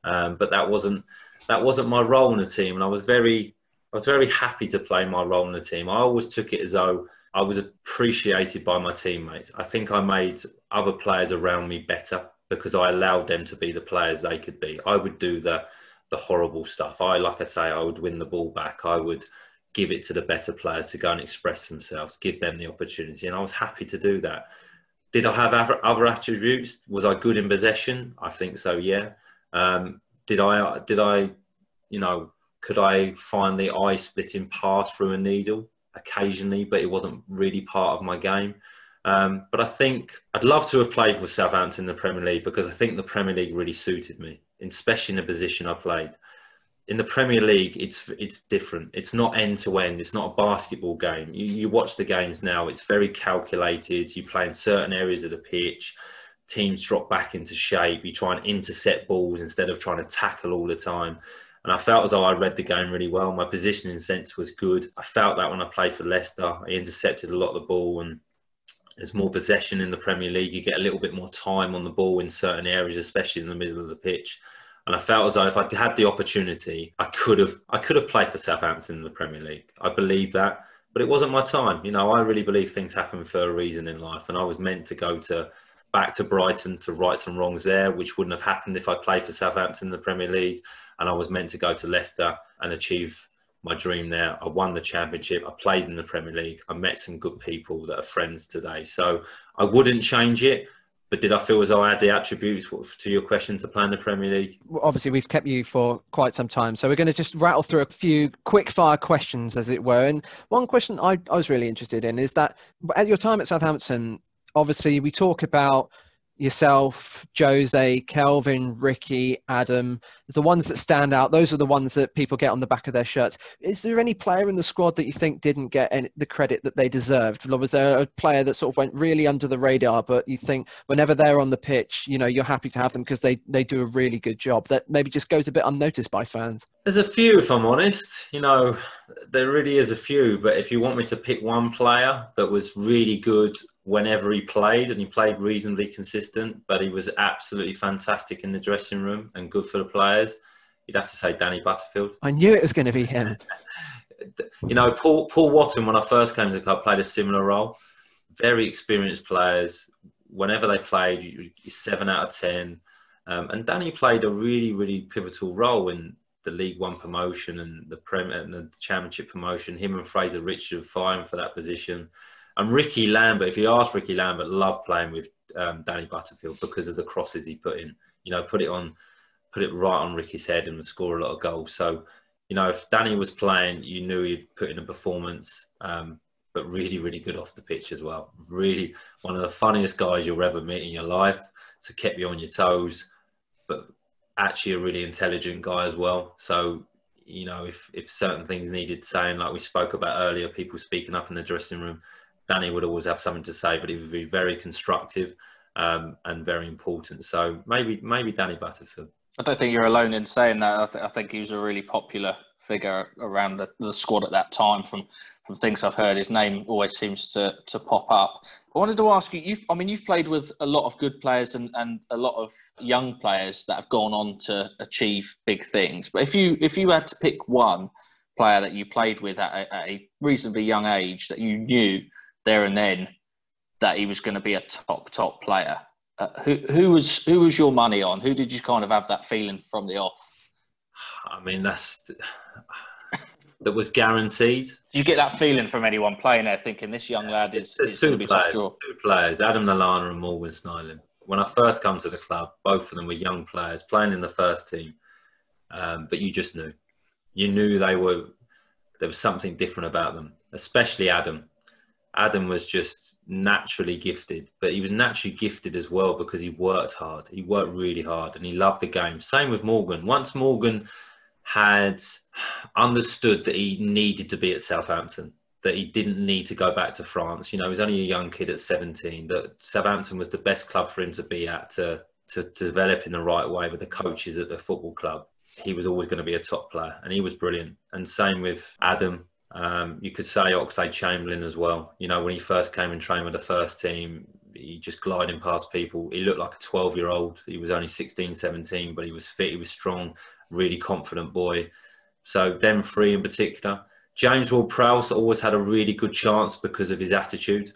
Speaker 3: Um, but that wasn't that wasn't my role in the team, and I was very I was very happy to play my role in the team. I always took it as though I was appreciated by my teammates. I think I made other players around me better because I allowed them to be the players they could be. I would do the the horrible stuff. I, like I say, I would win the ball back. I would give it to the better players to go and express themselves, give them the opportunity, and I was happy to do that. Did I have other attributes? Was I good in possession? I think so. Yeah. Um, did I? Did I? You know, could I find the eye splitting pass through a needle occasionally, but it wasn't really part of my game. Um, but I think I'd love to have played with Southampton in the Premier League because I think the Premier League really suited me, especially in the position I played. In the Premier League, it's it's different. It's not end to end. It's not a basketball game. You, you watch the games now. It's very calculated. You play in certain areas of the pitch. Teams drop back into shape. You try and intercept balls instead of trying to tackle all the time. And I felt as though I read the game really well. My positioning sense was good. I felt that when I played for Leicester, I intercepted a lot of the ball and there's more possession in the Premier League. You get a little bit more time on the ball in certain areas, especially in the middle of the pitch. And I felt as though if I had the opportunity, I could have I could have played for Southampton in the Premier League. I believe that, but it wasn't my time. You know, I really believe things happen for a reason in life, and I was meant to go to back to Brighton to right some wrongs there, which wouldn't have happened if I played for Southampton in the Premier League and I was meant to go to Leicester and achieve my dream there. I won the championship. I played in the Premier League. I met some good people that are friends today. So I wouldn't change it. But did I feel as though I had the attributes to your question to play in the Premier League?
Speaker 1: Well, Obviously, we've kept you for quite some time. So we're going to just rattle through a few quick fire questions, as it were. And one question I, I was really interested in is that at your time at Southampton, obviously, we talk about yourself, Jose, Kelvin, Rickie, Adam, the ones that stand out, those are the ones that people get on the back of their shirts. Is there any player in the squad that you think didn't get any, the credit that they deserved? Was there a player that sort of went really under the radar, but you think whenever they're on the pitch, you know, you're happy to have them because they, they do a really good job that maybe just goes a bit unnoticed by fans?
Speaker 3: There's a few, if I'm honest. You know, there really is a few, but if you want me to pick one player that was really good whenever he played, and he played reasonably consistent, but he was absolutely fantastic in the dressing room and good for the players. You'd have to say Danny Butterfield.
Speaker 1: I knew it was going to be him.
Speaker 3: you know, Paul Paul Wotton, when I first came to the club, played a similar role. Very experienced players. Whenever they played, you, you seven out of ten. Um, and Danny played a really, really pivotal role in the League One promotion and the Premier and the Championship promotion. Him and Frazer Richard vying for that position. And Rickie Lambert, if you ask Rickie Lambert, loved playing with um, Danny Butterfield because of the crosses he put in. You know, put it on, put it right on Rickie's head and score a lot of goals. So, you know, if Danny was playing, you knew he'd put in a performance. Um, but really, really good off the pitch as well. Really, one of the funniest guys you'll ever meet in your life. To keep you on your toes, but actually a really intelligent guy as well. So, you know, if if certain things needed saying, like we spoke about earlier, people speaking up in the dressing room, Danny would always have something to say, but he would be very constructive um, and very important. So maybe maybe Danny Butterfield.
Speaker 2: I don't think you're alone in saying that. I, th- I think he was a really popular figure around the, the, squad at that time. From from things I've heard, his name always seems to, to pop up. I wanted to ask you. You've, I mean, you've played with a lot of good players and, and a lot of young players that have gone on to achieve big things. But if you if you had to pick one player that you played with at a, at a reasonably young age that you knew there and then that he was going to be a top top player. Uh, who who was who was your money on? Who did you kind of have that feeling from the off?
Speaker 3: I mean, that's that was guaranteed.
Speaker 2: You get that feeling from anyone playing there, thinking this young lad is, is be
Speaker 3: players? Two players, Adam Lallana and Morgan Schneiderlin. When I first come to the club, both of them were young players playing in the first team, um, but you just knew, you knew they were. There was something different about them, especially Adam. Adam was just naturally gifted, but he was naturally gifted as well because he worked hard. He worked really hard and he loved the game. Same with Morgan. Once Morgan had understood that he needed to be at Southampton, that he didn't need to go back to France. You know, he was only a young kid at 17, that Southampton was the best club for him to be at to, to, develop in the right way with the coaches at the football club. He was always going to be a top player and he was brilliant. And same with Adam. Um, you could say Oxlade Chamberlain as well. You know, when he first came and trained with the first team, he just gliding past people. He looked like a 12 year old. He was only 16, 17, but he was fit, he was strong, really confident boy. So, them three in particular. James Ward Prowse always had a really good chance because of his attitude.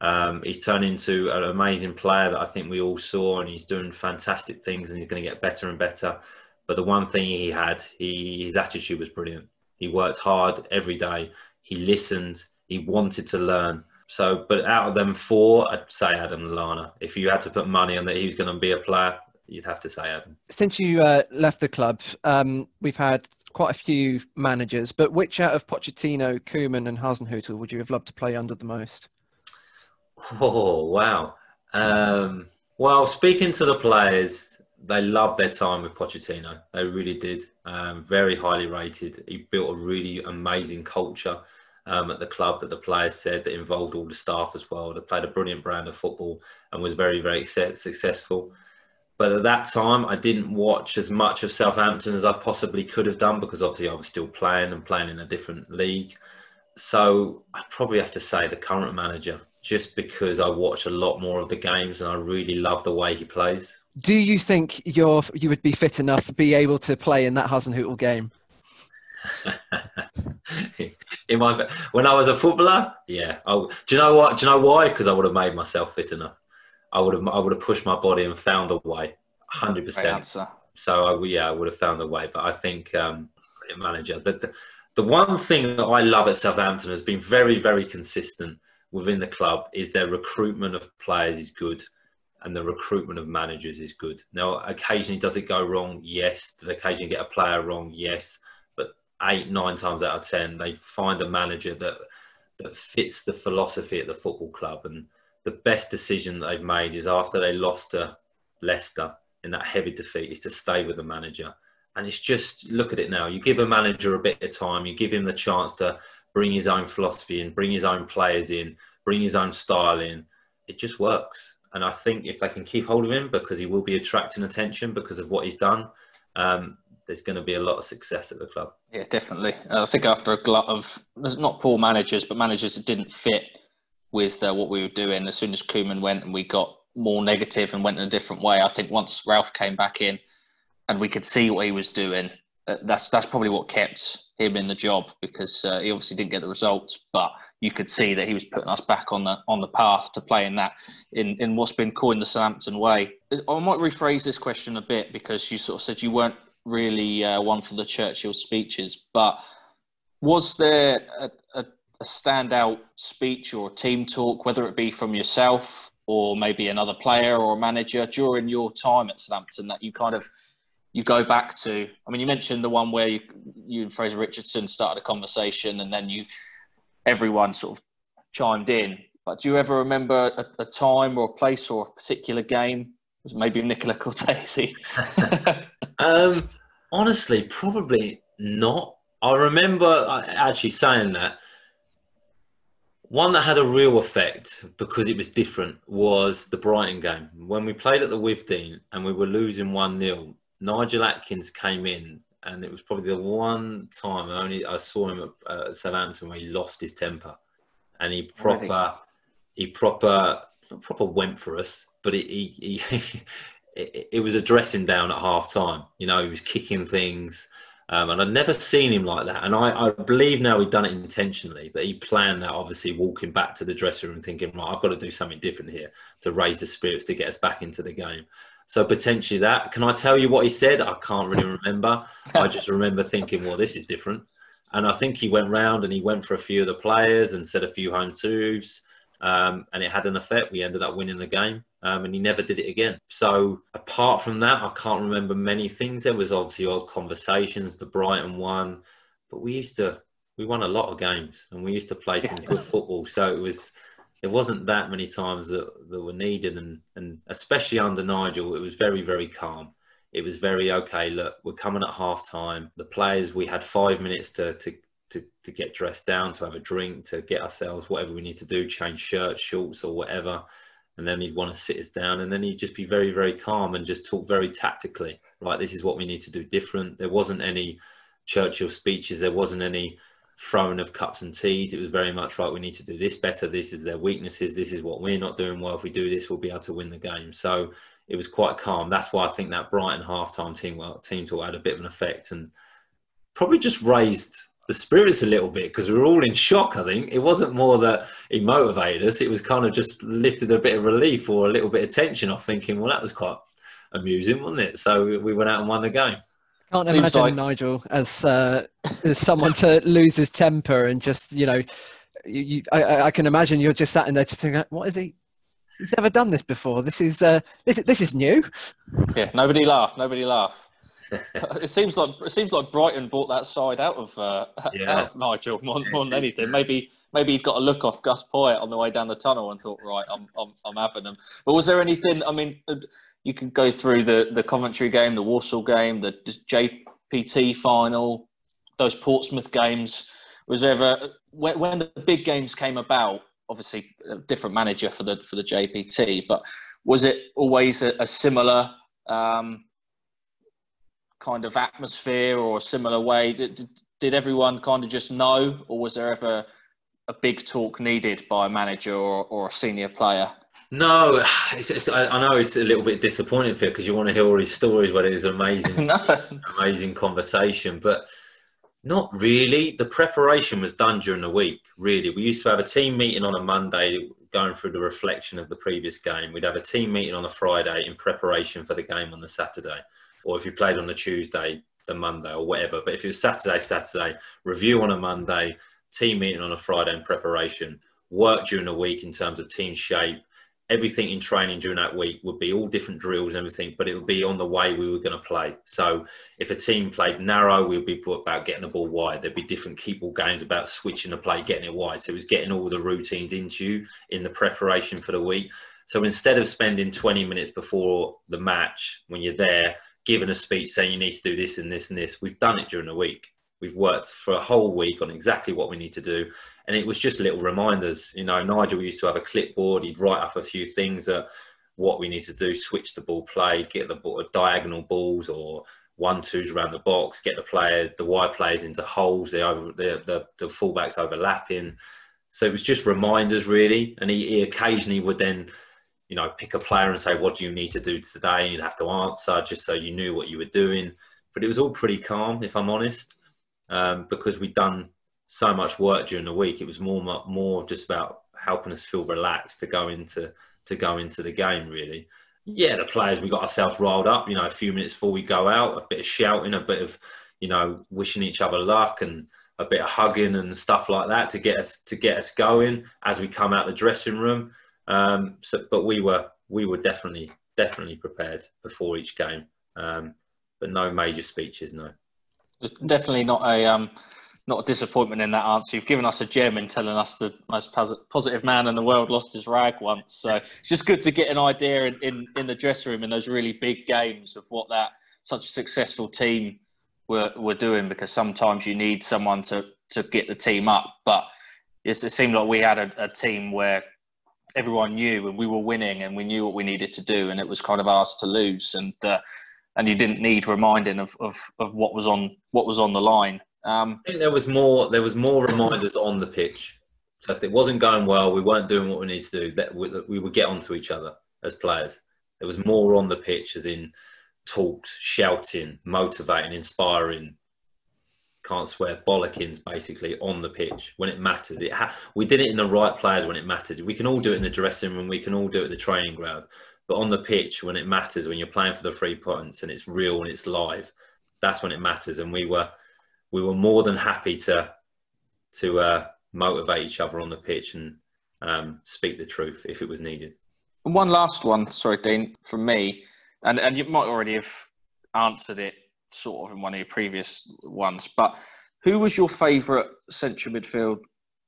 Speaker 3: Um, he's turned into an amazing player that I think we all saw, and he's doing fantastic things, and he's going to get better and better. But the one thing he had, he, his attitude was brilliant. He worked hard every day. He listened. He wanted to learn. So, but out of them four, I'd say Adam Lallana. If you had to put money on that he was going to be a player, you'd have to say Adam.
Speaker 1: Since you uh, left the club, um, we've had quite a few managers, but which out of Pochettino, Koeman, and Hasenhüttl would you have loved to play under the most?
Speaker 3: Oh wow! Um, well, speaking to the players, they loved their time with Pochettino. They really did. Um, very highly rated. He built a really amazing culture. Um, at the club that the players said that involved all the staff as well. They played a brilliant brand of football and was very, very successful. But at that time, I didn't watch as much of Southampton as I possibly could have done because obviously I was still playing and playing in a different league. So I'd probably have to say the current manager, just because I watch a lot more of the games and I really love the way he plays.
Speaker 1: Do you think you're you would be fit enough to be able to play in that Hasenhüttl game?
Speaker 3: in my when I was a footballer, yeah. I, do you know what? Do you know why? Because I would have made myself fit enough. I would have I would have pushed my body and found a way, hundred percent. So I, yeah, I would have found a way. But I think um, manager the, the the one thing that I love at Southampton has been very very consistent within the club is their recruitment of players is good and the recruitment of managers is good. Now, occasionally does it go wrong? Yes. Do they occasionally get a player wrong? Yes. But eight, nine times out of ten, they find a manager that that fits the philosophy at the football club. And the best decision they've made is after they lost to Leicester in that heavy defeat is to stay with the manager. And it's just look at it now. You give a manager a bit of time, you give him the chance to bring his own philosophy in, bring his own players in, bring his own style in. It just works. And I think if they can keep hold of him because he will be attracting attention because of what he's done, um, there's going to be a lot of success at the club.
Speaker 2: Yeah, definitely. I think after a glut of not poor managers, but managers that didn't fit with uh, what we were doing, as soon as Koeman went and we got more negative and went in a different way, I think once Ralph came back in and we could see what he was doing, uh, that's that's probably what kept him in the job because uh, he obviously didn't get the results, but you could see that he was putting us back on the on the path to playing that in, in what's been coined the Southampton way. I might rephrase this question a bit because you sort of said you weren't really uh, one for the Churchill speeches, but was there a, a, a standout speech or team talk, whether it be from yourself or maybe another player or a manager during your time at Southampton that you kind of you go back to? I mean, you mentioned the one where you, you and Frazer Richardson started a conversation, and then you everyone sort of chimed in. But do you ever remember a, a time or a place or a particular game? It was maybe Nicola Cortese?
Speaker 3: um, honestly, probably not. I remember actually saying that. One that had a real effect because it was different was the Brighton game. When we played at the Withdean and we were losing 1 0, Nigel Adkins came in and it was probably the one time I only I saw him at uh, Southampton where he lost his temper, and he proper he proper proper went for us, but he, he, he it, it, was a dressing down at half time. You know, he was kicking things. Um, and I'd never seen him like that. And I, I, believe now he'd done it intentionally, that he planned that, obviously, walking back to the dressing room thinking, right, I've got to do something different here to raise the spirits to get us back into the game. So potentially that. Can I tell you what he said? I can't really remember. I just remember thinking, well, this is different. And I think he went round and he went for a few of the players and said a few home twos. Um, and it had an effect. We ended up winning the game, um, and he never did it again. So apart from that, I can't remember many things. There was obviously odd conversations, the Brighton one, but we used to we won a lot of games, and we used to play some good football. So it was it wasn't that many times that, that were needed, and and especially under Nigel, it was very very calm. It was very okay. Look, we're coming at half time. The players, we had five minutes to to to, to get dressed down, to have a drink, to get ourselves whatever we need to do, change shirts, shorts, or whatever. And then he'd want to sit us down, and then he'd just be very, very calm and just talk very tactically. Right, this is what we need to do different. There wasn't any Churchill speeches. There wasn't any throwing of cups and teas. It was very much right. We need to do this better. This is their weaknesses. This is what we're not doing well. If we do this, we'll be able to win the game. So it was quite calm. That's why I think that Brighton halftime team well, team talk had a bit of an effect and probably just raised the spirits a little bit because we were all in shock. I think it wasn't more that he motivated us; it was kind of just lifted a bit of relief or a little bit of tension off. Thinking, well, that was quite amusing, wasn't it? So we went out and won the game.
Speaker 1: Can't Seems imagine like... Nigel as uh, as someone to lose his temper and just you know, you, you, I, I, can imagine you're just sat in there just thinking, what is he? He's never done this before. This is uh, this this is new.
Speaker 2: Yeah, nobody laugh. Nobody laughed. it seems like it seems like Brighton bought that side out of, uh, yeah. out of Nigel more, more than anything. Maybe maybe he'd got a look off Gus Poyet on the way down the tunnel and thought, right, I'm I'm, I'm having them. But was there anything? I mean, uh, you can go through the the Coventry game, the Walsall game, the JPT final, those Portsmouth games. Was there ever when, when the big games came about? Obviously, a different manager for the for the JPT, but was it always a, a similar? Um, kind of atmosphere or a similar way? Did, did everyone kind of just know, or was there ever a big talk needed by a manager or, or a senior player?
Speaker 3: No, just, I, I, know it's a little bit disappointing for you because you want to hear all these stories where it was an amazing, no. amazing conversation, but not really. The preparation was done during the week. Really, we used to have a team meeting on a Monday, going through the reflection of the previous game. We'd have a team meeting on a Friday in preparation for the game on the Saturday or if you played on the Tuesday, the Monday or whatever. But if it was Saturday, Saturday, review on a Monday, team meeting on a Friday in preparation, work during the week in terms of team shape, everything in training during that week would be all different drills and everything, but it would be on the way we were going to play. So if a team played narrow, we'd be about getting the ball wide. There'd be different keep ball games about switching the play, getting it wide. So it was getting all the routines into you in the preparation for the week. So instead of spending 20 minutes before the match when you're there, given a speech saying you need to do this and this and this. We've done it during the week. We've worked for a whole week on exactly what we need to do. And it was just little reminders. You know, Nigel used to have a clipboard. He'd write up a few things that what we need to do, switch the ball play, get the ball, diagonal balls or one twos around the box, get the players, the wide players into holes, the, over, the, the, the fullbacks overlapping. So it was just reminders really. And he, he occasionally would then you know, pick a player and say, what do you need to do today? And you'd have to answer just so you knew what you were doing. But it was all pretty calm, if I'm honest, um, because we'd done so much work during the week. It was more, more just about helping us feel relaxed to go into to go into the game. Really, yeah. The players we got ourselves riled up. You know, a few minutes before we go out, a bit of shouting, a bit of you know wishing each other luck, and a bit of hugging and stuff like that to get us to get us going as we come out the dressing room. Um, so, but we were we were definitely definitely prepared before each game, um, but no major speeches. No,
Speaker 2: definitely not a um, not a disappointment in that answer. You've given us a gem in telling us the most positive man in the world lost his rag once. So it's just good to get an idea in, in, in the dressing room in those really big games of what that such a successful team were, were doing because sometimes you need someone to, to get the team up. But it seemed like we had a, a team where everyone knew and we were winning and we knew what we needed to do and it was kind of ours to lose and uh, and you didn't need reminding of, of, of what was on what was on the line.
Speaker 3: Um, I think there was more there was more reminders on the pitch. So if it wasn't going well, we weren't doing what we need to do. That we, that we would get onto each other as players. There was more on the pitch, as in talks, shouting, motivating, inspiring, can't swear bollockings basically on the pitch when it mattered. It ha- we did it in the right players when it mattered. We can all do it in the dressing room. We can all do it at the training ground. But on the pitch, when it matters, when you're playing for the three points and it's real and it's live, that's when it matters. And we were we were more than happy to to uh, motivate each other on the pitch and um, speak the truth if it was needed.
Speaker 2: One last one, sorry, Dean, from me, and and you might already have answered it sort of in one of your previous ones, but who was your favourite central midfield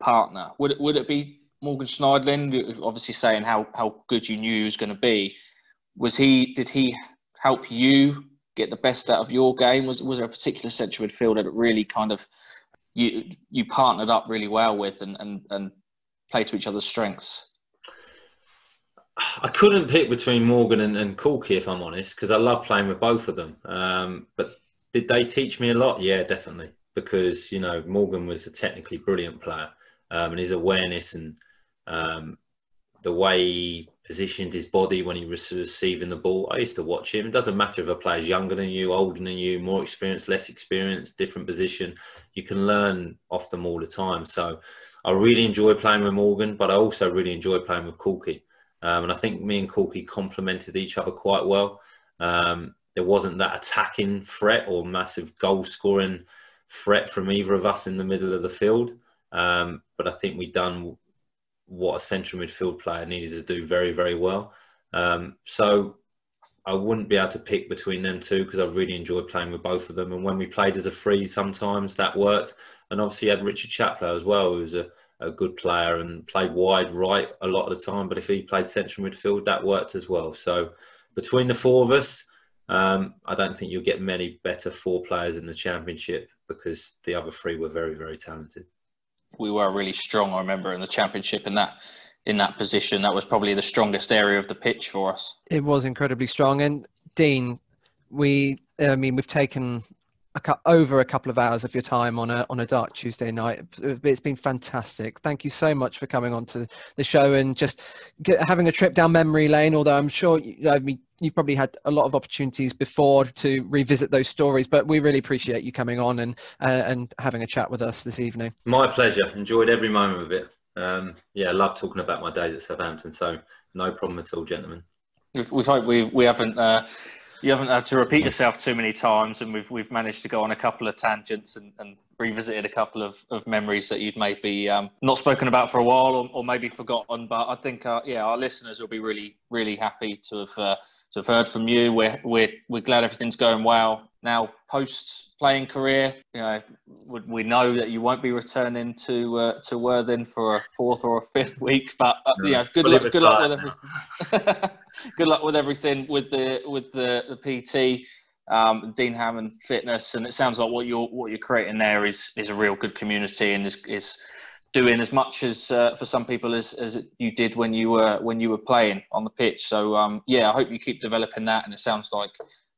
Speaker 2: partner? Would it would it be Morgan Schneiderlin? Obviously, saying how how good you knew he was going to be. Was he? Did he help you get the best out of your game? Was was there a particular central midfielder that really kind of you you partnered up really well with and and, and play to each other's strengths?
Speaker 3: I couldn't pick between Morgan and, and Corky, if I'm honest, because I love playing with both of them. Um, but did they teach me a lot? Yeah, definitely. Because you know Morgan was a technically brilliant player, um, and his awareness and um, the way he positioned his body when he was receiving the ball. I used to watch him. It doesn't matter if a player's younger than you, older than you, more experienced, less experienced, different position. You can learn off them all the time. So I really enjoy playing with Morgan, but I also really enjoy playing with Corky. Um, and I think me and Corky complemented each other quite well. Um, there wasn't that attacking threat or massive goal scoring threat from either of us in the middle of the field. Um, but I think we've done what a central midfield player needed to do very, very well. Um, so I wouldn't be able to pick between them two because I really enjoyed playing with both of them. And when we played as a free, sometimes that worked. And obviously, you had Richard Chaplow as well, who was a, a good player and played wide right a lot of the time. But if he played central midfield, that worked as well. So between the four of us, um, I don't think you'll get many better four players in the championship because the other three were very, very talented
Speaker 2: we were really strong. I remember in the championship in that in that position. That was probably the strongest area of the pitch for us.
Speaker 1: It was incredibly strong. And Dean, we, I mean, we've taken a, over a couple of hours of your time on a on a dark Tuesday night. It's been fantastic. Thank you so much for coming on to the show and just get, having a trip down memory lane. Although I'm sure, I mean, you've probably had a lot of opportunities before to revisit those stories, but we really appreciate you coming on and uh, and having a chat with us this evening.
Speaker 3: My pleasure. Enjoyed every moment of it. Um, yeah, I love talking about my days at Southampton. So no problem at all, gentlemen.
Speaker 2: We hope we we haven't. Uh, you haven't had to repeat yourself too many times, and we've we've managed to go on a couple of tangents and, and revisited a couple of, of memories that you'd maybe um, not spoken about for a while or, or maybe forgotten. But I think uh, yeah, our listeners will be really really happy to have uh, to have heard from you. We're we're we're glad everything's going well now post playing career. You know, we know that you won't be returning to uh, to Worthing for a fourth or a fifth week, but uh, no, you know, good luck. Good luck with everything. good luck with everything with the with the the PT. Um, Dean Hammond Fitness, and it sounds like what you're what you're creating there is is a real good community and is is doing as much as uh, for some people as, as you did when you were when you were playing on the pitch. So um, yeah, I hope you keep developing that, and it sounds like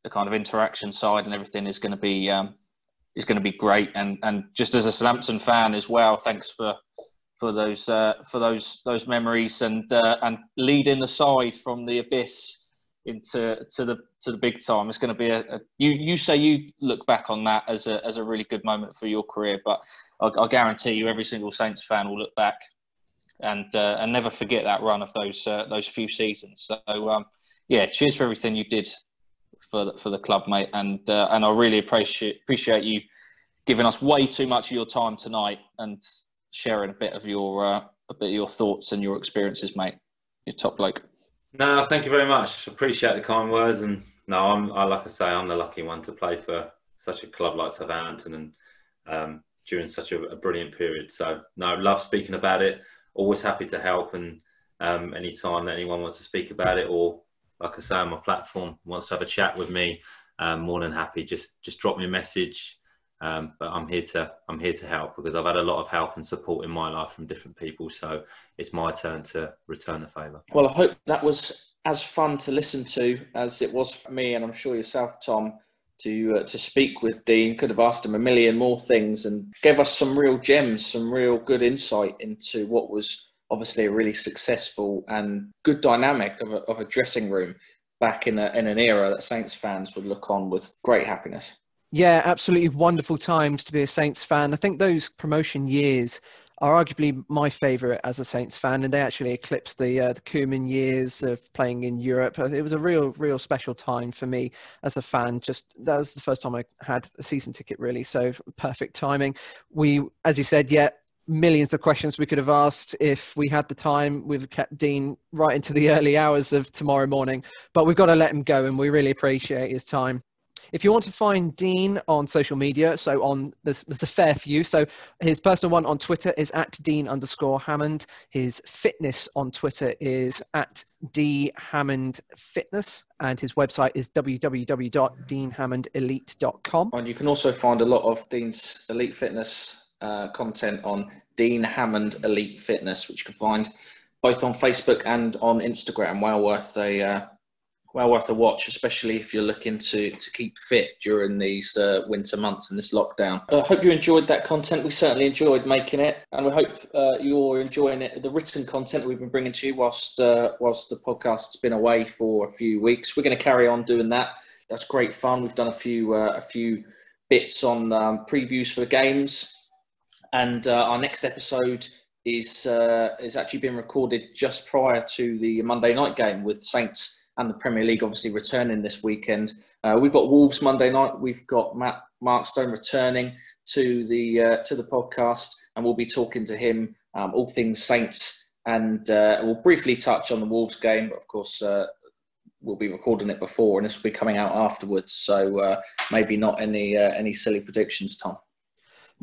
Speaker 2: the kind of interaction side and everything is going to be um, is going to be great. And and just as a Southampton fan as well, thanks for for those uh, for those those memories and uh, and leading the side from the abyss into to the to the big time. It's going to be a, a, you you say you look back on that as a as a really good moment for your career, but I, guarantee you every single Saints fan will look back and uh, and never forget that run of those uh, those few seasons. So um, yeah, cheers for everything you did for the, for the club, mate. And uh, and I really appreciate appreciate you giving us way too much of your time tonight and sharing a bit of your uh, a bit of your thoughts and your experiences, mate. You're top bloke.
Speaker 3: No, thank you very much. Appreciate the kind words. And no, I'm I, like I say, I'm the lucky one to play for such a club like Southampton and um, during such a, a, brilliant period. So no, love speaking about it. Always happy to help and um, anytime that anyone wants to speak about it or like I say on my platform, wants to have a chat with me, um, more than happy. Just just drop me a message. Um, but I'm here to I'm here to help because I've had a lot of help and support in my life from different people. So it's my turn to return the favour.
Speaker 2: Well, I hope that was as fun to listen to as it was for me, and I'm sure yourself, Tom, to uh, to speak with Dean. Could have asked him a million more things and gave us some real gems, some real good insight into what was obviously a really successful and good dynamic of a, of a dressing room back in, a, in an era that Saints fans would look on with great happiness.
Speaker 1: Yeah, absolutely wonderful times to be a Saints fan. I think those promotion years are arguably my favourite as a Saints fan, and they actually eclipsed the uh, the Koeman years of playing in Europe. It was a real, real special time for me as a fan. Just that was the first time I had a season ticket, really. So perfect timing. We, as you said, yeah, millions of questions we could have asked if we had the time. We've kept Dean right into the early hours of tomorrow morning, but we've got to let him go, and we really appreciate his time. if you want to find Dean on social media, so on there's, there's a fair few. So his personal one on Twitter is at Dean underscore Hammond. His fitness on Twitter is at D Hammond Fitness, and his website is www.deanhammondelite.com.
Speaker 2: And you can also find a lot of Dean's Elite Fitness uh, content on Dean Hammond Elite Fitness, which you can find both on Facebook and on Instagram. Well worth a uh, well worth a watch, especially if you're looking to to keep fit during these uh, winter months and this lockdown. I hope you enjoyed that content. We certainly enjoyed making it, and we hope uh, you're enjoying it. The written content we've been bringing to you whilst uh, whilst the podcast's been away for a few weeks. We're going to carry on doing that. That's great fun. We've done a few uh, a few bits on um, previews for games, and uh, our next episode is uh, is actually being recorded just prior to the Monday night game with Saints and the Premier League obviously returning this weekend. Uh, we've got Wolves Monday night. We've got Matt Markstone returning to the uh, to the podcast, and we'll be talking to him um, all things Saints, and uh, we'll briefly touch on the Wolves game, but of course. Uh, we'll be recording it before, and this will be coming out afterwards. So uh, maybe not any uh, any silly predictions, Tom.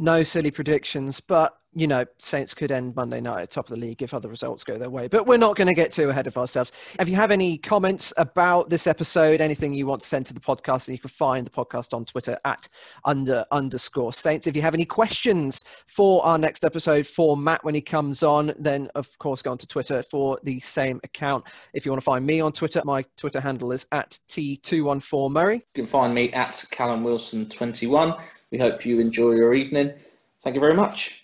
Speaker 1: No silly predictions, but you know, Saints could end Monday night at top of the league if other results go their way. But we're not going to get too ahead of ourselves. If you have any comments about this episode, anything you want to send to the podcast, and you can find the podcast on Twitter at under underscore Saints. If you have any questions for our next episode for Matt when he comes on, then of course go on to Twitter for the same account. If you want to find me on Twitter, my Twitter handle is at T214Murray.
Speaker 2: You can find me at Callum Wilson21. We hope you enjoy your evening. Thank you very much.